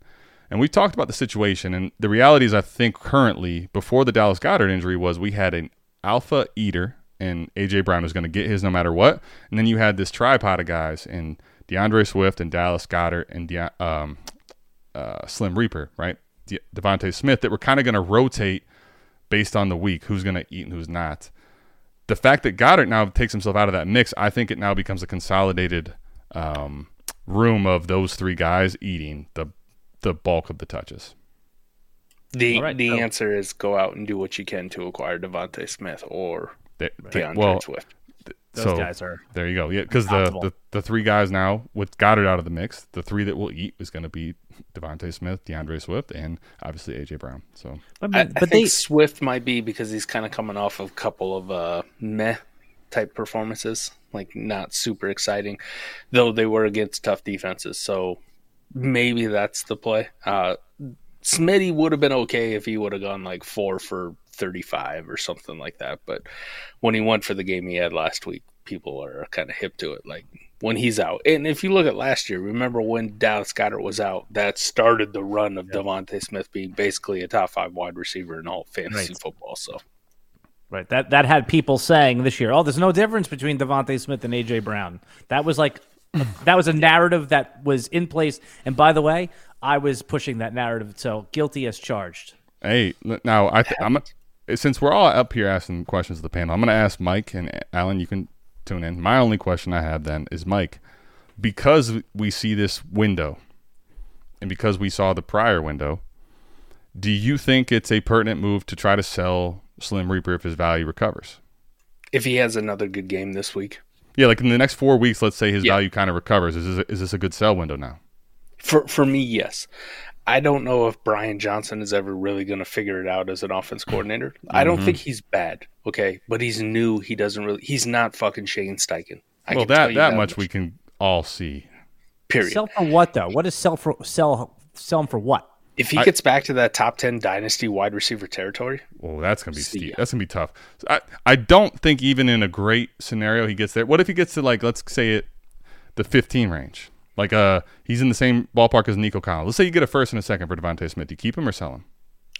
And we talked about the situation, and the reality is, I think currently, before the Dallas Goedert injury, was we had an alpha eater, and AJ Brown was going to get his no matter what. And then you had this tripod of guys in D'Andre Swift and Dallas Goedert and De- um, uh, Slim Reaper, right? De- DeVonta Smith that were kind of going to rotate based on the week, who's going to eat and who's not. The fact that Goedert now takes himself out of that mix, I think it now becomes a consolidated um, room of those three guys eating the the bulk of the touches. the All right, the so- answer is go out and do what you can to acquire DeVonta Smith or They, they- D'Andre well, Swift. Those so guys are there you go. Yeah, because the, the the three guys now with Goedert out of the mix, the three that will eat is going to be DeVonta Smith, D'Andre Swift, and obviously AJ Brown. So but, I, but I they think Swift might be because he's kind of coming off of a couple of uh, meh type performances, like not super exciting, though they were against tough defenses. So maybe that's the play. Uh, Smitty would have been okay if he would have gone like four for 35 or something like that. But when he went for the game he had last week, people are kind of hip to it. Like when he's out. And if you look at last year, remember when Dallas Goedert was out, that started the run of DeVonta Smith being basically a top five wide receiver in all fantasy Right. football. So Right. That that had people saying this year, "Oh, there's no difference between DeVonta Smith and AJ Brown." That was like that was a narrative that was in place. And by the way, I was pushing that narrative, so guilty as charged. Hey, now I th- I'm since we're all up here asking questions of the panel, I'm going to ask Mike and Alan. You can tune in. My only question I have then is Mike, because we see this window, and because we saw the prior window, do you think it's a pertinent move to try to sell Slim Reaper if his value recovers? If he has another good game this week, Yeah, like in the next four weeks, let's say his Yeah. value kind of recovers. Is this, is this a good sell window now? for for me, yes. I don't know if Brian Johnson is ever really going to figure it out as an offense coordinator. I Mm-hmm. don't think he's bad, okay, but he's new. He doesn't really. He's not fucking Shane Steichen. I well, can tell that that much we can all see. period. Sell for what though? What is sell for sell sell him for what? if he I- gets back to that top ten dynasty wide receiver territory, Well, that's gonna be steep. ya. That's gonna be tough. I I don't think even in a great scenario he gets there. What if he gets to like let's say it the 15 range? Like uh he's in the same ballpark as Nico Collins. Let's say you get a first and a second for DeVonta Smith. Do you keep him or sell him?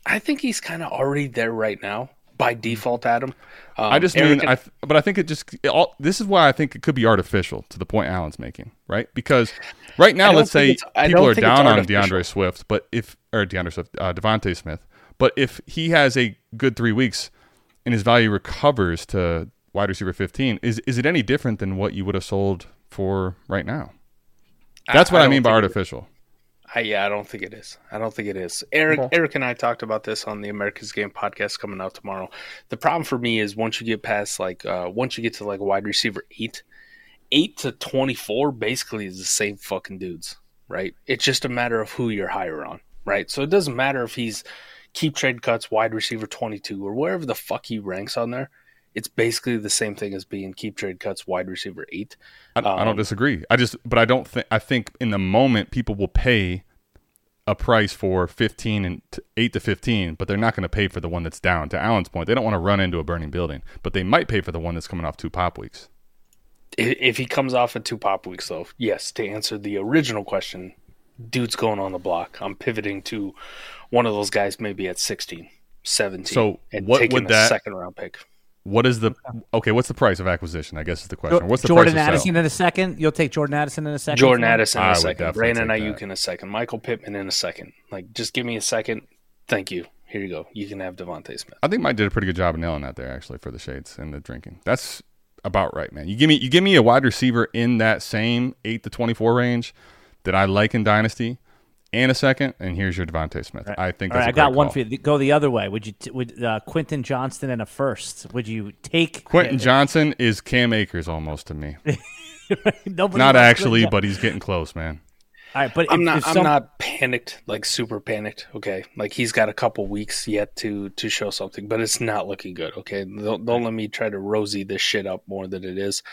I think he's kind of already there right now by default. Adam, um, I just mean I th- but I think it just it all, this is why I think it could be artificial to the point Alan's making, right? Because right now let's say think it's- I people are down on. D'Andre Swift, but if or D'Andre Swift, uh, DeVonta Smith, but if he has a good 3 weeks and his value recovers to wide receiver 15, is is it any different than what you would have sold for right now? That's what I, don't mean by artificial. I, yeah, I don't think it is. I don't think it is. Eric, Eric and I talked about this on the America's Game podcast coming out tomorrow. The problem for me is once you get past like uh, once you get to like wide receiver eight, eight to twenty four basically is the same fucking dudes, right? It's just a matter of who you're higher on, right? So it doesn't matter if he's KeepTradeCut's wide receiver twenty two or wherever the fuck he ranks on there. It's basically the same thing as being KeepTradeCut's wide receiver eight. I, I don't Um, disagree. I just, but I don't think. I think in the moment, people will pay a price for fifteen and t- eight to fifteen, but they're not going to pay for the one that's down. To Alan's point, they don't want to run into a burning building, but they might pay for the one that's coming off two pop weeks. If if he comes off at two pop weeks, though, yes, to answer the original question, dude's going on the block. I'm pivoting to one of those guys maybe at 16, 17. So and what taking would that- second round pick. What is the okay? What's the price of acquisition? I guess is the question. What's the Jordan price of Addison sell? in a second. You'll take Jordan Addison in a second. Jordan? Addison in I a would second. definitely Brandon Aiyuk in a second. Michael Pittman in a second. Like, just give me a second. Thank you. Here you go. You can have DeVonta Smith. I think Mike did a pretty good job of nailing that there actually for the shades and the drinking. That's about right, man. You give me you give me a wide receiver in that same eight to twenty four range that I like in dynasty, and a second, and here's your DeVonta Smith. I think All that's right, I a got great one call. for you. Go the other way. Would you? T- would uh, Quentin Johnston and a first? Would you take Quentin Johnston is Cam Akers almost to me. Nobody Not actually, but he's getting close, man. All right, but I'm if- not. if I'm not panicked, like super panicked. Okay, like he's got a couple weeks yet to to show something, but it's not looking good. Okay, don't, don't let me try to rosy this shit up more than it is.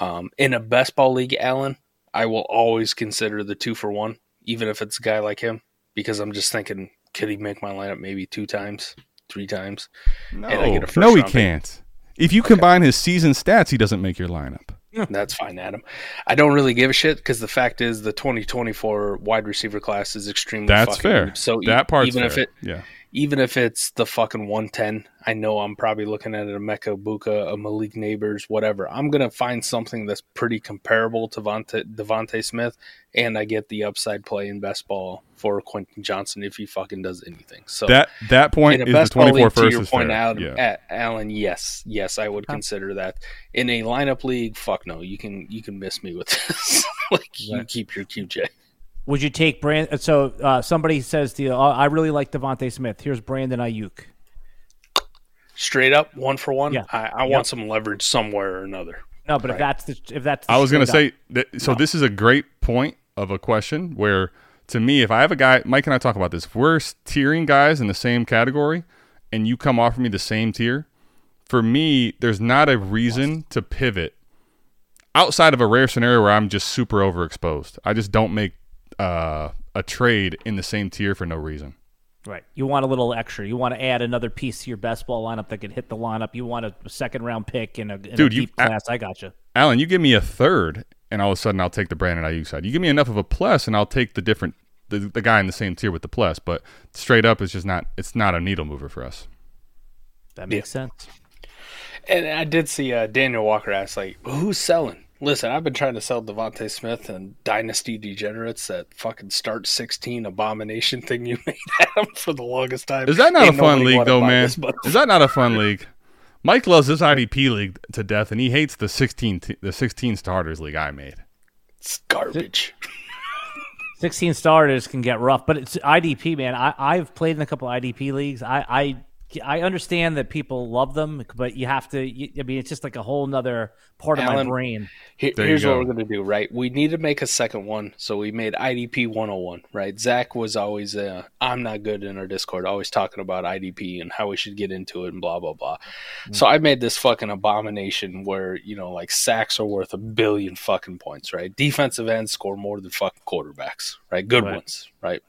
Um, in a best ball league, Alan, I will always consider the two for one, even if it's a guy like him, because I'm just thinking, could he make my lineup maybe two times, three times? No, And I get a first no, he can't. If you combine his season stats, he doesn't make your lineup. That's fine, Adam. I don't really give a shit because the fact is the 2024 wide receiver class is extremely. That's fucking fair. So that part, even fair. if it yeah. Even if it's the fucking 110, I know I'm probably looking at a Emeka Egbuka, a Malik Nabers, whatever. I'm gonna find something that's pretty comparable to DeVonta, DeVonta Smith, and I get the upside play in best ball for Quentin Johnston if he fucking does anything. So That that point in a is the best ball 24 league, to your is point, fair. Adam, yeah. at Alan, yes, yes, I would consider that. In a lineup league, fuck no, you can you can miss me with this. like you keep your QJ. Would you take Brand? So uh, somebody says to you, oh, "I really like DeVonta Smith." Here's Brandon Aiyuk. Straight up, one for one. Yeah. I, I Yep. want some leverage somewhere or another. No, but if that's the, if that's the I was going to say that. So this is a great point of a question where, to me, if I have a guy, Mike and I talk about this. If we're tiering guys in the same category, and you come offer me the same tier, for me, there's not a reason to pivot outside of a rare scenario where I'm just super overexposed. I just don't make uh, a trade in the same tier for no reason. Right. You want a little extra. You want to add another piece to your best ball lineup that could hit the lineup. You want a second round pick in a, in Dude, a you- deep class. I got you. Alan, you give me a third, and all of a sudden I'll take the Brandon Aiyuk side. You give me enough of a plus, and I'll take the different the, the guy in the same tier with the plus. But straight up, it's just not it's not a needle mover for us. That makes sense. And I did see uh, Daniel Walker ask, like, who's selling? Listen, I've been trying to sell DeVonta Smith and Dynasty Degenerates that fucking start 16 abomination thing you made at him for the longest time. Is that not Ain't a fun league though, man? Is that not a fun league? Mike loves this IDP league to death, and he hates the sixteen t- the sixteen starters league I made. It's garbage. 16 starters can get rough, but it's IDP, man. I, I've played in a couple IDP leagues. I, I I understand that people love them, but you have to. You, I mean, it's just like a whole nother part of my brain. Here- here's what we're going to do, right? We need to make a second one. So we made IDP 101, right? Zach was always, uh, I'm not good in our Discord, always talking about IDP and how we should get into it and blah, blah, blah. So I made this fucking abomination where, you know, like sacks are worth a billion fucking points, right? Defensive ends score more than fucking quarterbacks, right? Good Right. ones, right?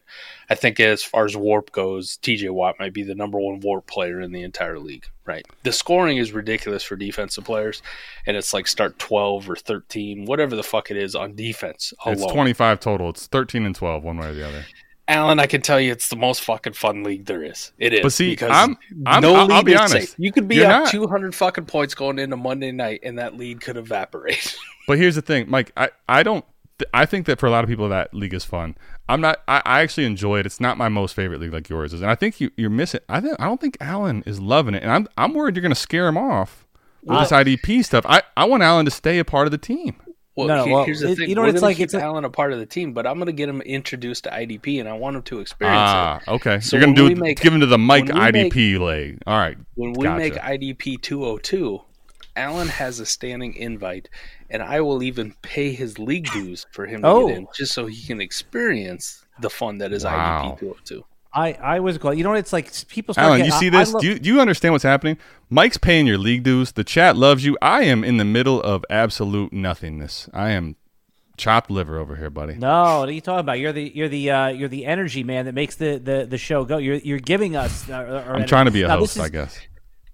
I think as far as WoRP goes, TJ Watt might be the number one WoRP player in the entire league, right? The scoring is ridiculous for defensive players, and it's like start 12 or 13, whatever the fuck it is on defense It's twenty five total. It's thirteen and twelve, one way or the other. Alan, I can tell you it's the most fucking fun league there is. It is. But see, because I'm- I'm- no I'll- I'll be honest. safe. You could be You're up not. 200 fucking points going into Monday night, and that lead could evaporate. But here's the thing, Mike. I, I don't. Th- I think that for a lot of people that league is fun. I'm not. I, I actually enjoy it. It's not my most favorite league like yours is, and I think you, you're missing. I think I don't think Alan is loving it, and I'm I'm worried you're going to scare him off with this IDP stuff. I, I want Alan to stay a part of the team. Well, No, here- well, here's the it- thing. you know what We're it's like? It's a- Alan a part of the team, but I'm going to get him introduced to IDP, and I want him to experience it. Ah, okay. So you're going to do make- give him to the Mike when we make- IDP league. All right. When we Gotcha. make IDP 202, Alan has a standing invite, and I will even pay his league dues for him to Oh. get in, just so he can experience the fun that is Wow. IDP 202. I, I was going. You know what? It's like people start Alan, getting, you see I- I this? lo- do, you, do you understand what's happening? Mike's paying your league dues. The chat loves you. I am in the middle of absolute nothingness. I am chopped liver over here, buddy. No, what are you talking about? You're the you're the uh, you're the energy man that makes the, the, the show go. You're you're giving us. Uh, our I'm trying to be a Now, this host, I guess.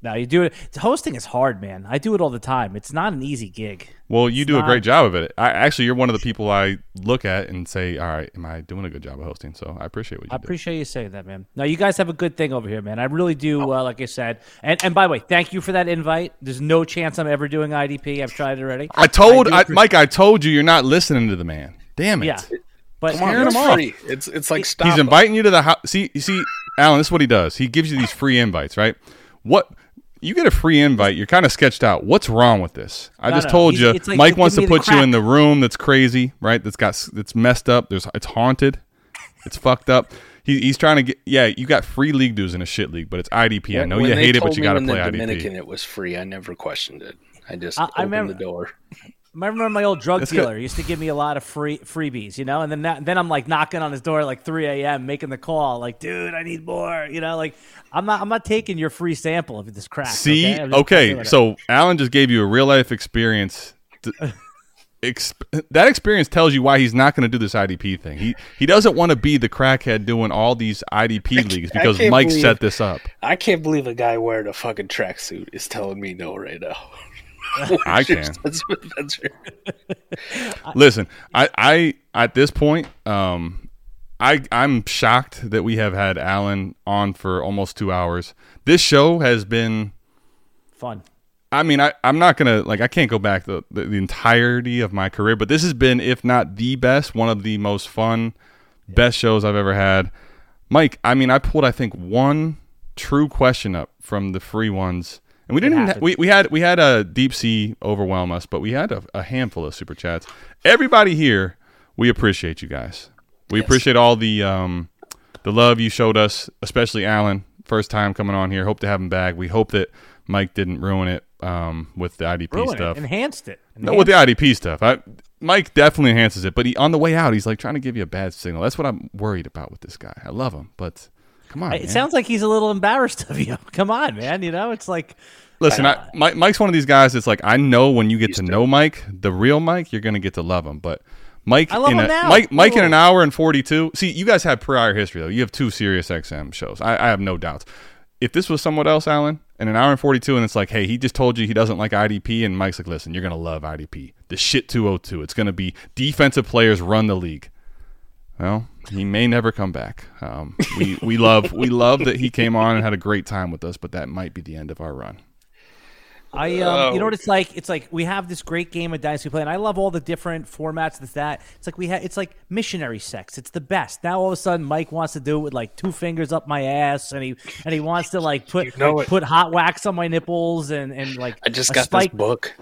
No, you do it. Hosting is hard, man. I do it all the time. It's not an easy gig. Well, you do a great job of it. I actually, you're one of the people I look at and say, "All right, am I doing a good job of hosting?" So I appreciate what you I do. appreciate you saying that, man. Now you guys have a good thing over here, man. I really do. Uh, like I said, and and by the way, thank you for that invite. There's no chance I'm ever doing IDP. I've tried it already. I told I I, appreciate- Mike. I told you you're not listening to the man. Damn it. Yeah, but Come on, it's him off. free. It's it's like stop. He's inviting you to the house. See, you see, Alan. This is what he does. He gives you these free invites, right? What you get a free invite, you're kind of sketched out. What's wrong with this? I No, just no, told he's- you. like Mike wants to me the put you in the room that's crazy, right? That's got s- that's messed up. There's it's haunted. It's fucked up. He, he's trying to get. Yeah, you got free league dues in a shit league, but it's IDP. I know When you hate it, but you got to play the IDP. Dominican, it was free. I never questioned it. I just I- I opened remember- the door. I remember my old drug That's good. dealer used to give me a lot of free freebies, you know, and then that, then I'm like knocking on his door at like 3 a.m. making the call, like, dude, I need more, you know, like I'm not I'm not taking your free sample of this crack. See, okay, okay, so Alan just gave you a real life experience. to- Ex- that experience tells you why he's not going to do this IDP thing. He he doesn't want to be the crackhead doing all these IDP leagues because Mike believe- set this up. I can't believe a guy wearing a fucking tracksuit is telling me no right now. I can. sense? Listen, I, I at this point, um, I I'm shocked that we have had Alan on for almost two hours. This show has been. fun. I mean, I, I'm not gonna like I can't go back the, the the entirety of my career, but this has been, if not the best, one of the most fun, best shows I've ever had. Mike, I mean, I pulled I think one true question up from the free ones, and we didn't. Ha- we we had we had a deep sea overwhelm us, but we had a, a handful of super chats. Everybody here, we appreciate you guys. We appreciate all the um the love you showed us, especially Alan, first time coming on here. Hope to have him back. We hope that Mike didn't ruin it um, with the IDP Ruined stuff. it, enhanced it. No, with the IDP stuff. I, Mike definitely enhances it, but he on the way out, he's like trying to give you a bad signal. That's what I'm worried about with this guy. I love him, but come on, It man. sounds like he's a little embarrassed of you. Come on, man. You know, it's like Listen, I, Mike, Mike's one of these guys It's like, I know when you get to know Mike, the real Mike, you're going to get to love him. But Mike, I love in him a, now. Mike, Mike in an hour and 42. See, you guys have prior history, though. You have two SiriusXM shows. I, I have no doubts. If this was someone else, Alan, in an hour and 42, and it's like, hey, he just told you he doesn't like IDP, and Mike's like, listen, you're going to love IDP. The shit 202. It's going to be defensive players run the league. Well, he may never come back. Um, we we love we love that he came on and had a great time with us, but that might be the end of our run. I um, you know Oh. what it's like? It's like we have this great game of Dynasty Play, and I love all the different formats. This that. It's like we have. It's like missionary sex. It's the best. Now all of a sudden, Mike wants to do it with like two fingers up my ass, and he and he wants to like put You know like, put hot wax on my nipples and and like I just got spike. this book.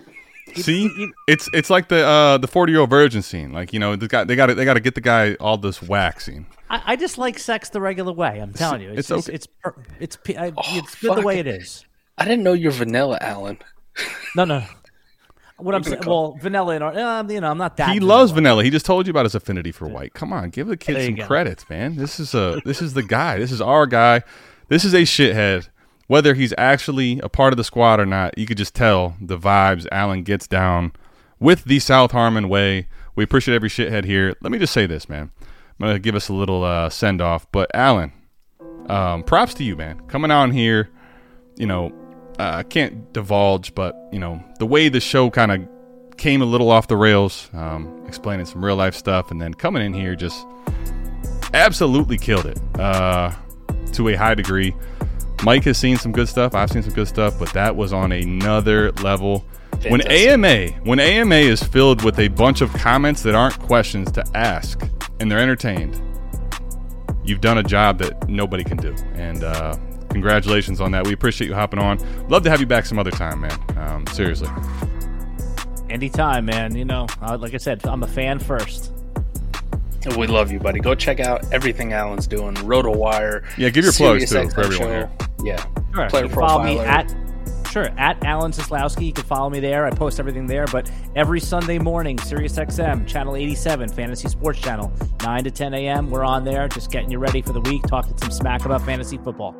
See, you- it's it's like the uh, the forty year old virgin scene. Like you know, the guy they got to they got to get the guy all this waxing. I, I just like sex the regular way. I'm telling you, it's it's it's okay. it's per- it's, p- I- Oh, it's good the way it is. I didn't know you're vanilla, Alan. No, no. What I'm saying, well, vanilla and or- uh, you know, I'm not that. He loves vanilla. He just told you about his affinity for white. Come on, give the kid some go. credit, man. This is a this is the guy. This is our guy. This is a shithead. Whether he's actually a part of the squad or not, you could just tell the vibes Alan gets down with the South Harmon way. We appreciate every shithead here. Let me just say this, man. I'm gonna give us a little uh, send off, but Alan, um, props to you, man. Coming on here, you know, uh, I can't divulge, but you know, the way the show kind of came a little off the rails, um, explaining some real life stuff, and then coming in here just absolutely killed it uh, to a high degree. Mike has seen some good stuff. I've seen some good stuff, but that was on another level. When AMA, when AMA is filled with a bunch of comments that aren't questions to ask, and they're entertained, you've done a job that nobody can do. And uh, congratulations on that. We appreciate you hopping on. Love to have you back some other time, man. Um, seriously. Anytime, man. You know, like I said, I'm a fan first. We love you, buddy. Go check out everything Alan's doing. RotoWire. Yeah, give your plugs, too, SiriusXM for everyone here. Yeah. Sure. Player you can follow me at sure at Alan Seslowsky. You can follow me there. I post everything there. But every Sunday morning, SiriusXM channel 87, Fantasy Sports Channel, 9 to 10 a.m. We're on there, just getting you ready for the week, talking some smack about fantasy football.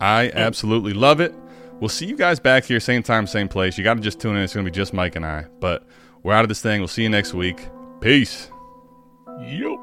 I absolutely love it. We'll see you guys back here, same time, same place. You got to just tune in. It's going to be just Mike and I. But we're out of this thing. We'll see you next week. Peace. Yo.